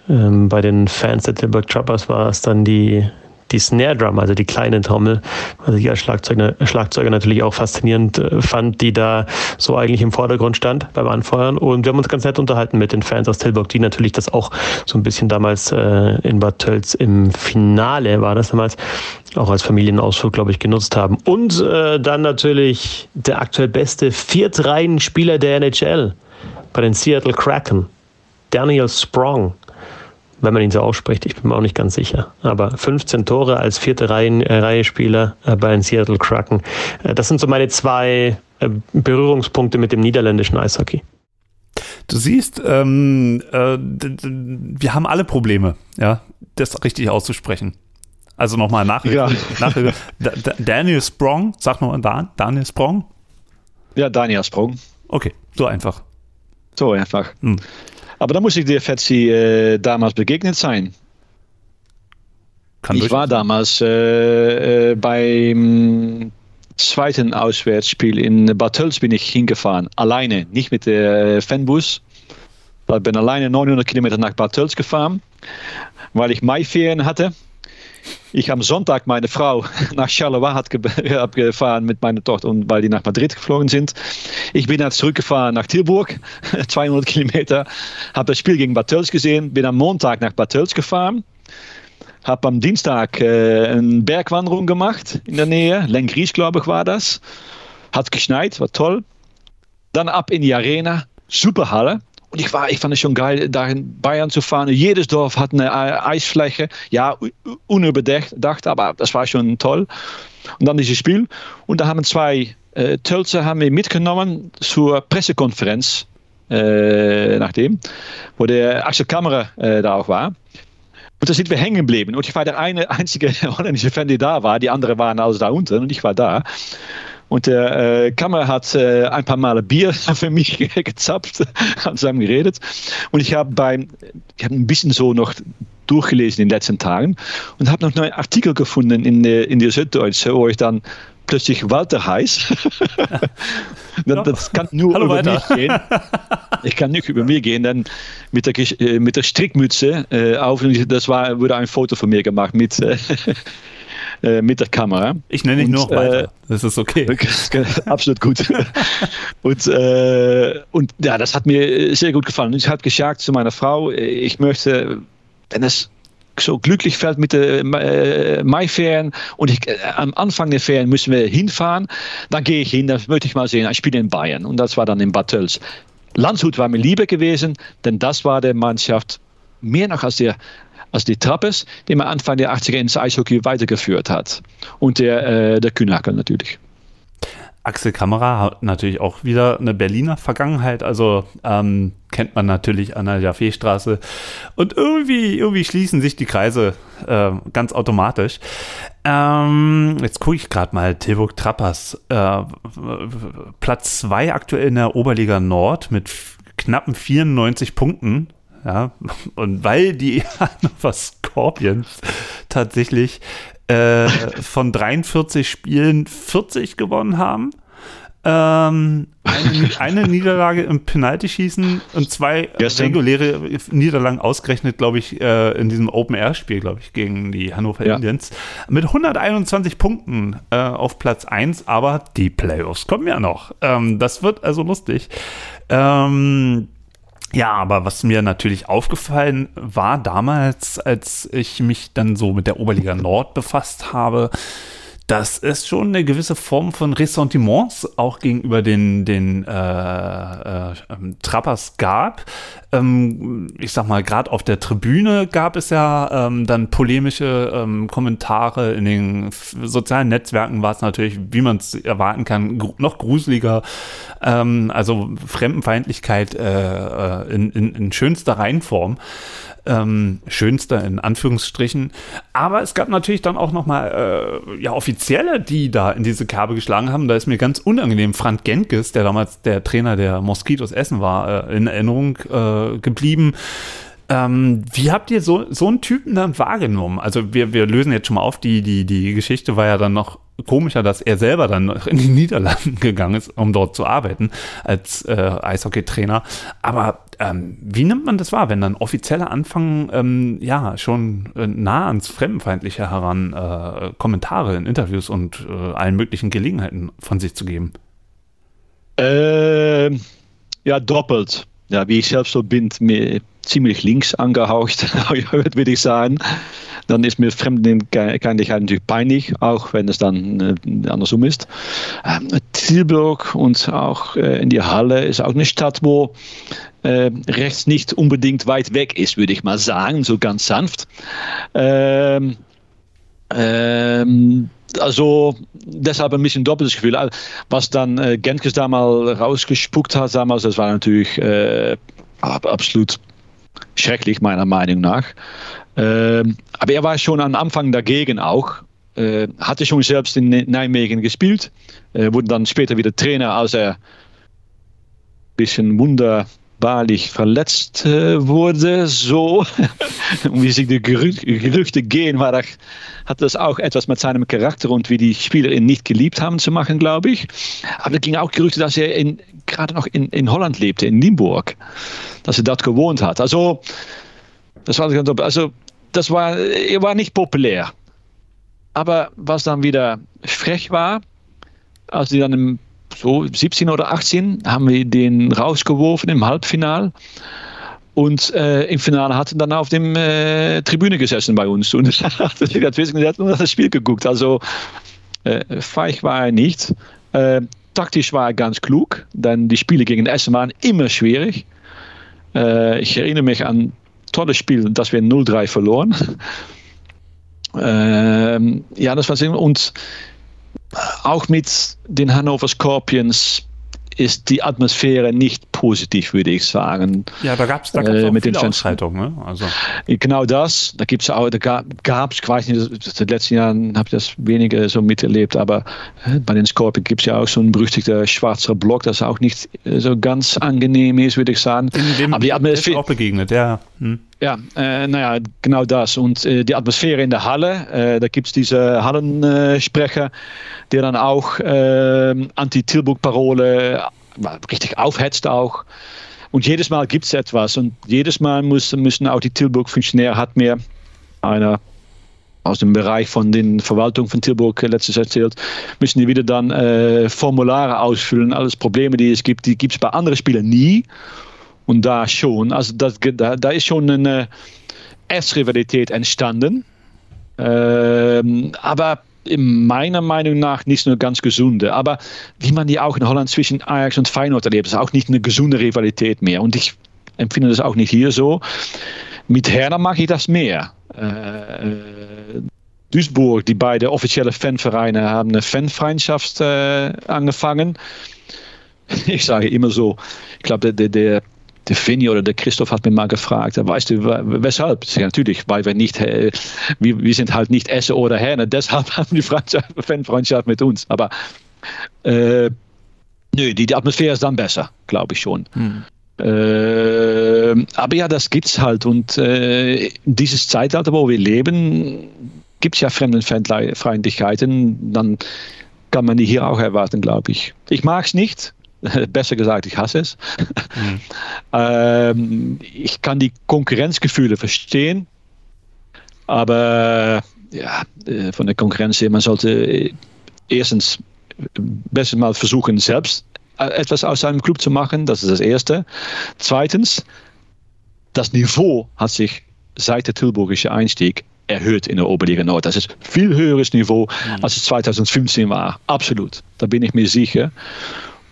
ähm, bei den Fans der Tilburg Trappers war es dann die die Snare Drum, also die kleine Trommel, was ich als Schlagzeuger, Schlagzeuger natürlich auch faszinierend äh, fand, die da so eigentlich im Vordergrund stand beim Anfeuern. Und wir haben uns ganz nett unterhalten mit den Fans aus Tilburg, die natürlich das auch so ein bisschen damals äh, in Bad Tölz im Finale war das damals auch als Familienausflug, glaube ich, genutzt haben. Und äh, dann natürlich der aktuell beste Viertreihenspieler der NHL bei den Seattle Kraken, Daniel Sprong wenn man ihn so ausspricht, ich bin mir auch nicht ganz sicher. Aber 15 Tore als vierte Reihen, äh, Reihe Spieler äh, bei den Seattle Kraken. Äh, das sind so meine zwei äh, Berührungspunkte mit dem niederländischen Eishockey. Du siehst, ähm, äh, wir haben alle Probleme, ja, das richtig auszusprechen. Also nochmal nach, ja. nach Daniel Sprong, sag nochmal Dan, Daniel Sprong. Ja, Daniel Sprong. Okay, so einfach. So einfach. Hm. Aber da muss ich dir, Fetzi, äh, damals begegnet sein. Kann ich war damals äh, äh, beim zweiten Auswärtsspiel in Bad Tölz bin ich hingefahren. Alleine, nicht mit der Fanbus. Ich bin alleine 900 Kilometer nach Bad Tölz gefahren, weil ich Maiferien hatte ich am Sonntag meine Frau nach Charleroi hat abgefahren mit meiner Tochter und weil die nach Madrid geflogen sind. Ich bin dann zurückgefahren nach Tilburg, 200 Kilometer, habe das Spiel gegen Bad Tölz gesehen, bin am Montag nach Bad Tölz gefahren, habe am Dienstag äh, eine Bergwanderung gemacht in der Nähe, Lengries glaube ich war das, hat geschneit, war toll. Dann ab in die Arena, super Halle, und ich, war, ich fand es schon geil, da in Bayern zu fahren. Jedes Dorf hat eine Eisfläche. Ja, unüberdacht, aber das war schon toll. Und dann dieses Spiel. Und da haben zwei äh, Tölzer haben wir mitgenommen zur Pressekonferenz, äh, nachdem, wo der Axel Kammerer äh, da auch war. Und da sind wir hängen geblieben. Und ich war der eine einzige holländische Fan, der da war. Die anderen waren also da unten und ich war da. Und der äh, Kammer hat äh, ein paar Male Bier für mich gezapft, haben zusammen geredet. Und ich habe beim, ich habe ein bisschen so noch durchgelesen in den letzten Tagen und habe noch einen Artikel gefunden in der, in der Süddeutsche, wo ich dann plötzlich Walter heiß. das, das, kann nur Hallo über weiter. mich gehen. Ich kann nicht über mich gehen, dann mit der, äh, mit der Strickmütze äh, auf. Das war, wurde ein Foto von mir gemacht mit, äh, äh, mit der Kamera. Ich nenne dich nur noch weiter. Äh, das ist okay. Absolut gut. und, äh, und ja, das hat mir sehr gut gefallen. Ich habe gesagt zu meiner Frau, ich möchte, wenn es so glücklich fällt mit der äh, Mai-Ferien und ich, äh, am Anfang der Ferien müssen wir hinfahren, dann gehe ich hin, dann möchte ich mal sehen, ich spiele in Bayern und das war dann in Bad Tölz. Landshut war mir lieber gewesen, denn das war der Mannschaft mehr noch als der als die Trappes, die man Anfang der 80er ins Eishockey weitergeführt hat. Und der, äh, der Kühnacker natürlich. Axel Kamera hat natürlich auch wieder eine Berliner Vergangenheit, also ähm, kennt man natürlich an der Jaffeestraße. Und irgendwie, irgendwie schließen sich die Kreise äh, ganz automatisch. Ähm, jetzt gucke ich gerade mal, Tilburg Trappers, äh, Platz 2 aktuell in der Oberliga Nord mit knappen 94 Punkten. Ja, und weil die Hannover Scorpions tatsächlich äh, von 43 Spielen 40 gewonnen haben, Ähm, eine, eine, Niederlage im Penalty-Schießen und zwei Gestern. reguläre Niederlagen ausgerechnet, glaube ich, äh, in diesem Open-Air-Spiel, glaube ich, gegen die Hannover Ja. Indians. Mit 121 Punkten äh, auf Platz 1, aber die Playoffs kommen ja noch. Ähm, das wird also lustig. Ähm, ja, aber was mir natürlich aufgefallen war damals, als ich mich dann so mit der Oberliga Nord befasst habe, dass es schon eine gewisse Form von Ressentiments auch gegenüber den, den äh, äh, ähm, Trappers gab. Ähm, ich sag mal, gerade auf der Tribüne gab es ja ähm, dann polemische ähm, Kommentare. In den sozialen Netzwerken war es natürlich, wie man es erwarten kann, gru noch gruseliger. Ähm, also Fremdenfeindlichkeit äh, äh, in, in, in schönster Reihenform ähm, schönster in Anführungsstrichen. Aber es gab natürlich dann auch nochmal äh, ja, Offizielle, die da in diese Kerbe geschlagen haben. Da ist mir ganz unangenehm Frank Genkes, der damals der Trainer der Moskitos Essen war, äh, in Erinnerung äh, geblieben. Ähm, wie habt ihr so, so einen Typen dann wahrgenommen? Also wir, wir lösen jetzt schon mal auf, die, die, die Geschichte war ja dann noch komischer, dass er selber dann in die Niederlanden gegangen ist, um dort zu arbeiten als äh, Eishockeytrainer. Aber ähm, wie nimmt man das wahr, wenn dann Offizielle anfangen, ähm, ja, schon äh, nah ans Fremdenfeindliche heran äh, Kommentare in Interviews und äh, allen möglichen Gelegenheiten von sich zu geben? Äh, ja, doppelt. Ja, wie ich selbst so bin, mir ziemlich links angehaucht, würde ich sagen. Dann ist mir Fremdenfeindlichkeit natürlich peinlich, auch wenn es dann äh, andersrum ist. Ähm, Tilburg und auch äh, in die Halle ist auch eine Stadt, wo äh, rechts nicht unbedingt weit weg ist, würde ich mal sagen, so ganz sanft. Ähm, ähm, also deshalb ein bisschen doppeltes Gefühl. Was dann äh, Genkes da mal rausgespuckt hat damals, das war natürlich äh, ab- absolut schrecklich meiner Meinung nach. Ähm, aber er war schon am Anfang dagegen auch. Äh, hatte schon selbst in Nijmegen gespielt, äh, wurde dann später wieder Trainer, als er ein bisschen wunderbarlich verletzt äh, wurde. So, wie sich die Gerü Gerüchte gehen, war das, hat das auch etwas mit seinem Charakter und wie die Spieler ihn nicht geliebt haben zu machen, glaube ich. Aber es ging auch Gerüchte, dass er gerade noch in, in Holland lebte, in Limburg, dass er dort gewohnt hat. Also, das war also, das war, er war nicht populär. Aber was dann wieder frech war, als die dann im so 17 oder 18 haben wir den rausgeworfen im Halbfinale. Und äh, im Finale hat er dann auf dem äh, Tribüne gesessen bei uns und und hat das Spiel geguckt. Also äh, feig war er nicht. Äh, taktisch war er ganz klug, denn die Spiele gegen Essen waren immer schwierig. Äh, ich erinnere mich an ein tolles Spiel, das wir 0-3 verloren. Ähm, ja, das war und auch mit den Hannover Scorpions ist die Atmosphäre nicht positiv, würde ich sagen. Ja, da gab es da gab's Äh, mit den. Ausschreitungen. Ne? Also, Genau das. Da gibt es auch, da gab es, ich weiß nicht, in den letzten Jahren habe ich das weniger so miterlebt, aber äh, bei den Scorpions gibt es ja auch so ein berüchtigter schwarzer Block, das auch nicht äh, so ganz angenehm ist, würde ich sagen. dem, dem aber die ist Atmosphäre, auch begegnet, ja. Hm. Ja, äh, naja, genau das. Und äh, die Atmosphäre in der Halle, äh, da gibt es diese Hallensprecher, der dann auch Anti-Tilburg-Parole richtig aufhetzt auch. Und jedes Mal gibt es etwas. Und jedes Mal muss, müssen auch die Tilburg-Funktionäre, hat mir einer aus dem Bereich von den Verwaltung von Tilburg letztes erzählt, müssen die wieder dann Formulare ausfüllen. Alles Probleme, die es gibt, die gibt es bei anderen Spielern nie. Und da schon. Also das, da, da ist schon eine Erzrivalität entstanden. Ähm, aber in meiner Meinung nach nicht nur ganz gesunde. Aber wie man die auch in Holland zwischen Ajax und Feyenoord erlebt, ist auch nicht eine gesunde Rivalität mehr. Und ich empfinde das auch nicht hier so. Mit Herner mag ich das mehr. Äh, Duisburg, die beiden offizielle Fanvereine, haben eine Fanfeindschaft äh, angefangen. Ich sage immer so, ich glaube, der, der, der Finny oder der Christoph hat mir mal gefragt, weißt du, weshalb? Ja, natürlich, weil wir nicht, äh, wir, wir sind halt nicht Esse oder Herne, deshalb haben die Freundschaft, Fanfreundschaft mit uns. Aber äh, nö, die, die Atmosphäre ist dann besser, glaube ich schon. Hm. Äh, aber ja, das gibt's halt. Und äh, dieses Zeitalter, wo wir leben, gibt es ja Fremdenfeindlichkeiten. Dann kann man die hier auch erwarten, glaube ich. Ich mag es nicht. Besser gesagt, ich hasse es. Mhm. ähm, ich kann die Konkurrenzgefühle verstehen, aber ja, äh, von der Konkurrenz her, man sollte äh, erstens besser mal versuchen, selbst äh, etwas aus seinem Club zu machen. Das ist das Erste. Zweitens, das Niveau hat sich seit der Tilburgische Einstieg erhöht in der Oberliga Nord. Das ist viel höheres Niveau, mhm. als es 2015 war. Absolut. Da bin ich mir sicher.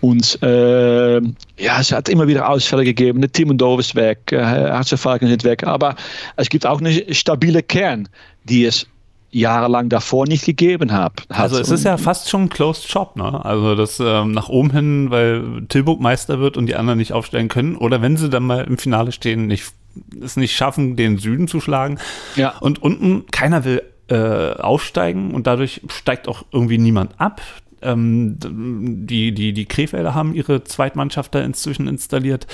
Und äh, ja, es hat immer wieder Ausfälle gegeben. Der Timondov ist weg, äh, Herzerfalken sind weg. Aber es gibt auch einen stabilen Kern, die es jahrelang davor nicht gegeben hat. Also es ist ja fast schon ein Closed Shop, ne? Also das ähm, nach oben hin, weil Tilburg Meister wird und die anderen nicht aufstellen können. Oder wenn sie dann mal im Finale stehen, nicht, es nicht schaffen, den Süden zu schlagen. Ja. Und unten, keiner will äh, aufsteigen und dadurch steigt auch irgendwie niemand ab. Ähm, die, die, die Krefelder haben ihre Zweitmannschaft da inzwischen installiert.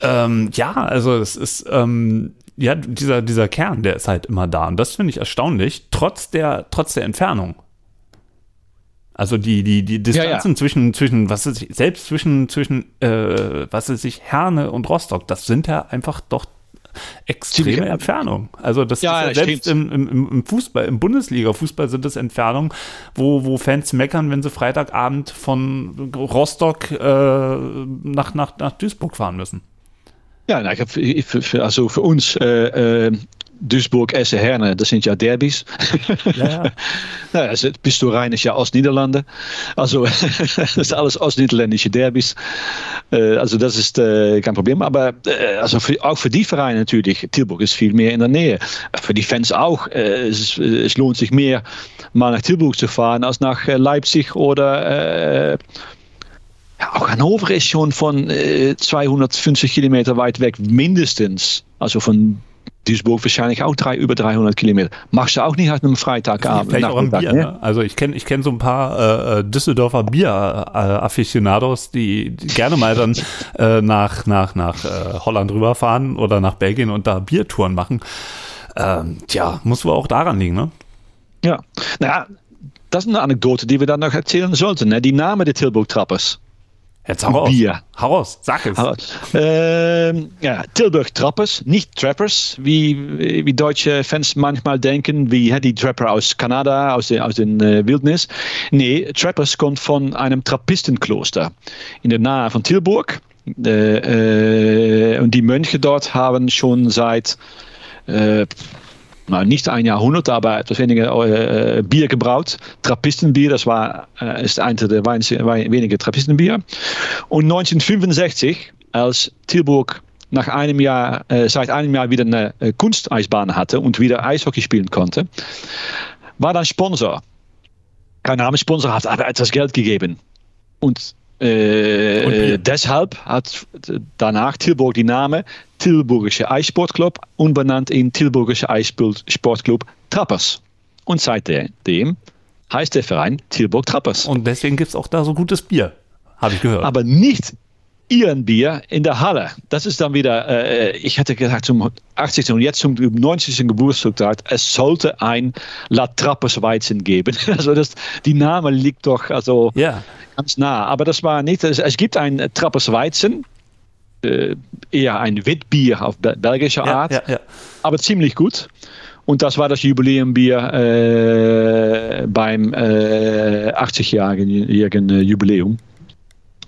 Ähm, ja, also es ist, ähm, ja, dieser, dieser Kern, der ist halt immer da. Und das finde ich erstaunlich, trotz der, trotz der Entfernung. Also die, die, die Distanzen ja, ja. zwischen, zwischen, was ist, selbst zwischen, zwischen, äh, was ist sich, Herne und Rostock, das sind ja einfach doch extreme Entfernungen. Also das ja, ist ja selbst im, im, im, Fußball, im Bundesliga-Fußball sind das Entfernungen, wo, wo Fans meckern, wenn sie Freitagabend von Rostock äh, nach, nach, nach Duisburg fahren müssen. Ja, nou, für, für, also für uns äh, äh, Duisburg, Essen, Herne, das sind ja Derbys. Ja, ja. nou, rein ist ja Ostniederlande. Also das ist alles ostniederländische Derbys. Äh, also das ist äh, kein Problem. Aber äh, also für, auch für die Vereine natürlich, Tilburg ist viel mehr in der Nähe. Für die Fans auch. Äh, es, es, lohnt sich mehr, mal nach Tilburg zu fahren, als nach äh, Leipzig oder ja, auch Hannover ist schon von äh, 250 Kilometer weit weg, mindestens. Also von Duisburg wahrscheinlich auch drei, über 300 Kilometer. Machst du auch nicht an einem Freitagabend. Vielleicht auch ein Bier, ne? Also ich kenne ich kenn so ein paar äh, äh Düsseldorfer Bier-Afficionados, die, die, gerne mal dann äh, nach, nach, nach äh, Holland rüberfahren oder nach Belgien und da Biertouren machen. Ähm, tja, muss wohl auch daran liegen, ne? Ja, naja, das ist eine Anekdote, die wir dann noch erzählen sollten. Ne? Die Name der Tilburg-Trappers. Jetzt hau Bier. Raus. Hau raus, sag es. Ähm, ja, Tilburg Trappers, nicht Trappers, wie, wie deutsche Fans manchmal denken, wie die Trapper aus Kanada, aus, den, aus den äh, Wildnis. Nee, Trappers kommt von einem Trappistenkloster in der Nähe von Tilburg. Äh, äh, und die Mönche dort haben schon seit äh, nou, nicht ein Jahrhundert, aber etwas weniger äh, Bier gebraut. Trappistenbier, das war, äh, ist eines der wenigen Trappistenbier. Und 1965, als Tilburg nach einem Jahr, äh, seit einem Jahr wieder eine äh, Kunsteisbahn hatte und wieder Eishockey spielen konnte, war dann Sponsor. Kein Namenssponsor hat aber etwas Geld gegeben. Und äh, deshalb hat danach Tilburg die Name Tilburgische Eissportclub umbenannt in Tilburgische Eissportclub Trappers. Und seitdem heißt der Verein Tilburg Trappers. Und deswegen gibt es auch da so gutes Bier, habe ich gehört. Aber nicht ihren Bier in der Halle. Das ist dann wieder, äh, ich hätte gesagt zum 80. und jetzt zum 90. Geburtstag, es sollte ein La Trappers Weizen geben. Also das, die Name liegt doch also ja. ganz nah. Aber das war nicht, es, es gibt ein Trappers Weizen, äh, eher ein Witbier auf belgischer Art, ja, ja, aber ziemlich gut. Und das war das Jubiläumbier äh, beim äh, 80-jährigen äh, Jubiläum.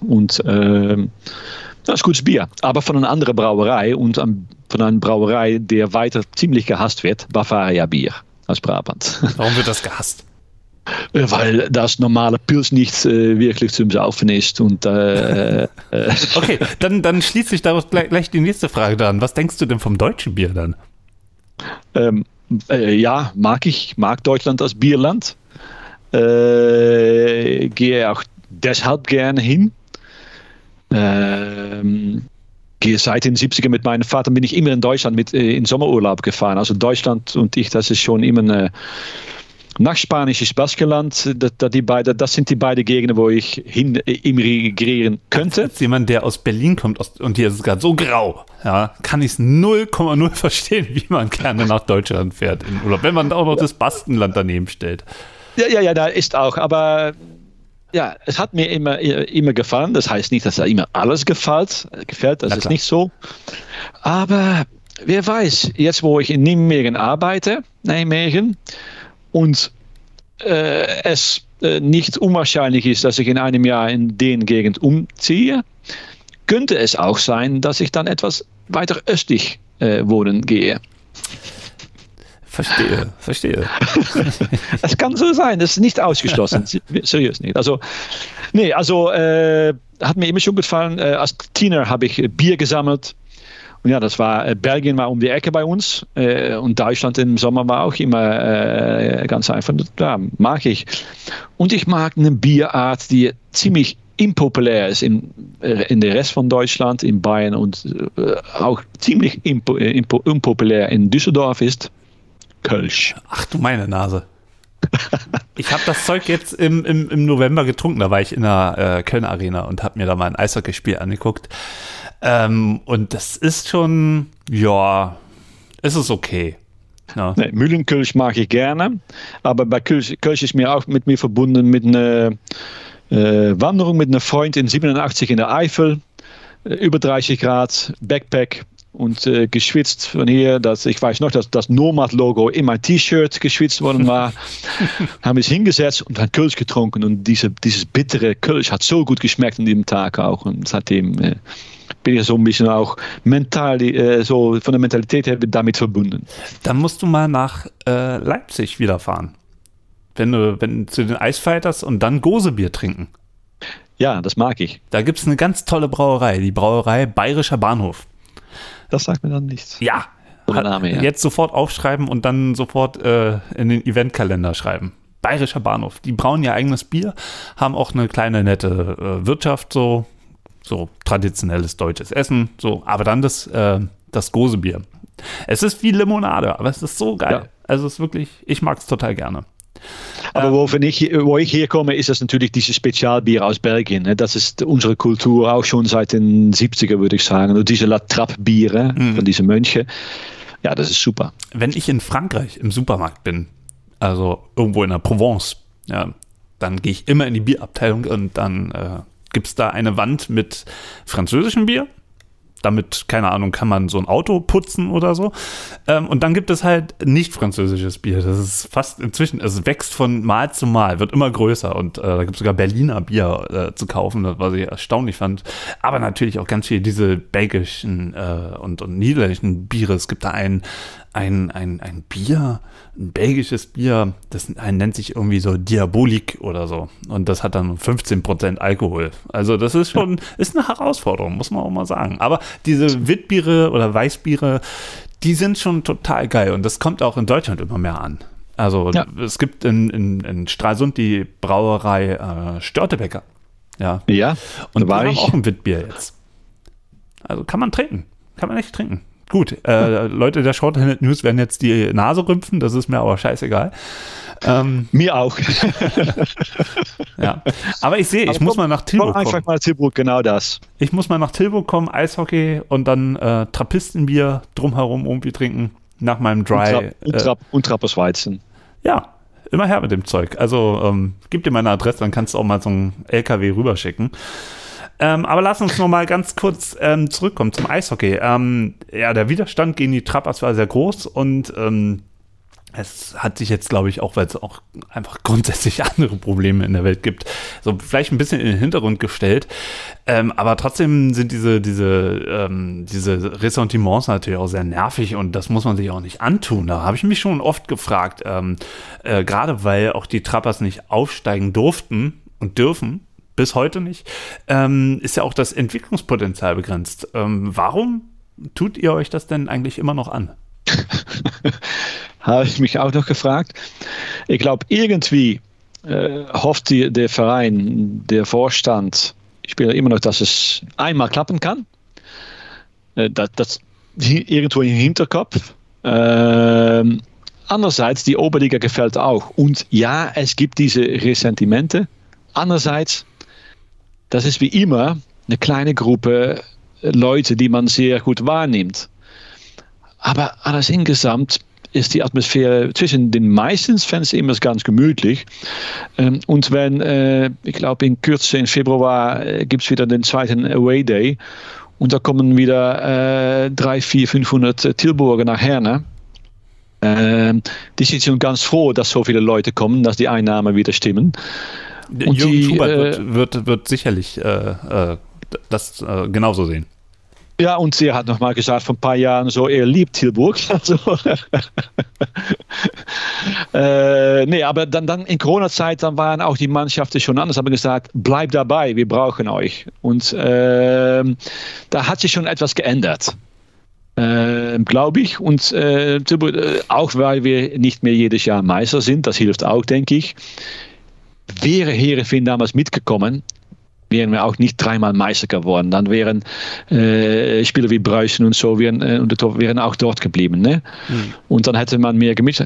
Und äh, das ist gutes Bier, aber von einer anderen Brauerei und von einer Brauerei, der weiter ziemlich gehasst wird, Bavaria Bier aus Brabant. Warum wird das gehasst? Äh, weil das normale Pils nicht äh, wirklich zum Saufen ist. Und, äh, äh okay, dann, dann schließt sich daraus gleich, gleich, die nächste Frage dran. Was denkst du denn vom deutschen Bier dann? Ähm, äh, ja, mag ich, mag Deutschland als Bierland. Äh, gehe auch deshalb gerne hin. Ähm, gehe seit den 70er mit meinem Vater, bin ich immer in Deutschland mit, in Sommerurlaub gefahren. Also Deutschland und ich, das ist schon immer eine nach Spanisches Baskenland, das, das, die beide, das sind die beiden Gegenden, wo ich hin immigrieren könnte. Als jemand, der aus Berlin kommt aus, und hier ist es gerade so grau, ja, kann ich es 0,0 verstehen, wie man gerne nach Deutschland fährt in Urlaub, wenn man auch noch das Baskenland daneben stellt. Ja, ja, ja, da ist auch, aber ja, es hat mir immer, immer gefallen. Das heißt nicht, dass er immer alles gefällt. gefällt das ist nicht so. Aber wer weiß, jetzt wo ich in Nijmegen arbeite, Nijmegen, und äh, es äh, nicht unwahrscheinlich ist, dass ich in einem Jahr in den Gegend umziehe, könnte es auch sein, dass ich dann etwas weiter östlich äh, wohnen gehe. Verstehe, verstehe. das kann so sein, das ist nicht ausgeschlossen. Seriös nicht. Also, nee, also äh, hat mir immer schon gefallen. Äh, als Teener habe ich Bier gesammelt. Und ja, das war äh, Belgien war um die Ecke bei uns äh, und Deutschland im Sommer war auch immer äh, ganz einfach. Ja, mag ich. Und ich mag eine Bierart, die ziemlich impopulär ist in, äh, in der Rest von Deutschland, in Bayern und äh, auch ziemlich impo, impo, unpopulär in Düsseldorf ist. Kölsch. Ach du meine Nase. Ich habe das Zeug jetzt im, im, im November getrunken. Da war ich in der äh, Köln Arena und habe mir da mal ein Eishockeyspiel angeguckt. Ähm, und das ist schon, ja, es ist okay. Ja. Nee, Mühlenkölsch mag ich gerne, aber bei Kölsch, Kölsch ist mir auch mit mir verbunden mit einer äh, Wanderung mit einem Freund in 87 in der Eifel, äh, über 30 Grad, Backpack und äh, geschwitzt von hier. Dass, ich weiß noch, dass das Nomad-Logo in mein T-Shirt geschwitzt worden war. haben es hingesetzt und haben Kölsch getrunken. Und diese, dieses bittere Kölsch hat so gut geschmeckt an diesem Tag auch. Und seitdem äh, bin ich so ein bisschen auch mental, äh, so von der Mentalität her damit verbunden. Dann musst du mal nach äh, Leipzig wieder fahren. Wenn du, wenn zu den Eisfighters und dann Gosebier trinken. Ja, das mag ich. Da gibt es eine ganz tolle Brauerei, die Brauerei Bayerischer Bahnhof. Das sagt mir dann nichts. Ja. Name, ja. Jetzt sofort aufschreiben und dann sofort äh, in den Eventkalender schreiben. Bayerischer Bahnhof. Die brauen ihr eigenes Bier, haben auch eine kleine nette äh, Wirtschaft, so, so traditionelles deutsches Essen, so, aber dann das, äh, das Gosebier. Es ist wie Limonade, aber es ist so geil. Ja. Also es ist wirklich, ich mag es total gerne. Aber ähm, wo, ich, wo ich herkomme, ist das natürlich dieses Spezialbier aus Belgien. Ne? Das ist unsere Kultur auch schon seit den 70er, würde ich sagen. Und diese La Trappe-Biere mhm. von diesen Mönchen. Ja, das ist super. Wenn ich in Frankreich im Supermarkt bin, also irgendwo in der Provence, ja, dann gehe ich immer in die Bierabteilung und dann äh, gibt es da eine Wand mit französischem Bier damit, keine Ahnung, kann man so ein Auto putzen oder so. Ähm, und dann gibt es halt nicht französisches Bier. Das ist fast inzwischen, es wächst von Mal zu Mal, wird immer größer. Und äh, da gibt es sogar Berliner Bier äh, zu kaufen, was ich erstaunlich fand. Aber natürlich auch ganz viel diese belgischen äh, und, und niederländischen Biere. Es gibt da einen, ein, ein, ein Bier, ein belgisches Bier, das nennt sich irgendwie so Diabolik oder so. Und das hat dann 15% Alkohol. Also das ist schon, ist eine Herausforderung, muss man auch mal sagen. Aber diese Witbiere oder Weißbiere, die sind schon total geil. Und das kommt auch in Deutschland immer mehr an. Also ja. es gibt in, in, in Stralsund die Brauerei äh, Störtebecker. Ja. Ja. Und da war ich auch ein Witbier jetzt. Also kann man trinken. Kann man echt trinken. Gut, äh, Leute der Shorthanded News werden jetzt die Nase rümpfen, das ist mir aber scheißegal. Ähm, mir auch. ja, aber ich sehe, ich komm, muss mal nach Tilburg kommen. einfach mal Tilburg, genau das. Ich muss mal nach Tilburg kommen, Eishockey und dann äh, Trappistenbier drumherum irgendwie trinken nach meinem Dry. Und, Trapp, äh, und Trappersweizen. Ja, immer her mit dem Zeug. Also ähm, gib dir meine Adresse, dann kannst du auch mal so einen LKW rüberschicken. Ähm, aber lass uns noch mal ganz kurz ähm, zurückkommen zum Eishockey. Ähm, ja, der Widerstand gegen die Trappers war sehr groß und ähm, es hat sich jetzt, glaube ich, auch, weil es auch einfach grundsätzlich andere Probleme in der Welt gibt, so vielleicht ein bisschen in den Hintergrund gestellt. Ähm, aber trotzdem sind diese, diese, ähm, diese Ressentiments natürlich auch sehr nervig und das muss man sich auch nicht antun. Da habe ich mich schon oft gefragt, ähm, äh, gerade weil auch die Trappers nicht aufsteigen durften und dürfen, bis heute nicht, ähm, ist ja auch das Entwicklungspotenzial begrenzt. Ähm, warum tut ihr euch das denn eigentlich immer noch an? Habe ich mich auch noch gefragt. Ich glaube, irgendwie äh, hofft die, der Verein, der Vorstand, ich spiele immer noch, dass es einmal klappen kann. Äh, das, das irgendwo im Hinterkopf. Äh, andererseits, die Oberliga gefällt auch. Und ja, es gibt diese Ressentimente. Andererseits, das ist wie immer eine kleine Gruppe Leute, die man sehr gut wahrnimmt. Aber alles insgesamt ist die Atmosphäre zwischen den meisten Fans immer ganz gemütlich. Ähm, und wenn, äh, ich glaube, in Kürze im Februar äh, gibt es wieder den zweiten Away Day. Und da kommen wieder äh, 3, 4, 500 Tilburger nach Herne. Ähm, die sind schon ganz froh, dass so viele Leute kommen, dass die Einnahmen wieder stimmen. Und Jürgen die, Schubert wird, äh, wird, wird, sicherlich äh, äh das genauso sehen. Ja, und sie hat nochmal gesagt vor ein paar Jahren so, er liebt Tilburg. Also, äh, nee, aber dann, dann in Corona-Zeit, dann waren auch die Mannschaften schon anders, haben gesagt, bleib dabei, wir brauchen euch. Und äh, da hat sich schon etwas geändert. Äh, glaube ich. Und äh, auch weil wir nicht mehr jedes Jahr Meister sind, das hilft auch, denke ich. Wäre Heerenveen damals mitgekommen, wären wir auch nicht dreimal Meister geworden. Dann wären äh, Spieler wie Breußen und so wären, äh, wären auch dort geblieben. Ne? Mhm. Und dann hätte man mehr gemischt.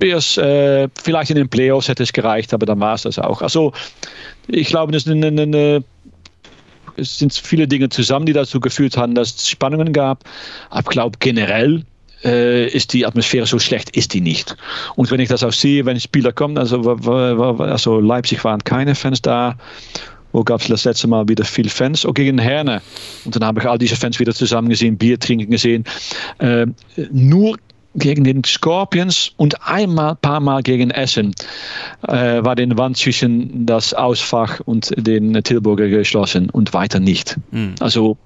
Erst, äh, vielleicht in den Playoffs hätte es gereicht, aber dann war es das auch. Also ich glaube, das ist eine, eine, eine es sind viele Dinge zusammen, die dazu geführt haben, dass es Spannungen gab. Aber ich glaube generell äh, ist die Atmosphäre so schlecht, ist die nicht. Und wenn ich das auch sehe, wenn Spieler kommen, also, also Leipzig waren keine Fans da wo gab es das letzte Mal wieder viele Fans, auch gegen Herne. Und dann habe ich all diese Fans wieder zusammen gesehen, Bier trinken gesehen. Äh, nur gegen den Scorpions und einmal, paar Mal gegen Essen äh, war den Wand zwischen das Ausfach und den Tilburger geschlossen und weiter nicht. Mhm. Also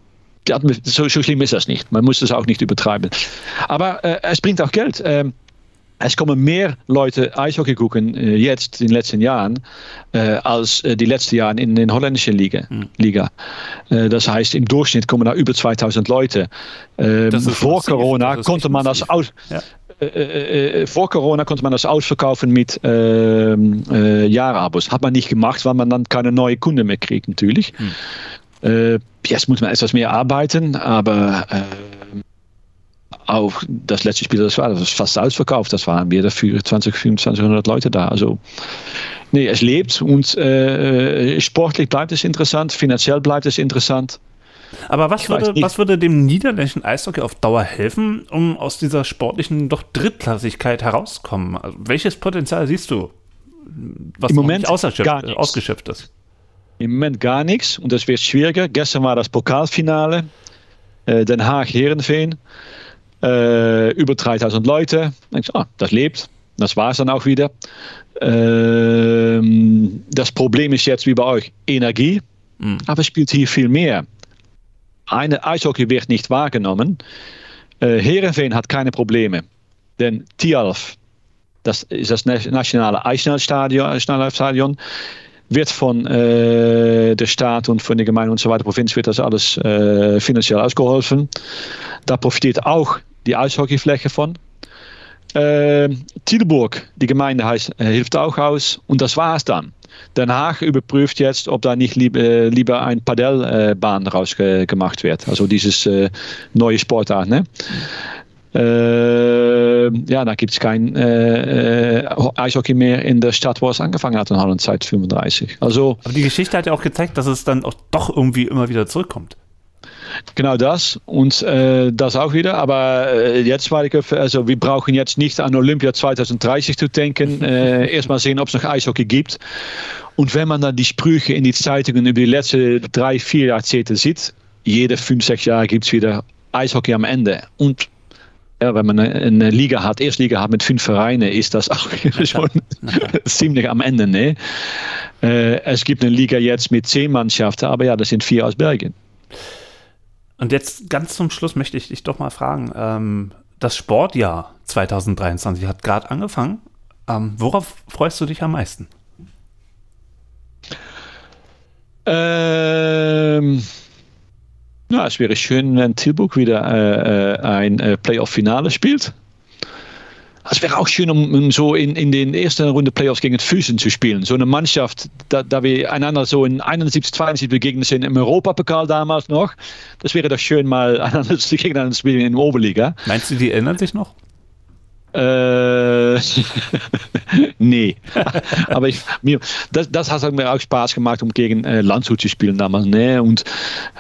so, so, schlimm ist das nicht. Man muss das auch nicht übertreiben. Aber äh, es bringt auch Geld. Ähm, es kommen mehr Leute Eishockey gucken äh, jetzt in den letzten Jahren äh, als äh, die letzten Jahre in den holländischen Liga. Mhm. Liga. Äh, das heißt, im Durchschnitt kommen da über 2000 Leute. Ähm, vor Corona konnte man das aus. Ja. Äh, äh, vor Corona konnte man das ausverkaufen mit ähm, Jahrabos. Hat man nicht gemacht, weil man dann keine neuen Kunden mehr kriegt, natürlich. Mhm. Jetzt muss man etwas mehr arbeiten, aber auch das letzte Spiel, das war das fast ausverkauft. Das waren wir dafür 20, 2500 Leute da. Also nee, es lebt und äh, sportlich bleibt es interessant, finanziell bleibt es interessant. Aber was würde, was würde dem niederländischen Eishockey auf Dauer helfen, um aus dieser sportlichen doch Drittklassigkeit herauszukommen? Also welches Potenzial siehst du, was Im Moment gar ausgeschöpft ist? Im Moment gar nichts und das wird schwieriger. Gestern war das Pokalfinale, äh, Den Haag-Herenveen äh, über 3000 Leute. Ich, ah, das lebt. Das war es dann auch wieder. Ähm, das Problem ist jetzt wie bei euch Energie, mhm. aber es spielt hier viel mehr. Eine Eishockey wird nicht wahrgenommen. Äh, Heerenveen hat keine Probleme, denn Tialf, das ist das nationale Eisschnellstadion, wird von äh, der Staat und von der Gemeinde und so weiter, Provinz, wird das alles äh, finanziell ausgeholfen. Da profitiert auch die Eishockeyfläche von. Äh, Tilburg, die Gemeinde heißt, äh, hilft auch aus und das war es dann. Den Haag überprüft jetzt, ob da nicht lieber, äh, lieber ein Padellbahn daraus gemacht wird. Also dieses äh, neue Sportart. Ne? Äh, ja, da gibt es kein äh, Eishockey mehr in der Stadt, wo es angefangen hat in Holland seit 35. Also, Aber die Geschichte hat ja auch gezeigt, dass es dann auch doch irgendwie immer wieder zurückkommt. Genau das und äh, das auch wieder. Aber äh, jetzt war ich, also wir brauchen jetzt nicht an Olympia 2030 zu denken. Äh, Erstmal sehen, ob es noch Eishockey gibt. Und wenn man dann die Sprüche in die Zeitungen über die letzten drei, vier Jahrzehnte sieht, jede fünf, sechs Jahre gibt es wieder Eishockey am Ende. Und ja, wenn man eine Liga hat, Erstliga hat mit fünf Vereinen, ist das auch schon ziemlich am Ende. Ne? Äh, es gibt eine Liga jetzt mit zehn Mannschaften, aber ja, das sind vier aus Belgien. Und jetzt ganz zum Schluss möchte ich dich doch mal fragen, ähm, das Sportjahr 2023 hat gerade angefangen. Ähm, worauf freust du dich am meisten? Ähm, na, es wäre schön, wenn Tilburg wieder äh, äh ein äh, Playoff-Finale spielt. Es wäre auch schön, um, um, so in, in den ersten Runde Playoffs gegen Füßen zu spielen. So eine Mannschaft, da, da wir einander so in 71, 72 begegnet sind im Europapokal damals noch. Das wäre doch schön, mal einander gegeneinander zu spielen in der Oberliga. Meinst du, die erinnern sich noch? Äh, nee. Aber ich, mir, das, das hat mir auch Spaß gemacht, um gegen äh, Landshut zu spielen damals. Ne? Und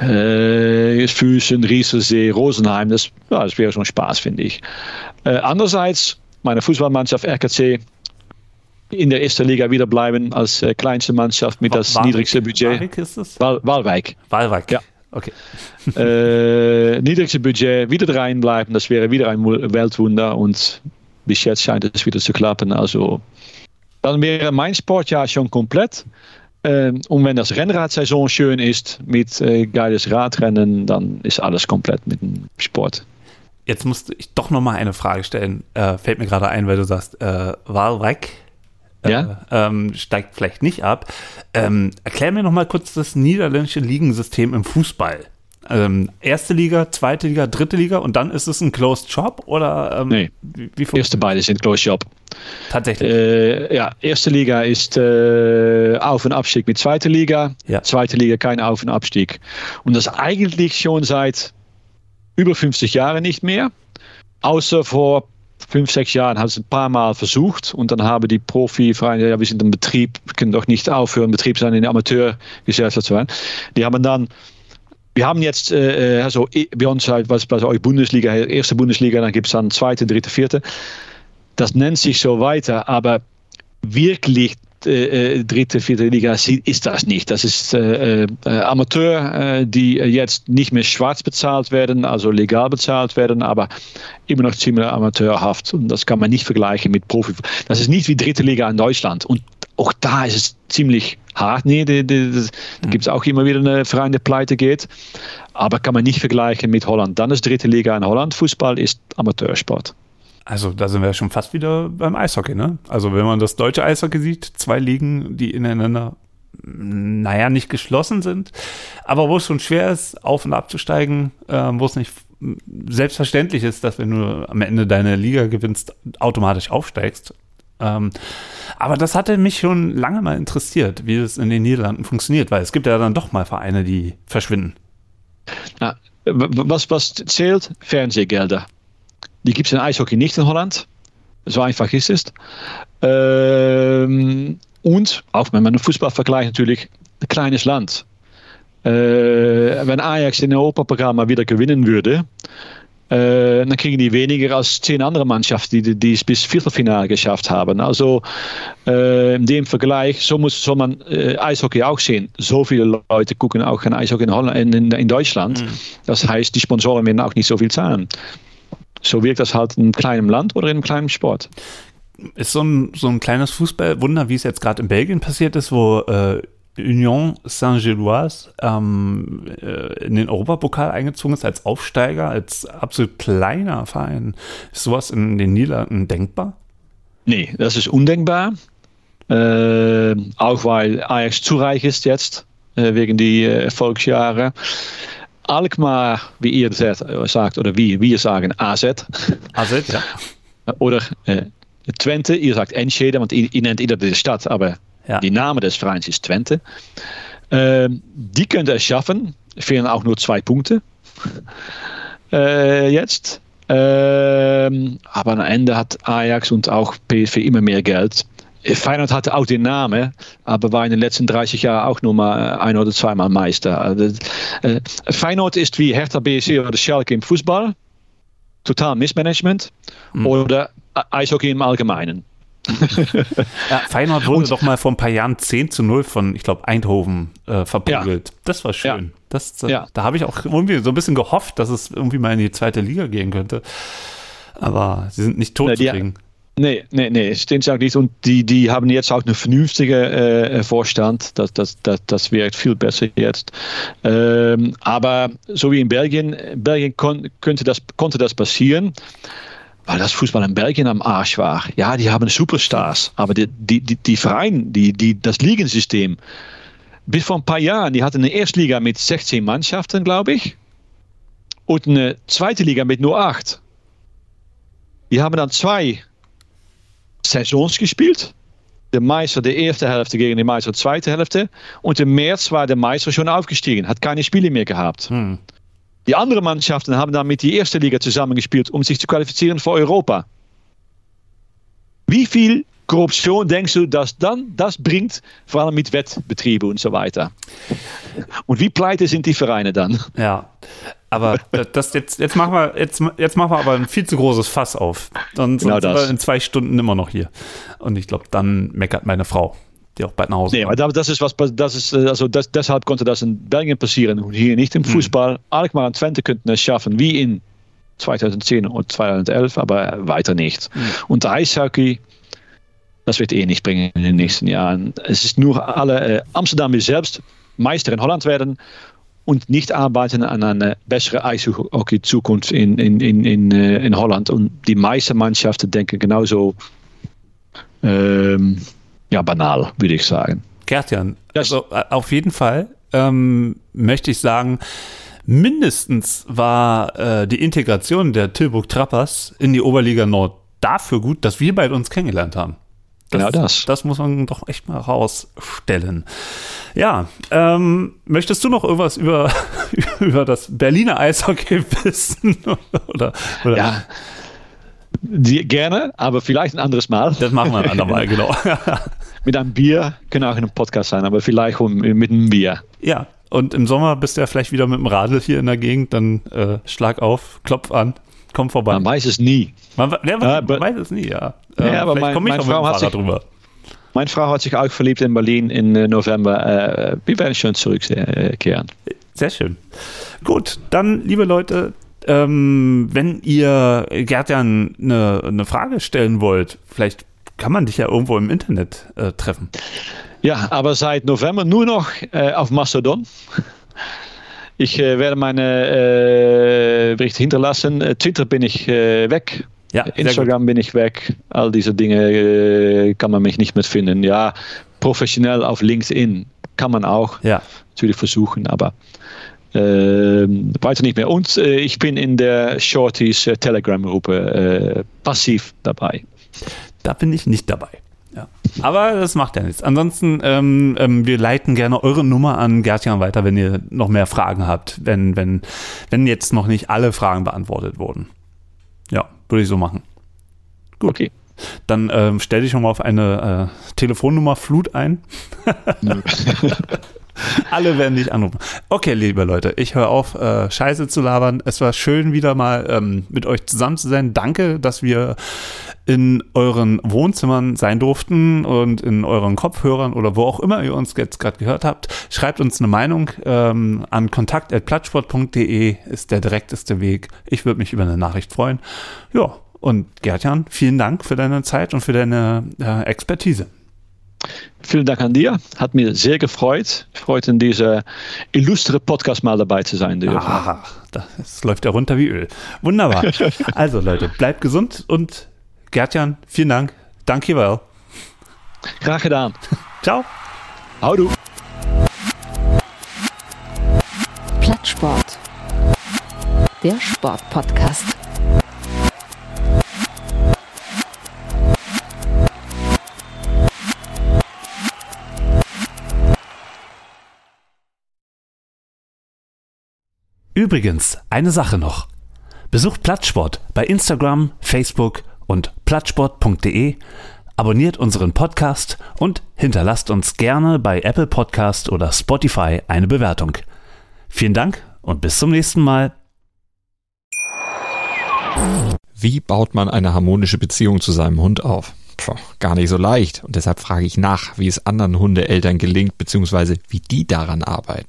äh, Füßen, Rieselsee, Rosenheim, das, ja, das wäre schon Spaß, finde ich. Äh, andererseits, meine Fußballmannschaft RKC in der ersten Liga wieder bleiben als äh, kleinste Mannschaft mit das Warwick- niedrigste Budget. Warwick ist es? Wal Waalwijk. Walwijk. Ja. Okay. äh, niedrigste Budget, wieder reinbleiben, das wäre wieder ein Weltwunder und bis jetzt scheint es wieder zu klappen. Also dann wäre mein Sportjahr schon komplett. Ähm, und wenn das Rennradsaison schön ist mit äh, geiles Radrennen, dann ist alles komplett mit dem Sport. Jetzt musste ich doch noch mal eine Frage stellen. Äh, fällt mir gerade ein, weil du sagst, äh, Walwijk äh, Ja? ähm, steigt vielleicht nicht ab. Ähm, erklär mir noch mal kurz das niederländische Ligensystem im Fußball. Ähm, erste Liga, zweite Liga, dritte Liga und dann ist es ein Closed Shop oder ähm, Nee. wie, wie Erste beide sind Close Shop. tatsächlich? Äh, ja, erste Liga ist äh, Auf- und Abstieg mit zweiter Liga. Ja. Zweite Liga kein Auf- und Abstieg. Und das eigentlich schon seit über 50 Jahren nicht mehr. Außer vor fünf, sechs Jahren hat es ein paar Mal versucht und dann haben die Profivereine, ja, wir sind ein Betrieb, wir können doch nicht aufhören, Betrieb sein in der Amateurgesellschaft zu sein. Die haben dann wir haben jetzt äh, äh, also bei uns halt, was bei euch Bundesliga, erste Bundesliga, dann gibt es dann zweite, dritte, vierte. Das nennt sich so weiter, aber wirklich äh, äh, dritte, vierte Liga ist das nicht. Das ist äh, äh, Amateur, die jetzt nicht mehr schwarz bezahlt werden, also legal bezahlt werden, aber immer noch ziemlich amateurhaft. Und das kann man nicht vergleichen mit Profi. Das ist nicht wie dritte Liga in Deutschland. Und auch da ist es ziemlich hart. Nee, die, die, das- da gibt es auch immer wieder eine Verein, der pleite geht. Aber kann man nicht vergleichen mit Holland. Dann ist dritte Liga in Holland. Fußball ist Amateursport. Also da sind wir schon fast wieder beim Eishockey, ne? Also wenn man das deutsche Eishockey sieht, zwei Ligen, die ineinander, naja, nicht geschlossen sind, aber wo es schon schwer ist, auf und abzusteigen, äh, wo es nicht selbstverständlich ist, dass wenn du am Ende deine Liga gewinnst, automatisch aufsteigst. Ähm, aber das hatte mich schon lange mal interessiert, wie das in den Niederlanden funktioniert, weil es gibt ja dann doch mal Vereine, die verschwinden. W- was, was zählt? Fernsehgelder. Die gibt es in Eishockey nicht in Holland. So einfach ist es. Ähm, und, auch wenn man den Fußball vergleicht, natürlich ein kleines Land. Äh, wenn Ajax in Europaprogramma wieder gewinnen würde, äh, dann kriegen die weniger als zehn andere Mannschaften, die, die es bis Viertelfinale geschafft haben. Also äh, in dem Vergleich, so muss soll man äh, Eishockey auch sehen. So viele Leute gucken auch kein Eishockey in, Holland, in, in, Deutschland. Das heißt, die Sponsoren werden auch nicht so viel zahlen. So wirkt das halt in einem kleinen Land oder in einem kleinen Sport. Ist so ein, so ein kleines Fußballwunder, wie es jetzt gerade in Belgien passiert ist, wo äh, Union Saint-Gilloise ähm, äh, in den Europapokal eingezogen ist als Aufsteiger, als absolut kleiner Verein. Ist sowas in den Niederlanden denkbar? Nee, das ist undenkbar. Äh, auch weil Ajax zu reich ist jetzt, äh, wegen die äh, Erfolgsjahre. Alkmaar, wie ihr sagt, sagt oder wie wir sagen, AZ. Also, ja. Oder äh, Twente, ihr sagt Enschede, want ihr, nennt ieder de Stadt, aber Ja. die Name des Vereins ist Twente. Ähm, die könnte es schaffen, fehlen auch nur zwei Punkte äh, jetzt. Ähm, aber am Ende hat Ajax und auch PSV immer mehr Geld. Äh, Feyenoord hatte auch den Namen, aber war in den letzten 30 Jahren auch nur mal ein oder zweimal Meister. Äh, Feyenoord ist wie Hertha BSC oder Schalke im Fußball. Total Missmanagement. Oder Eishockey im Allgemeinen. Ja Feyenoord wurde doch mal vor ein paar Jahren 10 zu 0 von, ich glaube, Eindhoven äh, verprügelt. Das war schön. Ja. Das, äh, Ja. Da habe ich auch irgendwie so ein bisschen gehofft, dass es irgendwie mal in die zweite Liga gehen könnte. Aber sie sind nicht tot Na, zu kriegen. Nee, nee, nee, stimmt auch nicht. Und die, die haben jetzt auch einen vernünftigen äh, Vorstand. Das, das, das, das wirkt viel besser jetzt. Ähm, aber so wie in Belgien, Belgien kon, könnte das, konnte das passieren, weil das Fußball in Belgien am Arsch war. Ja, die haben Superstars, aber die, die, die, die Verein, die, die, das Ligensystem, bis vor ein paar Jahren, die hatten eine Erstliga mit 16 Mannschaften, glaube ich, und eine zweite Liga mit nur 8. Die haben dann zwei Saisons gespielt. Der Meister der erste Hälfte gegen den Meister der zweite Hälfte. Und im März war der Meister schon aufgestiegen, hat keine Spiele mehr gehabt. Hm. Die anderen Mannschaften haben dann mit die erste Liga zusammengespielt, um sich zu qualifizieren für Europa. Wie viel Korruption denkst du, dass dann das bringt, vor allem mit Wettbetrieben und so weiter. Und wie pleite sind die Vereine dann? Ja, aber das jetzt, jetzt machen wir, jetzt, jetzt machen wir aber ein viel zu großes Fass auf. Dann Genau sind wir in zwei Stunden immer noch hier. Und ich glaube, dann meckert meine Frau, die auch bald nach Hause Nee, aber kommt. das ist was, das ist, äh, also das, deshalb konnte das in Belgien passieren und hier nicht im Fußball. Alkmaar und Twente könnten es schaffen, wie in 2010 und 2011, aber weiter nicht. Und Eishockey, das wird eh nicht bringen in den nächsten Jahren. Es ist nur alle, äh, Amsterdam will selbst Meister in Holland werden und nicht arbeiten an eine bessere Eishockey-Zukunft in, in, in, in, äh, in Holland. Und die meisten Mannschaften denken genauso ähm, ja, banal, würde ich sagen. Gertjan, Das- also äh, auf jeden Fall ähm, möchte ich sagen, mindestens war äh, die Integration der Tilburg Trappers in die Oberliga Nord dafür gut, dass wir beide uns kennengelernt haben. Genau das. Das muss man doch echt mal rausstellen. Ja, ähm, möchtest du noch irgendwas über, über das Berliner Eishockey wissen? Oder, oder Ja, die, gerne, aber vielleicht ein anderes Mal. Das machen wir ein andermal, genau. Mit einem Bier, können auch in einem Podcast sein, aber vielleicht mit einem Bier. ja, und im Sommer bist du ja vielleicht wieder mit dem Radl hier in der Gegend, dann äh, schlag auf, klopf an, komm vorbei. Man weiß es nie. Man, ja, man, Ja, man aber- weiß es nie, ja. Ja, Äh, aber vielleicht mein- komme ich meine Frau hat sich- drüber. Meine Frau hat sich auch verliebt in Berlin im äh, November. Äh, wir werden schon zurückkehren. Sehr schön. Gut, dann, liebe Leute, ähm, wenn ihr Gertjan eine, eine Frage stellen wollt, vielleicht kann man dich ja irgendwo im Internet äh, treffen. Ja, aber seit November nur noch äh, auf Mastodon. Ich äh, werde meine äh, Berichte hinterlassen. Äh, Twitter bin ich äh, weg. Ja, Instagram bin ich weg. All diese Dinge äh, kann man mich nicht mehr finden. Ja, professionell auf LinkedIn kann man auch Ja, natürlich versuchen, aber ähm, weiter nicht mehr. Und äh, ich bin in der Shorties äh, Telegram-Gruppe äh, passiv dabei. Da bin ich nicht dabei. Ja. Aber das macht ja nichts. Ansonsten, ähm, ähm, wir leiten gerne eure Nummer an Gertjan weiter, wenn ihr noch mehr Fragen habt, wenn, wenn, wenn jetzt noch nicht alle Fragen beantwortet wurden. Ja, würde ich so machen. Gut. Okay. Dann ähm, stell dich schon mal auf eine äh, Telefonnummer Flut ein. Alle werden dich anrufen. Okay, liebe Leute, ich höre auf, äh, Scheiße zu labern. Es war schön, wieder mal ähm, mit euch zusammen zu sein. Danke, dass wir in euren Wohnzimmern sein durften und in euren Kopfhörern oder wo auch immer ihr uns jetzt gerade gehört habt. Schreibt uns eine Meinung ähm, an kontakt.plattsport.de ist der direkteste Weg. Ich würde mich über eine Nachricht freuen. Ja, und Gertjan, vielen Dank für deine Zeit und für deine äh, Expertise. Vielen Dank an dir. Hat mir sehr gefreut. Ich freut in dieser illustre Podcast mal dabei zu sein. Ah, das läuft ja runter wie Öl. Wunderbar. Also Leute, bleibt gesund und Gertjan, vielen Dank. Danke well. Graag gedaan. Ciao. Houdoe. Plattsport. Der Sportpodcast. Übrigens, eine Sache noch. Besucht Plattsport bei Instagram, Facebook und plattsport.de, abonniert unseren Podcast und hinterlasst uns gerne bei Apple Podcast oder Spotify eine Bewertung. Vielen Dank und bis zum nächsten Mal. Wie baut man eine harmonische Beziehung zu seinem Hund auf? Puh, gar nicht so leicht. Und deshalb frage ich nach, wie es anderen Hundeeltern gelingt, beziehungsweise wie die daran arbeiten.